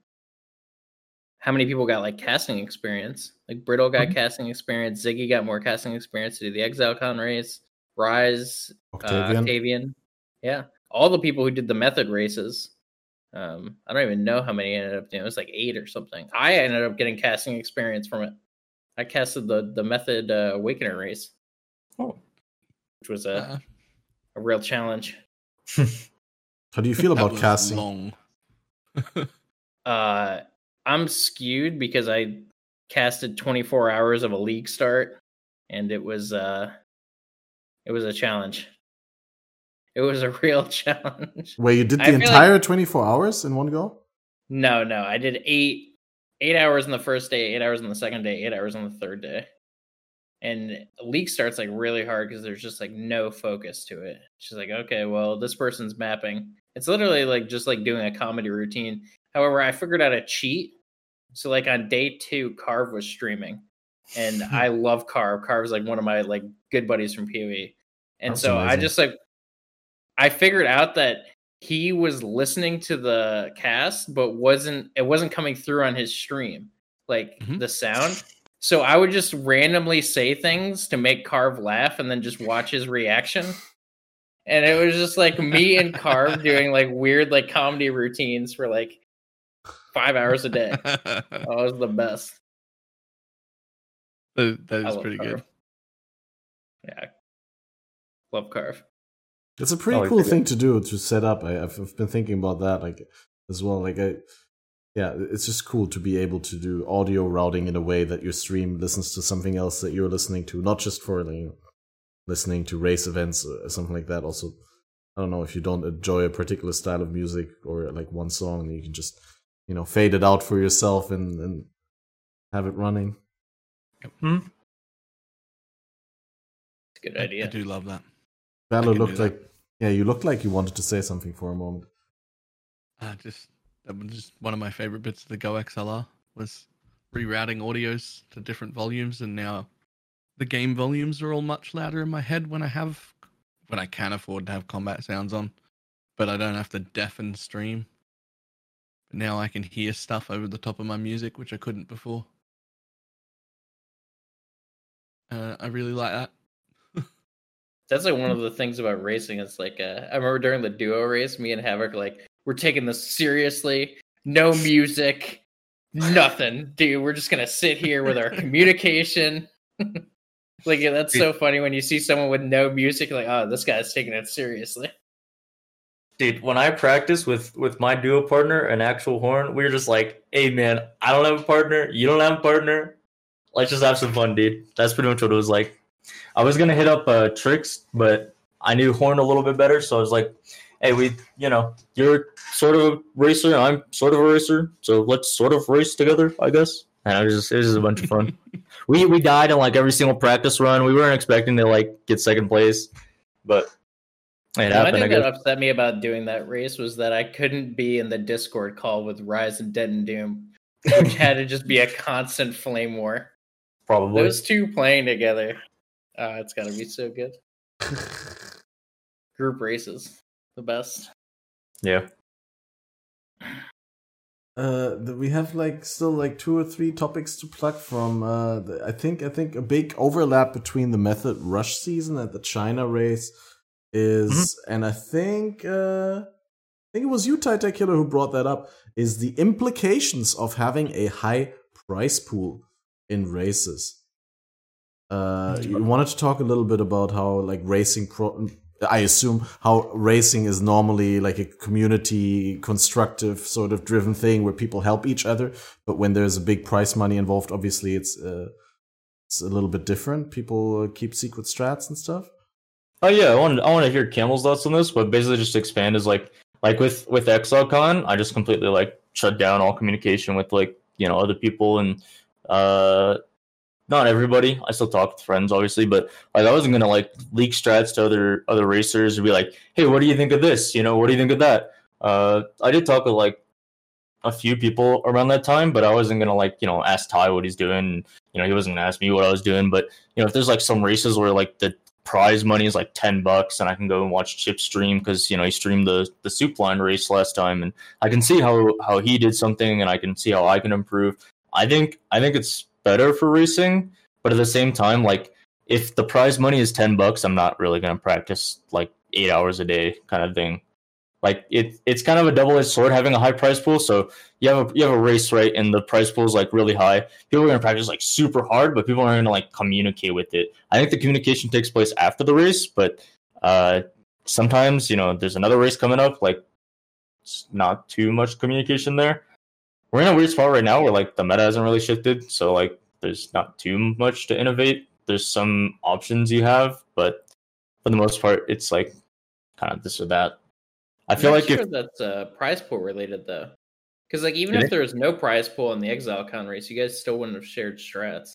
how many people got like casting experience? Like Brittle got Mhm. casting experience. Ziggy got more casting experience to do the ExileCon race. Rise, Octavian. Uh, Octavian, yeah, all the people who did the method races. Um, I don't even know how many ended up doing. It was like eight or something. I ended up getting casting experience from it. I casted the the method uh, Awakener race, Oh, which was a, Uh, a real challenge. How do you feel about casting? Long. Uh, I'm skewed because I casted 24 hours of a league start, and it was uh, it was a challenge. It was a real challenge. Where you did the entire 24 hours in one go? No, no, I did eight eight hours on the first day, eight hours on the second day, eight hours on the third day. And league starts like really hard because there's just like no focus to it. She's like, okay, well, this person's mapping. It's literally like just like doing a comedy routine. However, I figured out a cheat. So like on day two, Carve was streaming, and I love Carve. Carve's like one of my like good buddies from PoE, and That's so I just like I figured out that he was listening to the cast, but wasn't it wasn't coming through on his stream, like Mhm. the sound. So I would just randomly say things to make Carve laugh, and then just watch his reaction. And it was just like me and Carve doing like weird like comedy routines for like five hours a day. that, Oh, it was the best. that I is love pretty good. Yeah, love Carve. It's a pretty Oh, cool thing to do to set up. I, I've, I've been thinking about that like as well. Like I, yeah, it's just cool to be able to do audio routing in a way that your stream listens to something else that you're listening to, not just for like, you know, listening to race events or something like that. Also, I don't know if you don't enjoy a particular style of music or like one song, you can just you know fade it out for yourself and and have it running. It's a good idea. I do love that. Balor can do looked that. like yeah, you looked like you wanted to say something for a moment. Uh, just that was just one of my favorite bits of the Go XLR was rerouting audios to different volumes, and now the game volumes are all much louder in my head when I have when I can afford to have combat sounds on, but I don't have to deafen stream. Now I can hear stuff over the top of my music, which I couldn't before. Uh, I really like that. That's like one of the things about racing. It's like uh, I remember during the duo race, me and Havoc like we're taking this seriously. No music, nothing, dude. We're just gonna sit here with our communication. like yeah, that's so funny when you see someone with no music. Like, oh, this guy's taking it seriously. Dude, when I practice with with my duo partner, an actual horn, we are just like, "Hey, man, I don't have a partner. You don't have a partner. Let's just have some fun, dude." That's pretty much what it was like. I was gonna hit up uh, tricks, but I knew horn a little bit better, so I was like, "Hey, we, you know, you're sort of a racer, I'm sort of a racer, so let's sort of race together, I guess." And it was just it was just a bunch of fun. we we died in like every single practice run. We weren't expecting to like get second place, but it The only happened. I thing that upset me about doing that race was that I couldn't be in the Discord call with Rise and Dead and Doom, which had to just be a constant flame war. Probably. Those two playing together, uh, it's gotta be so good. Group races, the best. Yeah. Uh, th- we have like still like two or three topics to plug from. Uh, the, I think I think a big overlap between the method rush season and the China race is, and I think uh, I think it was you, Titan Killer, who brought that up. Is the implications of having a high price pool in races. Uh, you wanted to talk a little bit about how like racing pro. I assume how racing is normally like a community constructive sort of driven thing where people help each other, but when there's a big prize money involved, obviously it's uh, it's a little bit different. People keep secret strats and stuff. Oh yeah, I want I want to hear Camel's thoughts on this, but basically just expand is like like with with ExileCon, I just completely like shut down all communication with like you know other people and uh not everybody. I still talk with friends, obviously, but like I wasn't gonna like leak strats to other other racers and be like, hey, what do you think of this? You know, what do you think of that? Uh, I did talk with like a few people around that time, but I wasn't gonna like you know ask Tai what he's doing. You know, he wasn't gonna ask me what I was doing. But you know, if there's like some races where like the prize money is like ten bucks, and I can go and watch Chip stream because you know he streamed the the Soupline race last time, and I can see how how he did something, and I can see how I can improve. I think I think it's better for racing, but at the same time, like if the prize money is ten bucks, I'm not really gonna practice like eight hours a day kind of thing. Like it, it's kind of a double-edged sword having a high price pool. So you have a you have a race right, and the price pool is like really high. People are gonna practice like super hard, but people aren't gonna like communicate with it. I think the communication takes place after the race, but uh, sometimes you know there's another race coming up, like it's not too much communication there. We're in a weird spot right now where like the meta hasn't really shifted, so like there's not too much to innovate. There's some options you have, but for the most part, it's like kind of this or that. I feel like sure if that's uh, prize pool related though, because like even Did if it? there was no prize pool in the ExileCon race, you guys still wouldn't have shared strats.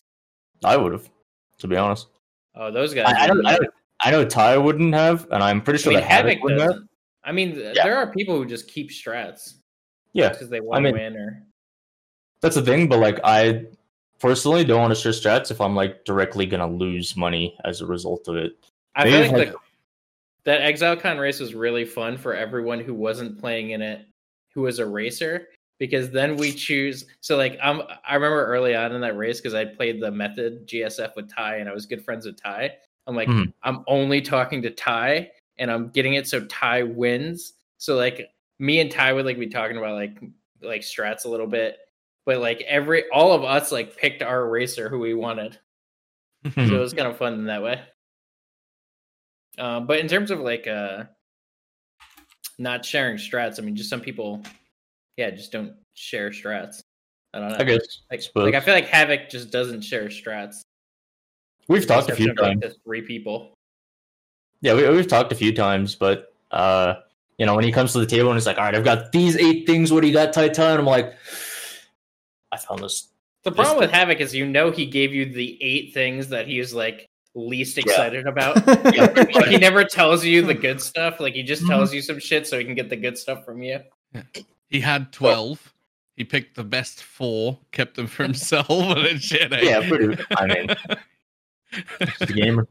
I would have, to be honest. Oh, those guys. I, I don't. I, don't- I know Tai wouldn't have, and I'm pretty I sure mean, that Havoc Havoc wouldn't have. I mean, Yeah. there are people who just keep strats Yeah, because they want mean- to win or. that's the thing. But like, I personally don't want to share strats if I'm like directly gonna lose money as a result of it. I Maybe feel like if, the, that ExileCon race was really fun for everyone who wasn't playing in it, who was a racer, because then we choose. So like I'm, I remember early on in that race because I played the method GSF with Tai and I was good friends with Tai. I'm like, Mhm. I'm only talking to Tai and I'm getting it so Tai wins. So like me and Tai would like be talking about like like strats a little bit, but like every all of us like picked our racer who we wanted so it was kind of fun in that way. Um, but in terms of like uh, not sharing strats, I mean, just some people, yeah, just don't share strats. I don't know. I guess. like, suppose. like I feel like Havoc just doesn't share strats. We've talked a few of, like, times. three people. Yeah, we, we've talked a few times, but uh, you know, when he comes to the table and he's like, "All right, I've got these eight things. What do you got, Titan?" I'm like, I found this. The problem with Havoc is you know he gave you the eight things that he was like least excited about. Yeah, like he never tells you the good stuff. Like he just Mhm. tells you some shit so he can get the good stuff from you. He had 12. He picked the best four, kept them for himself, and then shared eight. Yeah, pretty. I mean, it's the game.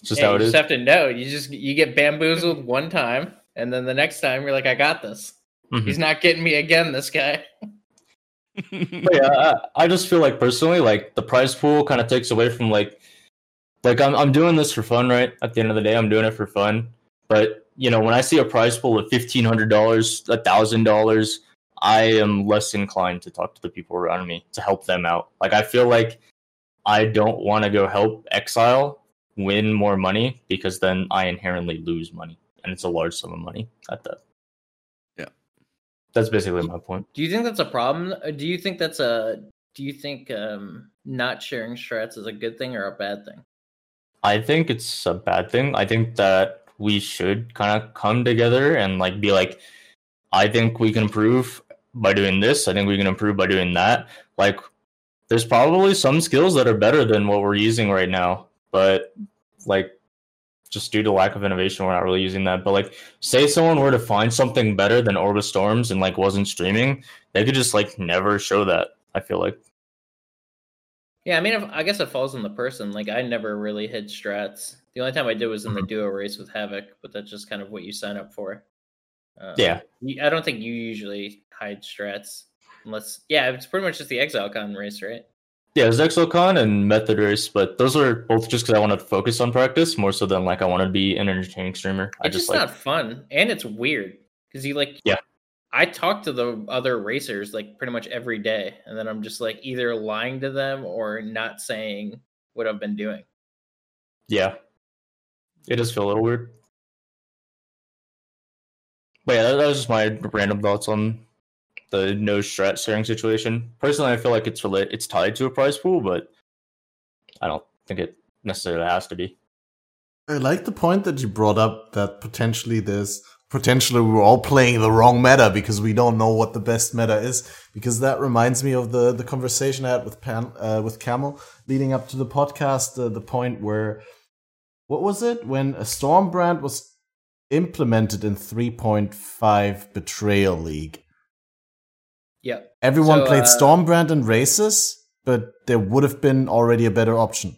It's just Yeah, how you it is. just have to know. You just you get bamboozled one time, and then the next time you're like, I got this. Mhm. He's not getting me again. This guy. But yeah, I, I just feel like personally, like the prize pool kind of takes away from like, like I'm I'm doing this for fun, right? At the end of the day, I'm doing it for fun. But you know, when I see a prize pool of fifteen hundred dollars, a thousand dollars, I am less inclined to talk to the people around me to help them out. Like I feel like I don't want to go help Exile win more money because then I inherently lose money, and it's a large sum of money at that. Yeah. that's basically my point. Do you think that's a problem? Uh, Do you think that's a? Do you think um, not sharing strats is a good thing or a bad thing? I think it's a bad thing. I think that we should kind of come together and like be like, I think we can improve by doing this. I think we can improve by doing that. Like, there's probably some skills that are better than what we're using right now, but like, just due to lack of innovation, we're not really using that. But like, say someone were to find something better than Orbis Storms and like wasn't streaming, they could just like never show that. I feel like. Yeah, I mean, I guess it falls on the person. Like, I never really hit strats. The only time I did was in the duo race with Havoc, but that's just kind of what you sign up for. Uh, Yeah. I don't think you usually hide strats unless, yeah, it's pretty much just the ExileCon race, right? Yeah, there's ExileCon and Method Race, but those are both just because I wanted to focus on practice more so than like I want to be an entertaining streamer. I It's just just like not fun, and it's weird because you like. Yeah. I talk to the other racers like pretty much every day, and then I'm just like either lying to them or not saying what I've been doing. yeah, it does feel a little weird. But yeah, that, that was just my random thoughts on the no strat sharing situation. Personally, I feel like it's relate it's tied to a prize pool, but I don't think it necessarily has to be. I like the point that you brought up that potentially there's potentially we're all playing the wrong meta because we don't know what the best meta is. Because that reminds me of the the conversation I had with Pan uh, with Camel leading up to the podcast. Uh, the point where what was it when a storm brand was implemented in 3.5 Betrayal League. Yeah, Everyone So, played uh, Stormbrand and Races, but there would have been already a better option.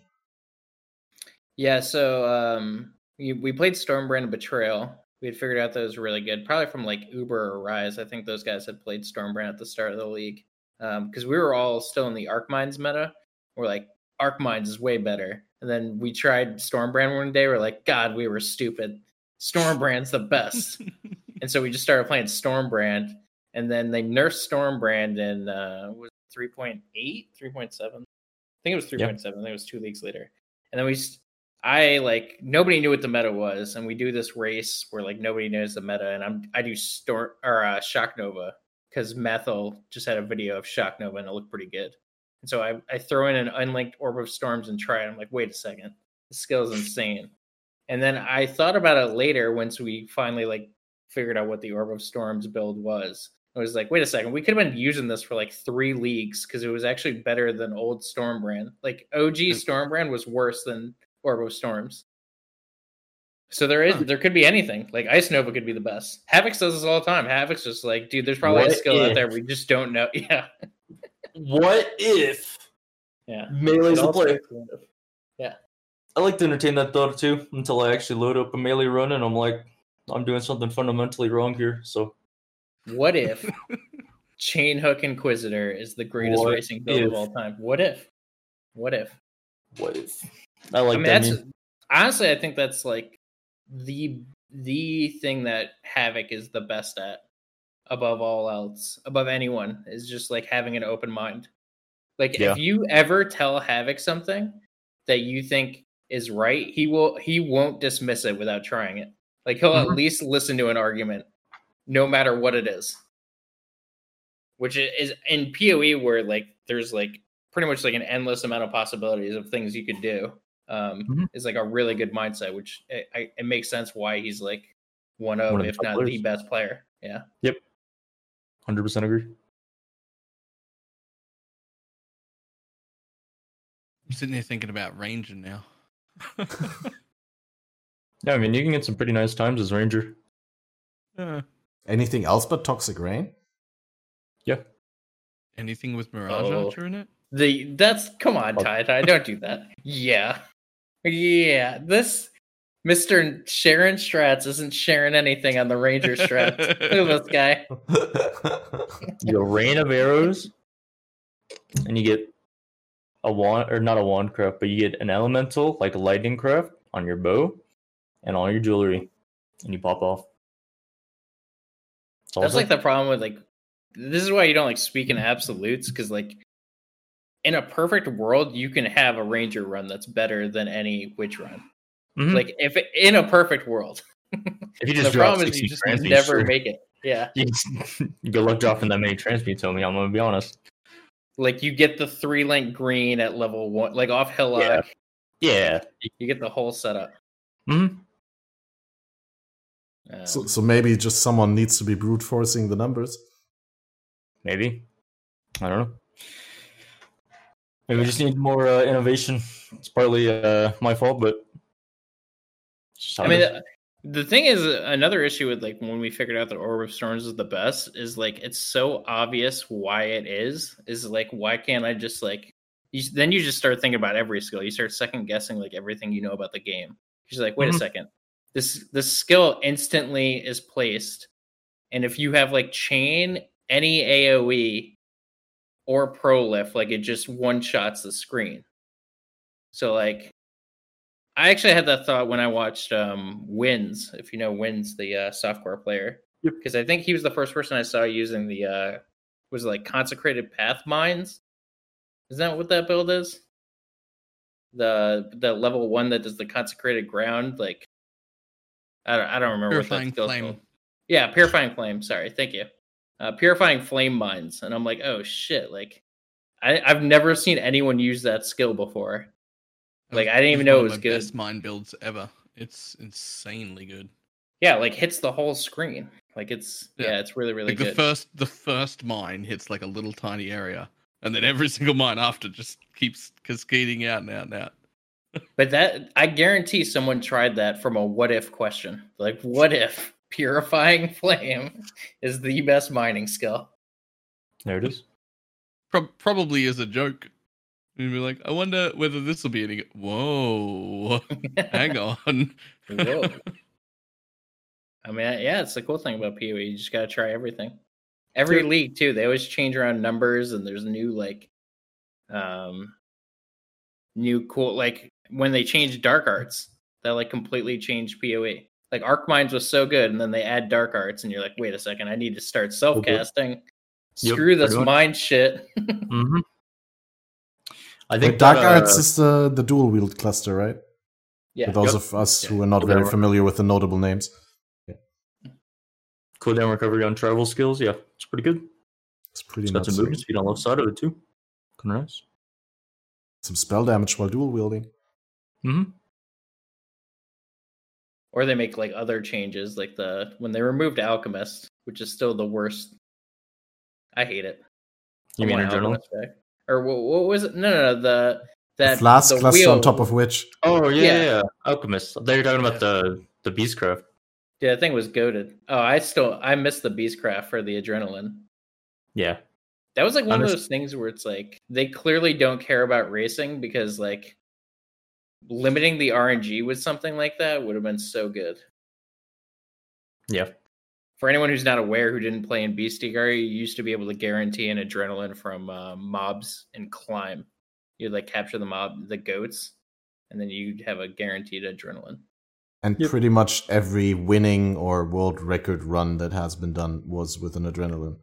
Yeah, so um, we, we played Stormbrand and Betrayal. We had figured out that was really good, probably from like Uber or Rise. I think those guys had played Stormbrand at the start of the league because we were all still in the Arc Mines meta. We're like, Arc Mines is way better. And then we tried Stormbrand one day. We're like, God, we were stupid. Stormbrand's the best. and so we just started playing Stormbrand. And then they nerfed Stormbrand in uh, was it 3.8, 3.7. I think it was 3.7. Yeah. I think it was two leagues later. And then we, I like nobody knew what the meta was, and we do this race where like nobody knows the meta, and I'm I do storm or uh, Shock Nova because Mathil just had a video of Shock Nova and it looked pretty good. And so I, I throw in an unlinked Orb of Storms and try it. I'm like, wait a second, this skill is insane. And then I thought about it later once we finally like figured out what the Orb of Storms build was. I was like, wait a second, we could have been using this for like three leagues because it was actually better than old Stormbrand. Like OG Stormbrand was worse than Orb of Storms. So there is Huh. there could be anything. Like Ice Nova could be the best. Havoc does this all the time. Havoc's just like, dude, there's probably a What skill out there we just don't know. Yeah. What if Yeah. melee's It the all play? starts I like to entertain that thought too until I actually load up a melee run and I'm like, I'm doing something fundamentally wrong here. So What if Chain Hook Inquisitor is the greatest What racing build if? of all time? What if? What if? what if? I like I mean, that. that's meme. honestly, I think that's like the the thing that Havoc is the best at, above all else, above anyone, is just like having an open mind. Like Yeah. if you ever tell Havoc something that you think is right, he will he won't dismiss it without trying it. Like he'll at Mhm. least listen to an argument, no matter what it is. Which is in PoE where like there's like pretty much like an endless amount of possibilities of things you could do. Um, Mhm. is like a really good mindset, which it, I, it makes sense why he's like one of, One of if top not the best player. Yeah. Yep. 100% agree. I'm sitting here thinking about Ranger now. Yeah, I mean, you can get some pretty nice times as Ranger. Uh, Anything else but Toxic Rain? Yeah. anything with Mirage Oh. Archer in it? The that's come on, Oh. Tai Tai, don't do that. Yeah. Yeah. This Mr. Sharon Strats isn't sharing anything on the Ranger strats. Look at this guy. Your Rain of Arrows, and you get a wand, or not a wand craft, but you get an elemental, like a lightning craft, on your bow and all your jewelry, and you pop off. It's That's like the problem with like this is why you don't like speak in absolutes because like in a perfect world you can have a ranger run that's better than any witch run. Mhm. Like if it, in a perfect world, if you the just drop problem is you just transmutes, never make it. Yeah, You good luck dropping that many transmutes on me. I'm gonna be honest. like you get the three link green at level one, like off Hillock. Yeah. You get the whole setup. hmm Um, so, so maybe just someone needs to be brute forcing the numbers. Maybe. I don't know. Maybe we just need more uh, innovation. It's partly uh, my fault, but. it's just how I mean, is. uh, the thing is, uh, another issue with like when we figured out that Orb of Storms is the best is like it's so obvious why it is. Is like why can't I just like? You, then you just start thinking about every skill. You start second guessing like everything you know about the game. She's like, wait Mhm. a second, this this skill instantly is placed, and if you have like chain any AOE or prolif, like it just one shots the screen. So like I actually had that thought when I watched um Wins, if you know Wins, the uh, software player, Yep. because I think he was the first person I saw using the uh was like consecrated path mines. Is that what that build is? The the level one that does the consecrated ground, like I don't I don't remember Purifying what that skill's flame. called. Yeah, purifying flame. Sorry, thank you. Uh, purifying flame mines, and I'm like, oh shit! Like, I, I've never seen anyone use that skill before. Like, I didn't even know it was good. Best mine builds ever. It's insanely good. Yeah, like hits the whole screen. Like it's yeah, Yeah. it's really really Like the first, the first mine hits like a little tiny area, and then every single mine after just keeps cascading out and out and out. But that I guarantee someone tried that from a what if question. Like, what if purifying flame is the best mining skill? There it is. Pro- probably as a joke. You'd be like, I wonder whether this will be any. Whoa, hang on. Whoa. I mean, yeah, it's the cool thing about PoE. You just gotta try everything. Every Sure. league too, they always change around numbers, and there's new like, um, new cool like when they changed dark arts, that like completely changed PoE. Like Arc Mines was so good, and then they add dark arts, and you're like, wait a second, I need to start self casting. Yep, Screw this pretty much. mind shit. hmm I Like think Dark that, uh, Arts is the, the dual wield cluster, right? yeah, For those Yep. of us Yeah. who are not Cool very down. familiar with the notable names. Yeah. Cooldown recovery on travel skills. Yeah, it's pretty good. It's pretty It's got some movement speed on the left side of it too. Kind of nice. Some spell damage while dual wielding. hmm or they make like other changes, like the when they removed Alchemist, which is still the worst. I hate it. You I mean want Adrenaline? Alchemist. Or what, what was it? No, no, no. The that the flask the cluster on top of which Oh yeah, Yeah. yeah, yeah. Alchemist. They're talking about the the Beastcraft. Yeah, I think it was goaded. Oh, I still I missed the Beastcraft for the adrenaline. Yeah. That was like one of those things where it's like they clearly don't care about racing because like limiting the RNG with something like that would have been so good. Yeah. For anyone who's not aware who didn't play in Beastie you used to be able to guarantee an adrenaline from uh, mobs and climb. You'd like capture the mob, the goats, and then you'd have a guaranteed adrenaline. and Yep. pretty much every winning or world record run that has been done was with an adrenaline.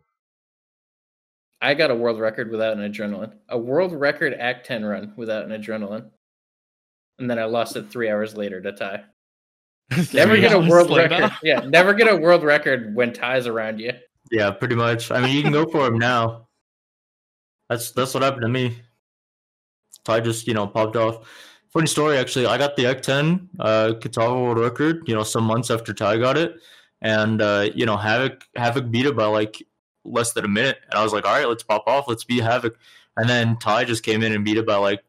I got a world record without an adrenaline. A world record Act 10 run without an adrenaline. And then I lost it three hours later to Tai. Never get a world later. record. Yeah, never get a world record when Tai's around you. Yeah, pretty much. I mean, you can go for him now. That's that's what happened to me. Tai just you know popped off. Funny story, actually. I got the X10 uh, Kitava world record. You know, some months after Tai got it, and uh, you know Havoc Havoc beat it by like less than a minute, and I was like, all right, let's pop off, let's beat Havoc. And then Tai just came in and beat it by like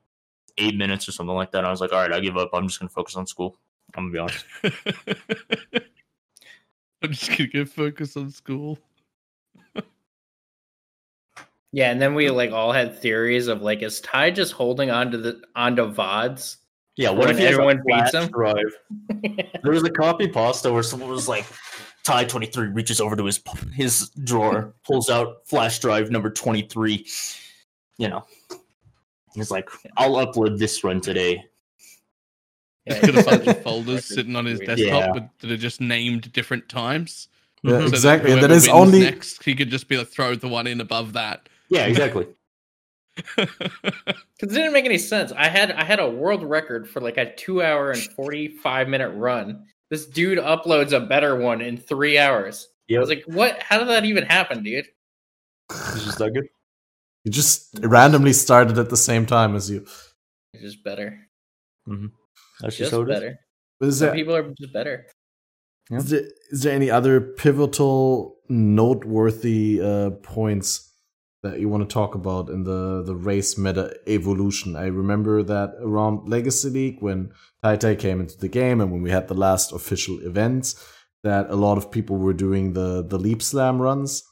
eight minutes or something like that. I was like, all right, I give up. I'm just gonna focus on school. I'm gonna be honest. I'm just gonna get focused on school. Yeah, and then we like all had theories of like, is Tai just holding onto the onto VODs? Yeah, what if he has a everyone beats him? drive? There was a copy pasta where someone was like, Tai twenty three reaches over to his his drawer, pulls out flash drive number twenty three. You know, he's like, I'll upload this run today. Yeah, He's got a bunch of folders sitting on his desktop Yeah. with, that are just named different times. Yeah. So exactly. And that whoever is wins only next. He could just be like throw the one in above that. Yeah, exactly. Because it didn't make any sense. I had I had a world record for like a two hour and forty five minute run. This dude uploads a better one in three hours. I Yeah, was like, what? How did that even happen, dude? it's just that good. You just randomly started at the same time as you. It's just better. That's just, Just how better. But is Some people are just better. is there is there any other pivotal, noteworthy uh, points that you want to talk about in the the race meta evolution? I remember that around Legacy League when Tai Tai came into the game and when we had the last official events, that a lot of people were doing the the leap slam runs.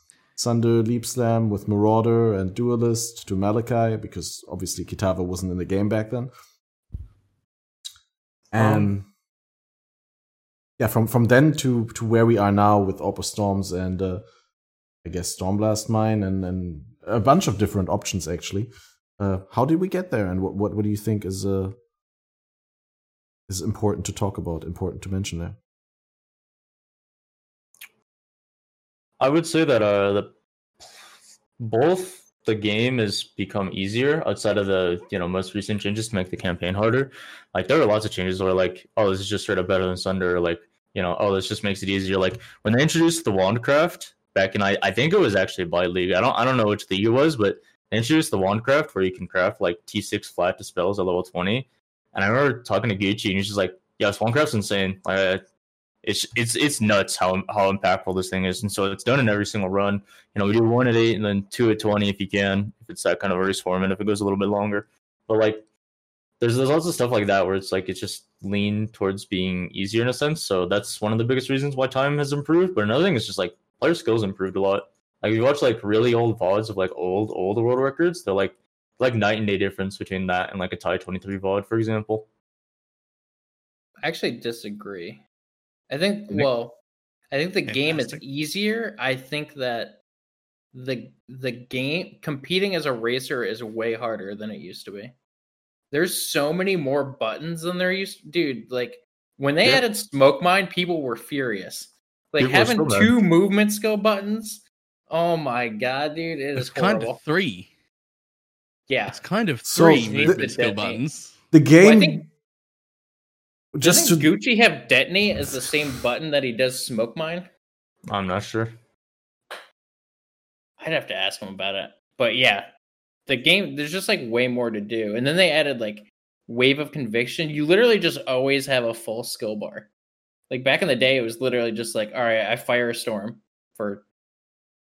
Sunder Leap Slam with Marauder and Duelist to Malachai because obviously Kitava wasn't in the game back then. And yeah, from from then to to where we are now with Orb of Storms and uh, I guess Stormblast Mine and and a bunch of different options actually. Uh, how did we get there, and what what, what do you think is uh is important to talk about, important to mention there? I would say that uh the both the game has become easier outside of the you know most recent changes to make the campaign harder. Like there were lots of changes where like oh this is just straight up better than Sunder or like you know oh this just makes it easier. Like when they introduced the Wandcraft back in I I think it was actually by league. I don't I don't know which league it was, but they introduced the Wandcraft where you can craft like T six flat dispels at level twenty. And I remember talking to Gucci and he's just like, yeah, Wandcraft's insane. Like, it's it's it's nuts how how impactful this thing is, and so it's done in every single run. You know, we do one at eight and then two at twenty if you can, if it's that kind of a race format. If it goes a little bit longer, but like there's there's lots of stuff like that where it's like it's just lean towards being easier in a sense. So that's one of the biggest reasons why time has improved. But another thing is just like player skills improved a lot. Like if you watch like really old VODs of like old old world records, they're like like night and day difference between that and like a Tai 23 VOD, for example. I actually disagree. I think well, I think the game is easier. I think that the the game competing as a racer is way harder than it used to be. There's so many more buttons than there used To, dude, like when they Yeah. added smoke mine, people were furious. Like People having so mad. two movement skill buttons. Oh my god, dude, it It's is kind horrible. of three. yeah. It's kind of So three the- movement skill Detonate. buttons. The game Well, Just to doesn't Gucci have detonate as the same button that he does smoke mine? I'm not sure. I'd have to ask him about it. But yeah, the game there's just like way more to do. And then they added like wave of conviction. You literally just always have a full skill bar. Like back in the day, it was literally just like, all right, I fire a storm for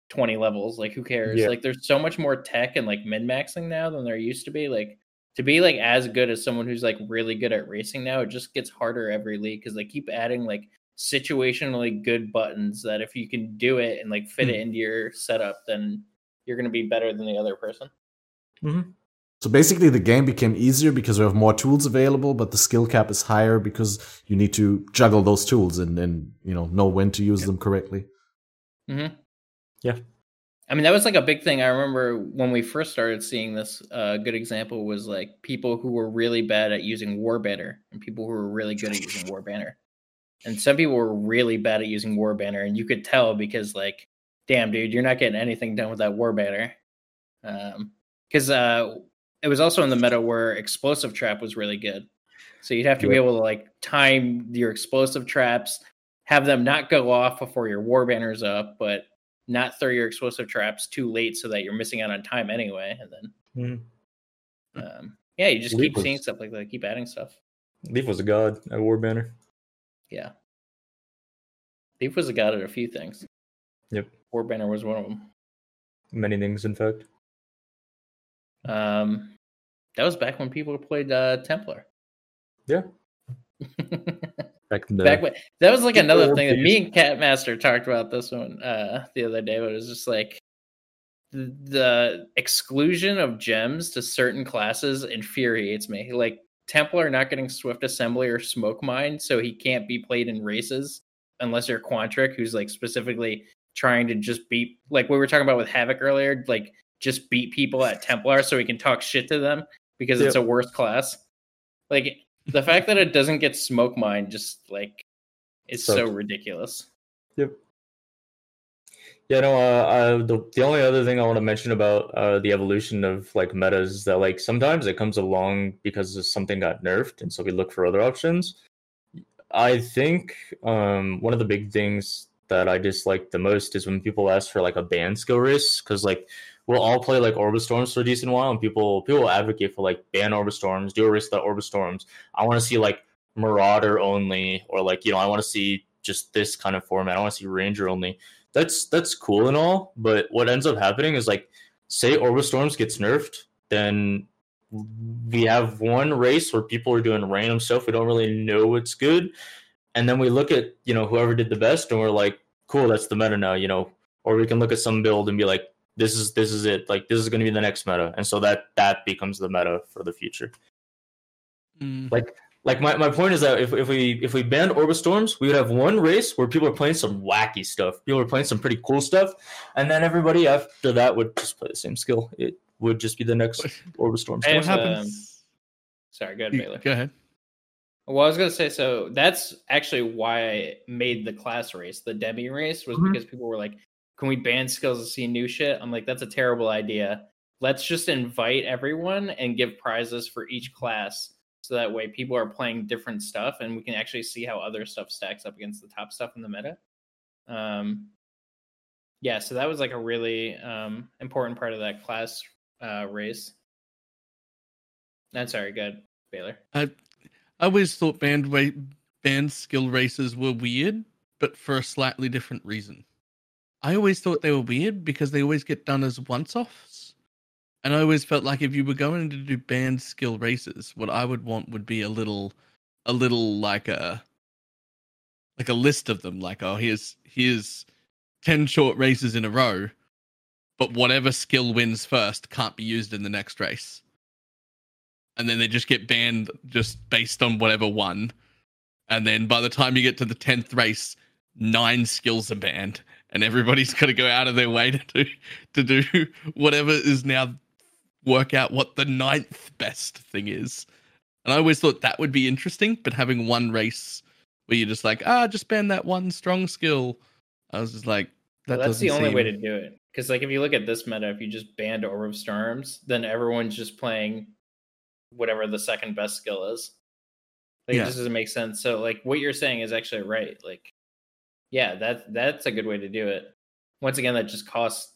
20 levels. Like who cares? Yeah. Like there's so much more tech and like min maxing now than there used to be. Like to be like as good as someone who's like really good at racing now, it just gets harder every league because they keep adding like situationally good buttons that if you can do it and like fit it into your setup, then you're gonna be better than the other person. So basically, the game became easier because we have more tools available, but the skill cap is higher because you need to juggle those tools and, and you know know when to use them correctly. Mm-hmm. Yeah. I mean, that was like a big thing. I remember when we first started seeing this. A good example was like people who were really bad at using War Banner and people who were really good at using War Banner. And some people were really bad at using War Banner, and you could tell because, like, damn, dude, you're not getting anything done with that War Banner. Um, because uh, it was also in the meta where Explosive Trap was really good. So you'd have to be able to like time your explosive traps, have them not go off before your war banner's up, but not throw your explosive traps too late so that you're missing out on time anyway. And then, Mhm. um, yeah, you just Leap keep seeing stuff like that, keep adding stuff. Leaf was a god at War Banner. Yeah. Thief was a god at a few things. Yep. War banner was one of them. Many things, in fact. Um, that was back when people played uh, Templar. Yeah. Back in the back when that was like another thing that me and Catmaster talked about this one uh the other day, but it was just like the, the exclusion of gems to certain classes infuriates me. Like Templar not getting Swift Assembly or Smoke Mine, so he can't be played in races unless you're Quantric, who's like specifically trying to just beat like we were talking about with Havoc earlier, like just beat people at Templar so he can talk shit to them because it's a worse class. Like the fact that it doesn't get smoke mine just like is so Sucks. ridiculous. Yep. Yeah, no. Uh, uh, the the only other thing I want to mention about uh the evolution of like metas is that like sometimes it comes along because something got nerfed, and so we look for other options. I think um one of the big things that I dislike the most is when people ask for like a ban skill risk because like we'll all play like Orb of Storms for a decent while, and people people advocate for like ban Orb of Storms, do a race without Orb of Storms. I want to see like Marauder only, or like you know I want to see just this kind of format. I want to see Ranger only. That's that's cool and all, but what ends up happening is like, say Orb of Storms gets nerfed, then we have one race where people are doing random stuff. We don't really know what's good, and then we look at you know whoever did the best, and we're like, cool, that's the meta now, you know. Or we can look at some build and be like, this is this is it, like this is going to be the next meta, and so that that becomes the meta for the future Mm. like my, my point is that if, if we if we banned Orb of Storms we would have one race where people are playing some wacky stuff. People are playing some pretty cool stuff, and then everybody after that would just play the same skill. It would just be the next Orb of Storm. Hey, What There's, um, happens? Sorry, go ahead, Balor. Go ahead. Well, I was gonna say so. That's actually why I made the class race, the demi race, was Mhm. because people were like, "Can we ban skills to see new shit?" I'm like, "That's a terrible idea. Let's just invite everyone and give prizes for each class, so that way people are playing different stuff, and we can actually see how other stuff stacks up against the top stuff in the meta." Um, yeah, so that was like a really um important part of that class uh race. That's sorry, good, Balor. I always thought band wa- band skill races were weird, but for a slightly different reason. I always thought they were weird because they always get done as once offs. And I always felt like if you were going to do band skill races, what I would want would be a little a little like a like a list of them, like, oh here's here's ten short races in a row but whatever skill wins first can't be used in the next race. And then they just get banned just based on whatever won. And then by the time you get to the 10th race, nine skills are banned and everybody's got to go out of their way to do to do whatever is now work out what the ninth best thing is. And I always thought that would be interesting, but having one race where you're just like, ah, just ban that one strong skill. I was just like, that Well, that's the only way to do it. Because like if you look at this meta, if you just banned Orb of Storms, then everyone's just playing whatever the second best skill is. Like Yeah. it just doesn't make sense. So like what you're saying is actually right. Like, yeah, that that's a good way to do it. Once again, that just costs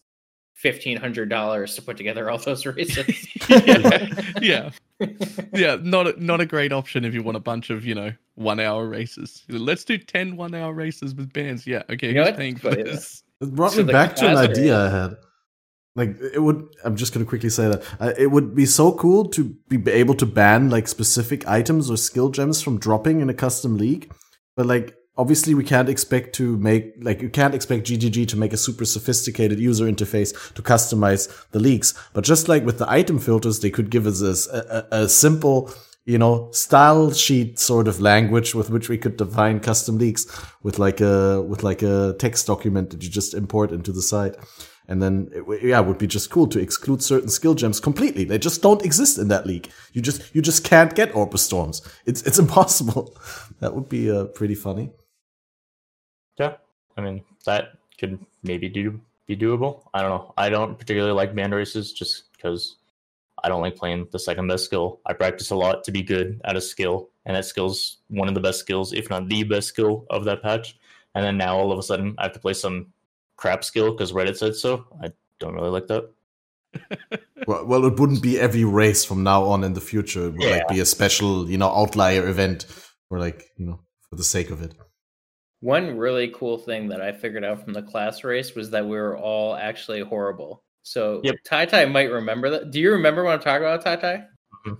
fifteen hundred dollars to put together all those races. yeah, yeah, yeah. Not a, not a great option if you want a bunch of you know one hour races. Let's do 10 one hour races with bands. Yeah, okay. You know paying for But, this? It brought So me the back to an idea I had. Like it would. I'm just gonna quickly say that uh, it would be so cool to be able to ban like specific items or skill gems from dropping in a custom league, but like obviously we can't expect to make like you can't expect GGG to make a super sophisticated user interface to customize the leaks. But just like with the item filters, they could give us a simple you know style sheet sort of language with which we could define custom leaks with like a with like a text document that you just import into the site. And then yeah it would be just cool to exclude certain skill gems completely. They just don't exist in that league you just you just can't get of storms. It's it's impossible. That would be uh, pretty funny Yeah, I mean that could maybe do be doable. I don't know. I don't particularly like band races just because I don't like playing the second best skill. I practice a lot to be good at a skill, and that skill's one of the best skills, if not the best skill of that patch. And then now all of a sudden I have to play some crap skill because Reddit said so. I don't really like that. well, well it wouldn't be every race from now on in the future it would like be a special you know outlier event or like you know for the sake of it One really cool thing that I figured out from the class race was that we were all actually horrible. So Yep. Tai Tai might remember that. Do you remember what I'm talking about, Tai Tai? Mhm.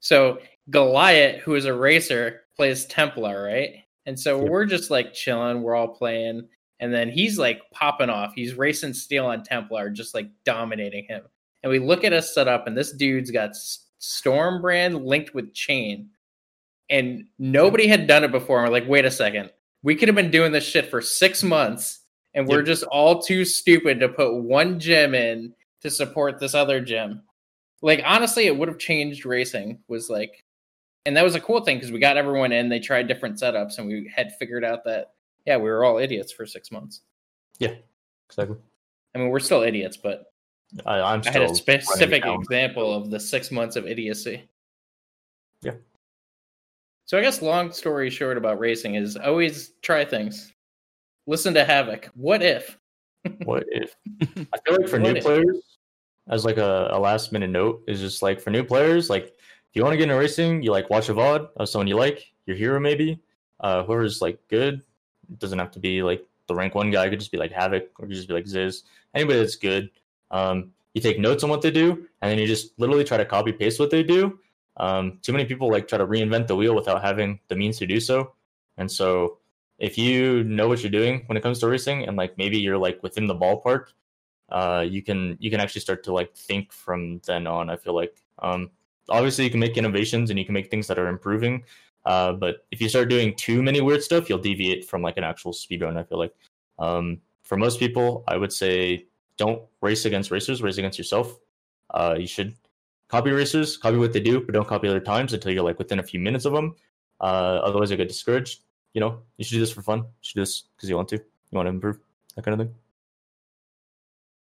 So Goliath, who is a racer, plays Templar, right? And so Yep. we're just like chilling, we're all playing, and then he's like popping off. He's racing Steel on Templar, just like dominating him. And we look at us set up, and this dude's got Stormbrand linked with Chain. And nobody had done it before. And we're like, wait a second. We could have been doing this shit for six months, and we're Yep. just all too stupid to put one gym in to support this other gym. Like, honestly, it would have changed racing, was like, and that was a cool thing because we got everyone in, they tried different setups, and we had figured out that, yeah, we were all idiots for six months. Yeah, exactly. I mean, we're still idiots, but I, I'm I had a specific example of the six months of idiocy. Yeah. So I guess long story short about racing is always try things. Listen to Havoc. What if? What if? I feel like for What new if? players, as like a, a last minute note, is just like for new players, like if you want to get into racing, you like watch a VOD of someone you like, your hero maybe, uh, whoever's like good. It doesn't have to be like the rank one guy. It could just be like Havoc, or it could just be like Ziz. Anybody that's good. Um, you take notes on what they do, and then you just literally try to copy paste what they do. Um, too many people like try to reinvent the wheel without having the means to do so, and so if you know what you're doing when it comes to racing and like maybe you're like within the ballpark uh you can you can actually start to like think from then on i feel like. Um obviously you can make innovations and you can make things that are improving uh but if you start doing too many weird stuff you'll deviate from like an actual speed run i feel like. Um for most people i would say don't race against racers race against yourself. Uh you should copy racers copy what they do but don't copy their times until you're like within a few minutes of them uh otherwise you get discouraged you know, you should do this for fun. You should do this because you want to. You want to improve. That kind of thing.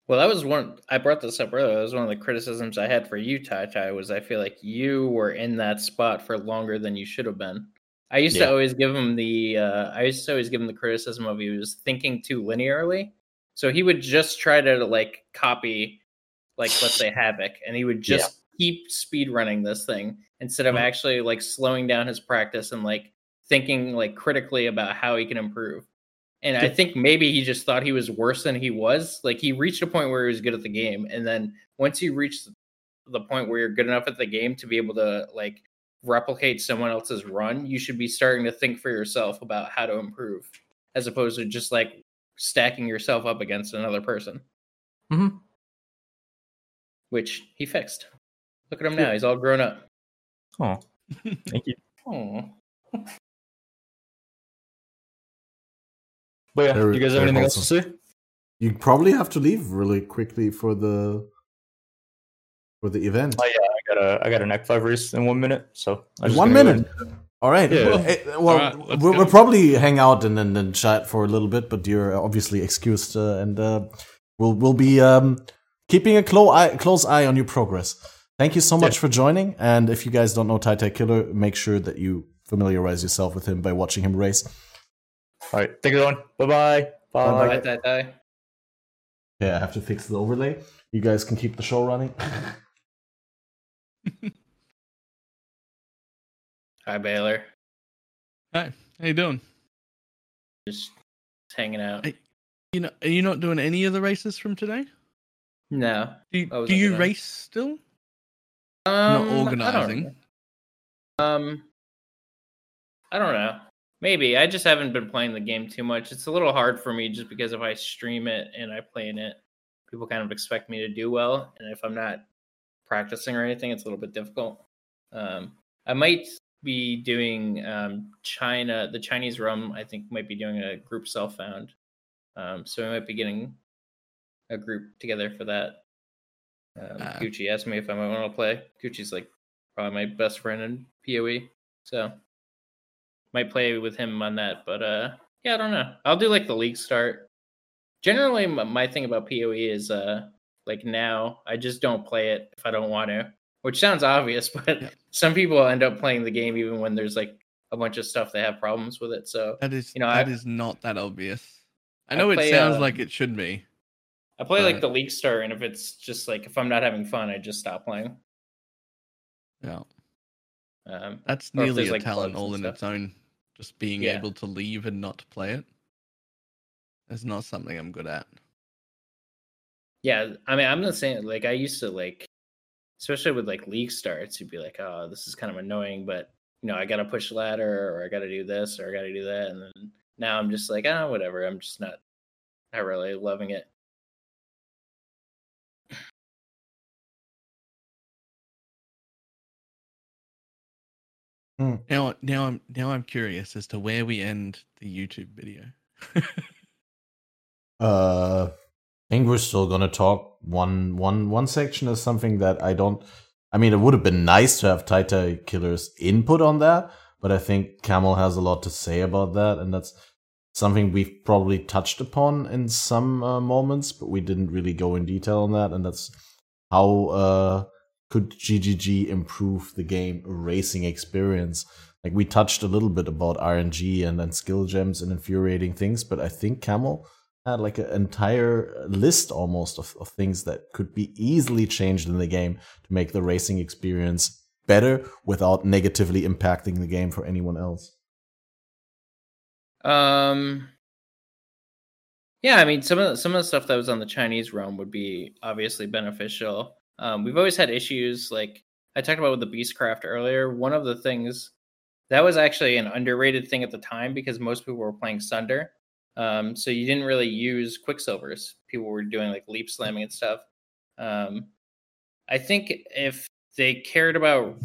Well, that was one. I brought this up earlier. That was one of the criticisms I had for you, Tai Tai. Was I feel like you were in that spot for longer than you should have been. I used to always give him the. Uh, I used to always give him the criticism of he was thinking too linearly. So he would just try to like copy, like let's say Havoc, and he would just keep speed running this thing instead of Mhm. actually like slowing down his practice and like thinking like critically about how he can improve. And I think maybe he just thought he was worse than he was. Like he reached a point where he was good at the game, and then once you reach the point where you're good enough at the game to be able to like replicate someone else's run, you should be starting to think for yourself about how to improve, as opposed to just like stacking yourself up against another person. Mm-hmm. which he fixed. Look at him now; he's all grown up. Oh, thank you. Oh, But yeah, Very- do you guys have very anything else to say? You probably have to leave really quickly for the for the event. Oh yeah, I got a I got a neck five race in one minute. So I just One minute. All right. Yeah. Well, eh, well All right, we'll, probably hang out and then and chat for a little bit, but you're obviously excused, uh, and uh, we'll we'll be um, keeping a close eye, close eye on your progress. Thank you so much Yeah. for joining. And if you guys don't know Tai Tai Killer, make sure that you familiarize yourself with him by watching him race. All right, thank you, everyone. Bye bye. Bye-bye. bye, die, die. Yeah, I have to fix the overlay. You guys can keep the show running. Hi, Balor. Hi, how you doing? Just hanging out. Hey. You know, are you not doing any of the races from today? No. Do you, do you gonna- race still? Um, not organizing. know. Um, I don't know. Maybe I just haven't been playing the game too much. It's a little hard for me just because if I stream it and I play in it, people kind of expect me to do well, and if I'm not practicing or anything, it's a little bit difficult. Um, I might be doing um China, the Chinese rum. I think might be doing a group self found. Um, so we might be getting a group together for that. Um, Ah. Gucci asked me if I might want to play. Gucci's like probably my best friend in PoE, so might play with him on that. But uh, yeah, I don't know. I'll do like the league start. Generally, m- my thing about PoE is uh, like now I just don't play it if I don't want to, which sounds obvious, but Yeah. some people end up playing the game even when there's like a bunch of stuff they have problems with it. So That is, You know, that I- is not that obvious. I I know play, it sounds uh, like it should be. I play like Right. the league start, and if it's just like if I'm not having fun, I just stop playing. Yeah, Um, that's nearly a like, talent all in stuff. its own. Just being Yeah. able to leave and not play it. Is not something I'm good at. yeah, I mean, I'm the same. Like I used to like, especially with like league starts, you'd be like, oh, this is kind of annoying, but you know, I got to push ladder, or I got to do this, or I got to do that, and then now I'm just like, ah, whatever. I'm just not, not really loving it. Now, now I'm now I'm curious as to where we end the YouTube video. Uh, I think we're still gonna talk. One, one, one section is something that I don't. I mean, it would have been nice to have Tai Tai Killer's input on that, but I think Camel has a lot to say about that, and that's something we've probably touched upon in some uh, moments, but we didn't really go in detail on that, and that's how uh, could GGG improve the game racing experience. Like we touched a little bit about RNG and, and skill gems and infuriating things, but I think Camel had like an entire list almost of, of things that could be easily changed in the game to make the racing experience better without negatively impacting the game for anyone else. Um, yeah, I mean, some of the, some of the stuff that was on the Chinese realm would be obviously beneficial. Um, we've always had issues like I talked about with the Beastcraft earlier. One of the things that was actually an underrated thing at the time because most people were playing Sunder. Um, so you didn't really use Quicksilvers. People were doing like leap slamming and stuff. Um, I think if they cared about,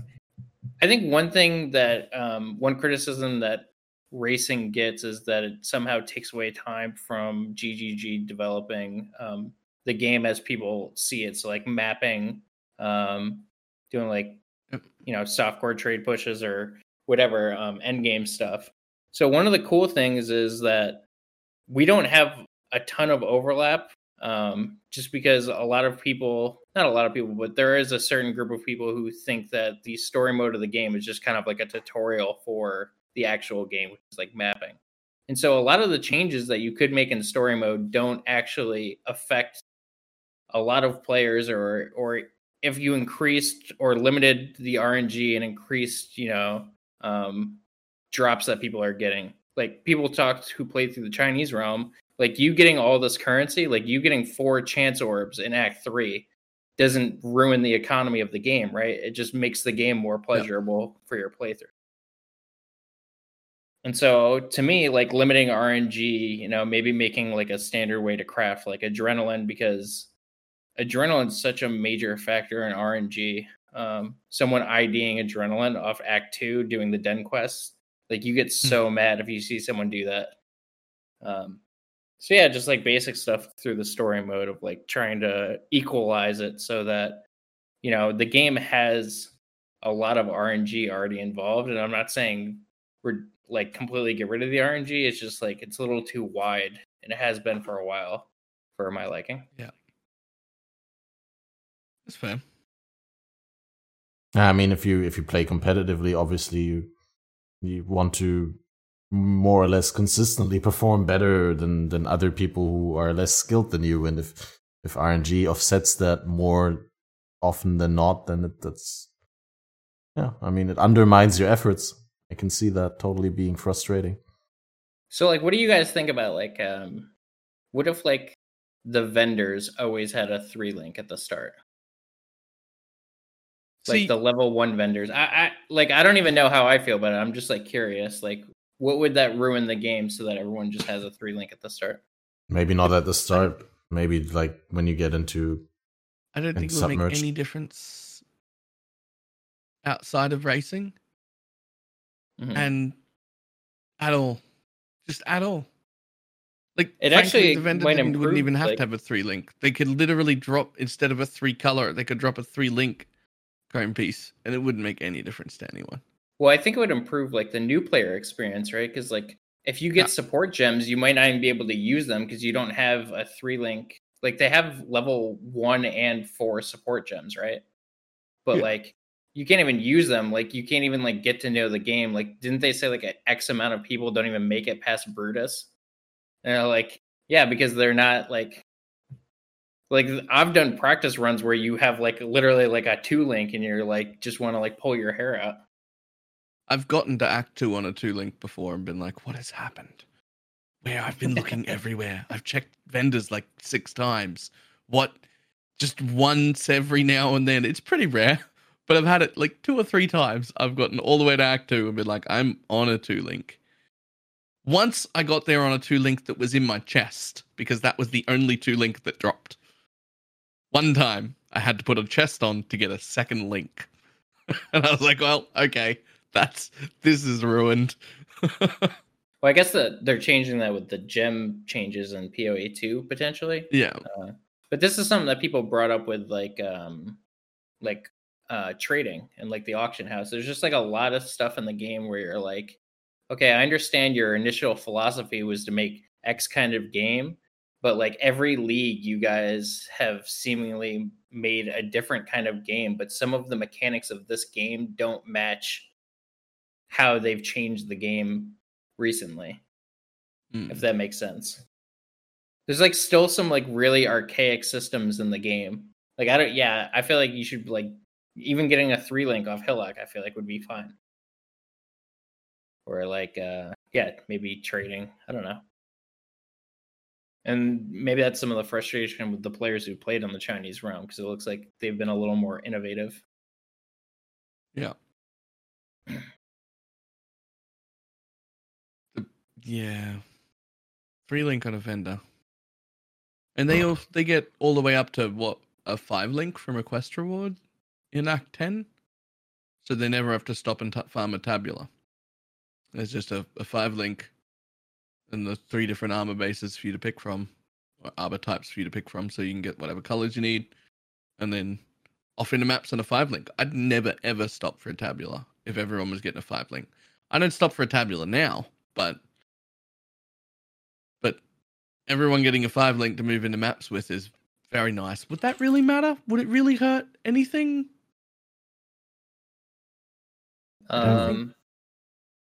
I think one thing that um, one criticism that racing gets is that it somehow takes away time from GGG developing um, the game as people see it. So like mapping, um, doing like you know softcore trade pushes or whatever um, end game stuff. So one of the cool things is that we don't have a ton of overlap um, just because a lot of people not a lot of people but there is a certain group of people who think that the story mode of the game is just kind of like a tutorial for the actual game which is like mapping and so a lot of the changes that you could make in story mode don't actually affect a lot of players or or if you increased or limited the rng and increased you know um, drops that people are getting like people talked who played through the chinese realm like you getting all this currency like you getting four chance orbs in act three doesn't ruin the economy of the game right? It just makes the game more pleasurable for your playthrough. And so to me like limiting rng you know maybe making like a standard way to craft like adrenaline because adrenaline's such a major factor in RNG. Um, someone IDing adrenaline off Act Two doing the Den quest, like you get so mad if you see someone do that. Um, so yeah, just like basic stuff through the story mode of like trying to equalize it so that you know the game has a lot of RNG already involved, and I'm not saying we're like completely get rid of the RNG. It's just like it's a little too wide, and it has been for a while for my liking. That's fair. I mean, if you if you play competitively, obviously you you want to more or less consistently perform better than than other people who are less skilled than you, and if if RNG offsets that more often than not, then it, that's yeah. I mean, it undermines your efforts. I can see that totally being frustrating. So like what do you guys think about like um what if like the vendors always had a three link at the start? Like See- the level one vendors. I, I like I don't even know how I feel about it. I'm just like curious. Like what would that ruin the game so that everyone just has a three link at the start? Maybe not at the start. Maybe like when you get into I don't think it would make any difference outside of racing Mhm. and at all. Just at all. Like It frankly, actually the vendor might wouldn't even have like- to have a three link. They could literally drop instead of a three color, they could drop a three link chrome piece, and it wouldn't make any difference to anyone. Well, I think it would improve like the new player experience, right? Because like if you get support gems, you might not even be able to use them because you don't have a three link. Like they have level one and four support gems, right? But Yeah. like you can't even use them. Like you can't even like get to know the game. Like didn't they say like an X amount of people don't even make it past Brutus? And like, yeah, because they're not like like I've done practice runs where you have like literally like a two link and you're like just want to like pull your hair out. I've gotten to Act Two on a two link before and been like, what has happened? Where I've been looking everywhere. I've checked vendors like six times. What? Just once every now and then. It's pretty rare, but I've had it like two or three times. I've gotten all the way to Act Two and been like, I'm on a two link. Once I got there on a two link that was in my chest because that was the only two link that dropped. One time I had to put a chest on to get a second link. and I was like, well, okay, that's this is ruined. Well, I guess that they're changing that with the gem changes in PoE two potentially. yeah. But this is something that people brought up with like um like uh trading and like the auction house. There's just like a lot of stuff in the game where you're like, okay, I understand your initial philosophy was to make X kind of game, but like every league you guys have seemingly made a different kind of game, but some of the mechanics of this game don't match how they've changed the game recently Mm. if that makes sense. There's like still some like really archaic systems in the game. Like I don't yeah, I feel like you should like even getting a three link off Hillock, I feel like would be fine. Or like uh yeah, maybe trading. I don't know. And maybe that's some of the frustration with the players who played on the Chinese realm because it looks like they've been a little more innovative. Yeah. The- yeah. Three link on a vendor. And they all they get all the way up to what a five link from a quest reward in Act Ten, so they never have to stop and t- farm a tabula. There's just a, a five link, and the three different armor bases for you to pick from, or armor types for you to pick from, so you can get whatever colors you need, and then off into maps on a five link. I'd never ever stop for a tabula if everyone was getting a five link. I don't stop for a tabula now, but but everyone getting a five link to move into maps with is very nice. Would that really matter? Would it really hurt anything? Um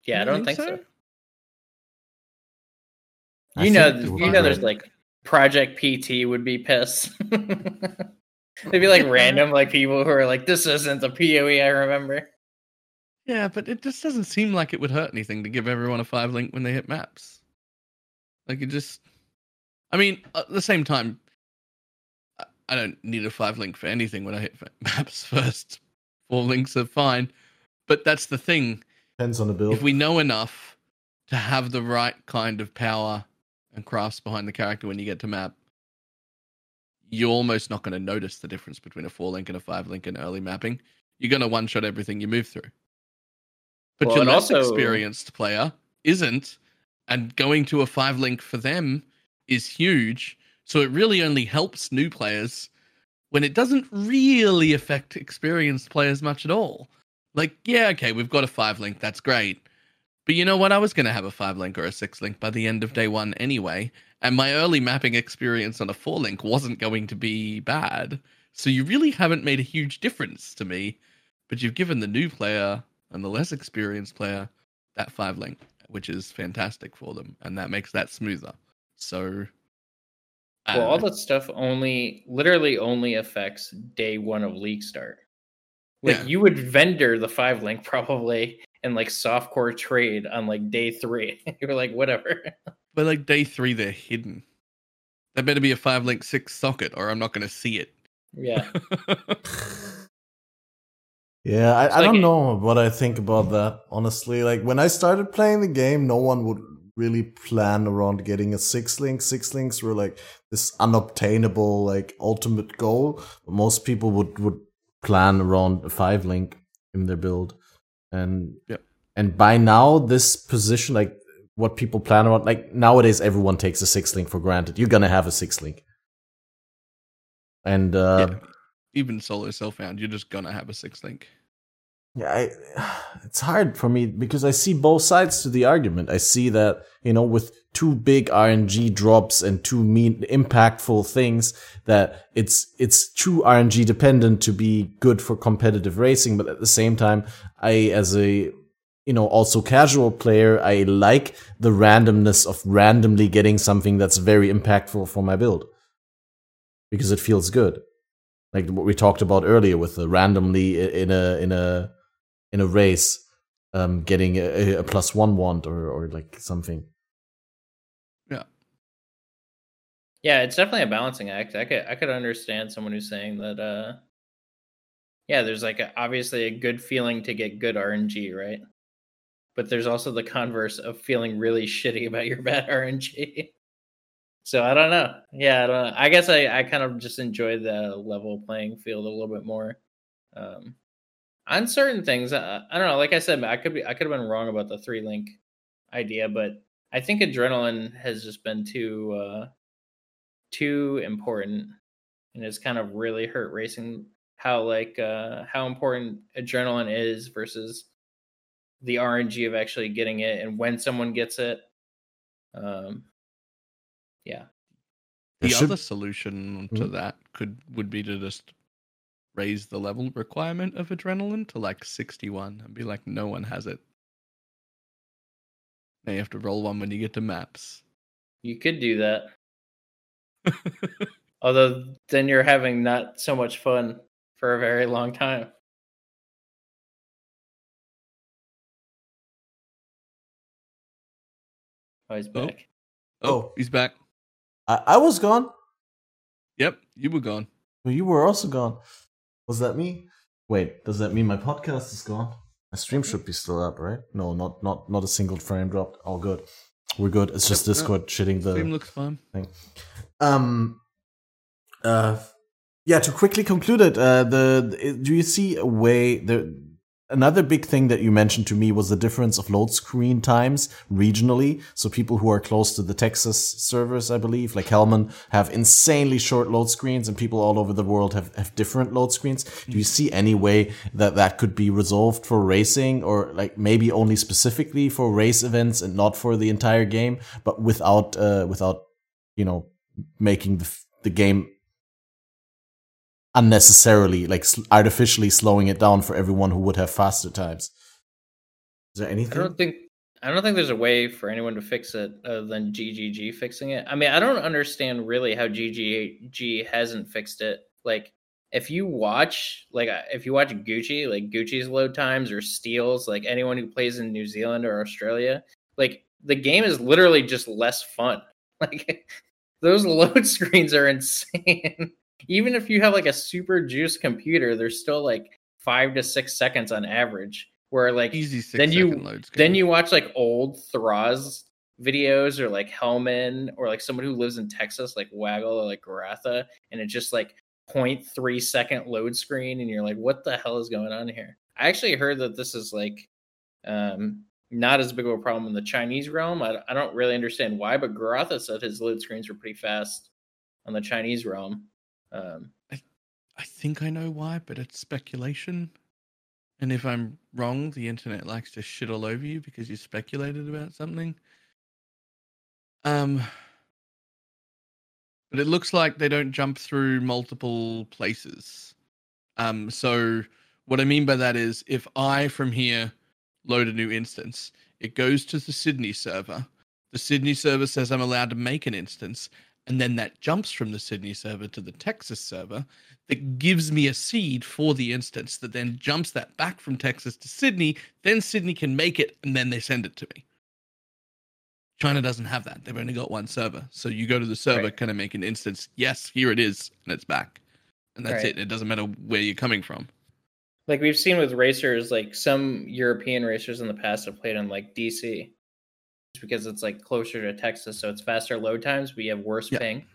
yeah, I don't think think so? so. I You know, think th- it would you know, there's like Project PT would be pissed. They'd be like random, like people who are like, "This isn't the POE I remember." Yeah, but it just doesn't seem like it would hurt anything to give everyone a five link when they hit maps. Like it just, I mean, at the same time, I- I don't need a five link for anything when I hit maps first. Four links are fine, but that's the thing. Depends on the build. If we know enough to have the right kind of power and crafts behind the character when you get to map, you're almost not going to notice the difference between a four link and a five link in early mapping. You're going to one shot everything you move through. But Well, your less also- experienced player isn't, and going to a five link for them is huge. So it really only helps new players when it doesn't really affect experienced players much at all. Like, yeah, okay, we've got a five link, that's great. But you know what? I was going to have a five link or a six link by the end of day one anyway. And my early mapping experience on a four link wasn't going to be bad. So you really haven't made a huge difference to me. But you've given the new player and the less experienced player that five link, which is fantastic for them. And that makes that smoother. So. Uh, well, all know. that stuff only, literally, only affects day one of league start. Like Yeah. you would vendor the five link probably and like softcore trade on like day three. You're like, whatever. But like day three, they're hidden. That better be a five link six socket, or I'm not going to see it. Yeah. Yeah, I, I like don't it- know what I think about that, honestly. Like when I started playing the game, no one would really plan around getting a six link. Six links were like this unobtainable, like ultimate goal. Most people would would plan around a five link in their build. And Yep. and by now this position, like what people plan around, like nowadays everyone takes a six link for granted. You're gonna have a six link. And uh Yeah. Even solo self found, you're just going to have a six link. Yeah, I, it's hard for me because I see both sides to the argument. I see that you know with two big RNG drops and two mean impactful things that it's it's true RNG dependent to be good for competitive racing, but at the same time, I as a you know also casual player, I like the randomness of randomly getting something that's very impactful for my build. Because it feels good. Like what we talked about earlier with the randomly in a in a in a race um getting a, a plus one wand or or like something Yeah, it's definitely a balancing act. I could I could understand someone who's saying that uh yeah, there's like a, obviously a good feeling to get good RNG, right? But there's also the converse of feeling really shitty about your bad RNG. So I don't know. Yeah, I don't know. I guess I, I kind of just enjoy the level playing field a little bit more. Um on certain things, I, I don't know. Like I said, I could be I could have been wrong about the three link idea, but I think adrenaline has just been too uh too important and it's kind of really hurt racing how like uh how important adrenaline is versus the RNG of actually getting it and when someone gets it. Um yeah. The should- other solution to Mhm. that could would be to just raise the level requirement of adrenaline to like 61 and be like, no one has it. Now you have to roll one when you get to maps. You could do that. Although then you're having not so much fun for a very long time. Oh, he's Oh. back. oh, Oh. he's back. I, I was gone Yep, you were gone. but you were also gone was that me wait does that mean my podcast is gone my stream should be still up right no not not not a single frame dropped all good we're good it's just Yep, no. discord shitting the Stream looks fine. Um. Uh. Yeah. To quickly conclude it, uh, the, do you see a way the another big thing that you mentioned to me was the difference of load screen times regionally. So people who are close to the Texas servers, I believe, like Hellman, have insanely short load screens, and people all over the world have have different load screens. Do you see any way that that could be resolved for racing, or like maybe only specifically for race events and not for the entire game, but without uh without you know making the, the game unnecessarily like artificially slowing it down for everyone who would have faster times is there anything I don't think I don't think there's a way for anyone to fix it other than GGG fixing it. I mean, I don't understand really how GGG hasn't fixed it. Like, if you watch, like, uh, if you watch Gucci, like Gucci's load times or steals like anyone who plays in New Zealand or Australia, like the game is literally just less fun. Like, those load screens are insane. Even if you have like a super juice computer, they're still like five to six seconds on average. Where like Easy then you- then you watch like old Thraz videos or like Hellman or like someone who lives in Texas, like Waggle or like Garatha, and it's just like 0.3 second load screen, and you're like, what the hell is going on here? I actually heard that this is like um, not as big of a problem in the Chinese realm. I, I don't really understand why, but Garatha said his load screens were pretty fast on the Chinese realm. Um, I, I think I know why, but it's speculation. And if I'm wrong, the internet likes to shit all over you because you speculated about something. Um, but it looks like they don't jump through multiple places. Um, so what I mean by that is if I from here load a new instance, it goes to the Sydney server. The Sydney server says I'm allowed to make an instance, and then that jumps from the Sydney server to the Texas server that gives me a seed for the instance that then jumps that back from Texas to Sydney. Then Sydney can make it, and then they send it to me. China doesn't have that. They've only got one server. So you go to the server, Right. kind of make an instance. Yes, here it is, and it's back. And that's Right. it. It doesn't matter where you're coming from. Like we've seen with racers, like some European racers in the past have played in like DC just because it's like closer to Texas, so it's faster load times, but you have worse Yeah. ping.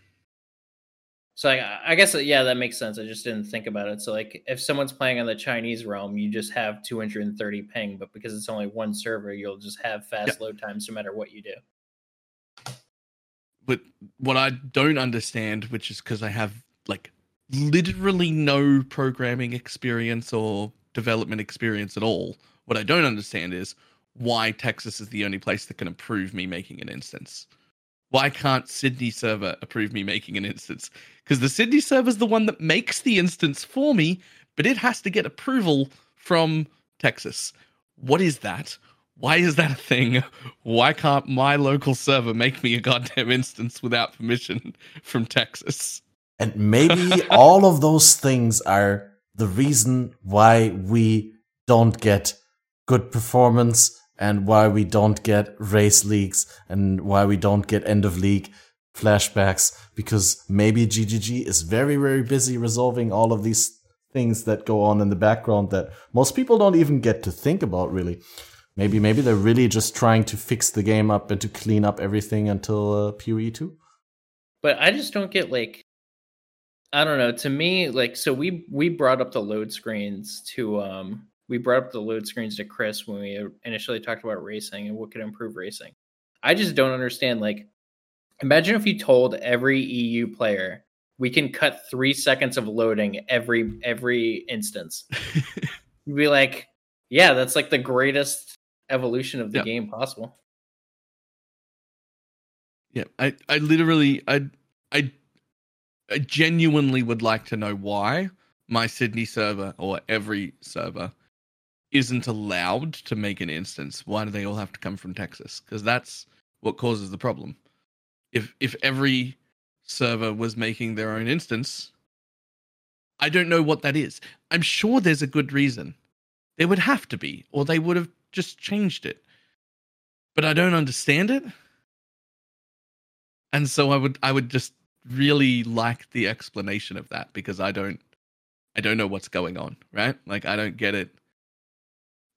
So I, I guess uh, yeah, that makes sense. I just didn't think about it. So like if someone's playing on the Chinese realm, you just have 230 ping, but because it's only one server, you'll just have fast load times no matter what you do. But what I don't understand, which is because I have like literally no programming experience or development experience at all, what I don't understand is why Texas is the only place that can approve me making an instance. Why can't Sydney server approve me making an instance? Because the Sydney server is the one that makes the instance for me, but it has to get approval from Texas. What is that? Why is that a thing? Why can't my local server make me a goddamn instance without permission from Texas? And maybe all of those things are the reason why we don't get good performance and why we don't get race leagues and why we don't get end of league flashbacks because maybe GGG is very, very busy resolving all of these things that go on in the background that most people don't even get to think about really. Maybe, maybe they're really just trying to fix the game up and to clean up everything until uh, PoE 2. But I just don't get like I don't know. To me, like so we we brought up the load screens to um we brought up the load screens to Chris when we initially talked about racing and what could improve racing. I just don't understand like imagine if you told every EU player we can cut 3 seconds of loading every every instance. You'd be like, yeah, that's like the greatest evolution of the game possible. Yeah, I, I literally, I, I, I genuinely would like to know why my Sydney server or every server isn't allowed to make an instance. Why do they all have to come from Texas? Because that's what causes the problem. If if every server was making their own instance, I don't know what that is. I'm sure there's a good reason. There would have to be, or they would have just changed it. But I don't understand it and so i would i would just really like the explanation of that because i don't i don't know what's going on right? Like i don't get it.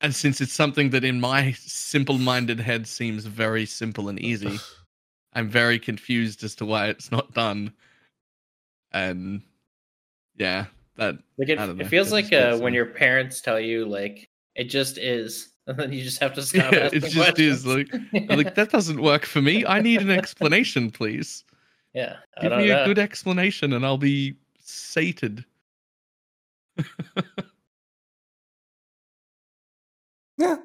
And since it's something that in my simple-minded head seems very simple and easy i'm very confused as to why it's not done. And yeah that Like it, I don't know. it feels That like uh, when your parents tell you like it just is, and then you just have to stop. yeah, asking it just is like I'm like that doesn't work for me. I need an explanation please yeah, I give don't me know. a good explanation and i'll be sated Yeah.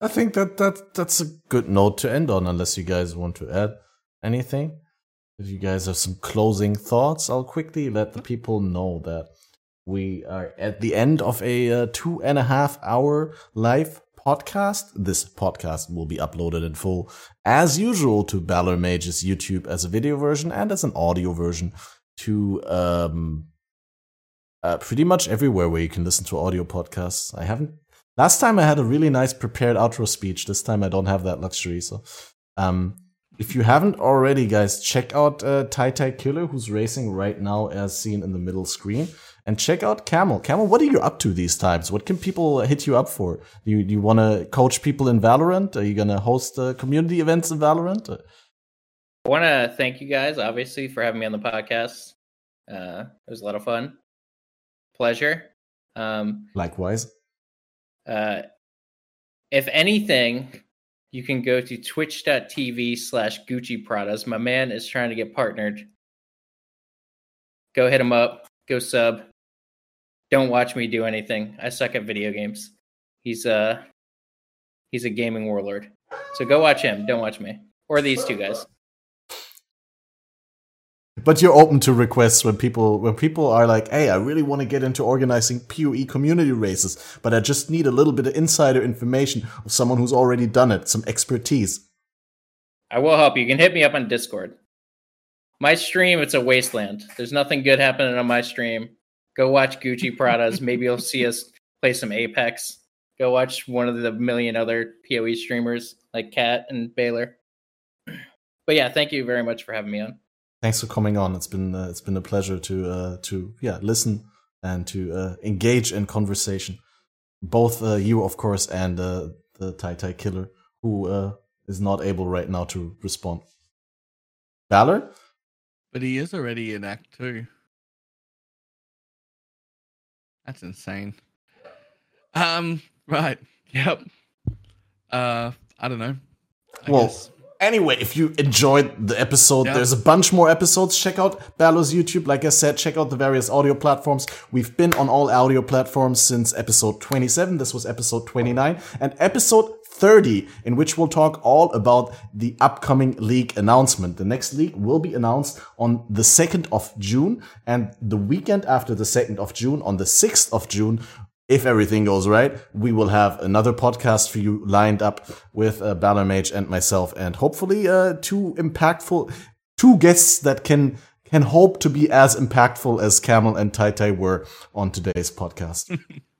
I think that, that that's a good note to end on, unless you guys want to add anything. If you guys have some closing thoughts, I'll quickly let the people know that we are at the end of a uh, two and a half hour live podcast. This podcast will be uploaded in full, as usual, to Balor Mage's YouTube as a video version and as an audio version to um, uh, pretty much everywhere where you can listen to audio podcasts. I haven't Last time I had a really nice prepared outro speech. This time I don't have that luxury. So, um, if you haven't already, guys, check out uh, Tai Tai Killer, who's racing right now, as seen in the middle screen. And check out Camel. Camel, what are you up to these times? What can people hit you up for? Do you, you want to coach people in Valorant? Are you going to host uh, community events in Valorant? I want to thank you guys, obviously, for having me on the podcast. Uh, it was a lot of fun. Pleasure. Um, Likewise. Uh, if anything, you can go to twitch.tv slash Gucci Pradas. My man is trying to get partnered. Go hit him up. Go sub. Don't watch me do anything. I suck at video games. He's uh he's a gaming warlord. So go watch him. Don't watch me. Or these two guys. But you're open to requests when people when people are like, "Hey, I really want to get into organizing PoE community races, but I just need a little bit of insider information of someone who's already done it, some expertise." I will help you. You can hit me up on Discord. My stream, it's a wasteland. There's nothing good happening on my stream. Go watch Gucci Pradas. Maybe you'll see us play some Apex. Go watch one of the million other PoE streamers like Cat and Balor. But yeah, thank you very much for having me on thanks for coming on. It's been uh, it's been a pleasure to uh, to yeah listen and to uh, engage in conversation. Both uh, you, of course, and uh, the Tai Tai Killer, who uh, is not able right now to respond. Valor, but he is already in Act Two. That's insane. Um. Right. Yep. Uh. I don't know. I well, guess. Anyway, if you enjoyed the episode, yeah. there's a bunch more episodes. Check out Balor's YouTube. Like I said, check out the various audio platforms. We've been on all audio platforms since episode 27. This was episode 29. And episode 30, in which we'll talk all about the upcoming league announcement. The next league will be announced on the 2nd of June. And the weekend after the 2nd of June, on the 6th of June, if everything goes right, we will have another podcast for you lined up with uh, Balor Mage and myself, and hopefully uh, two impactful, two guests that can can hope to be as impactful as Camel and Tai Tai were on today's podcast.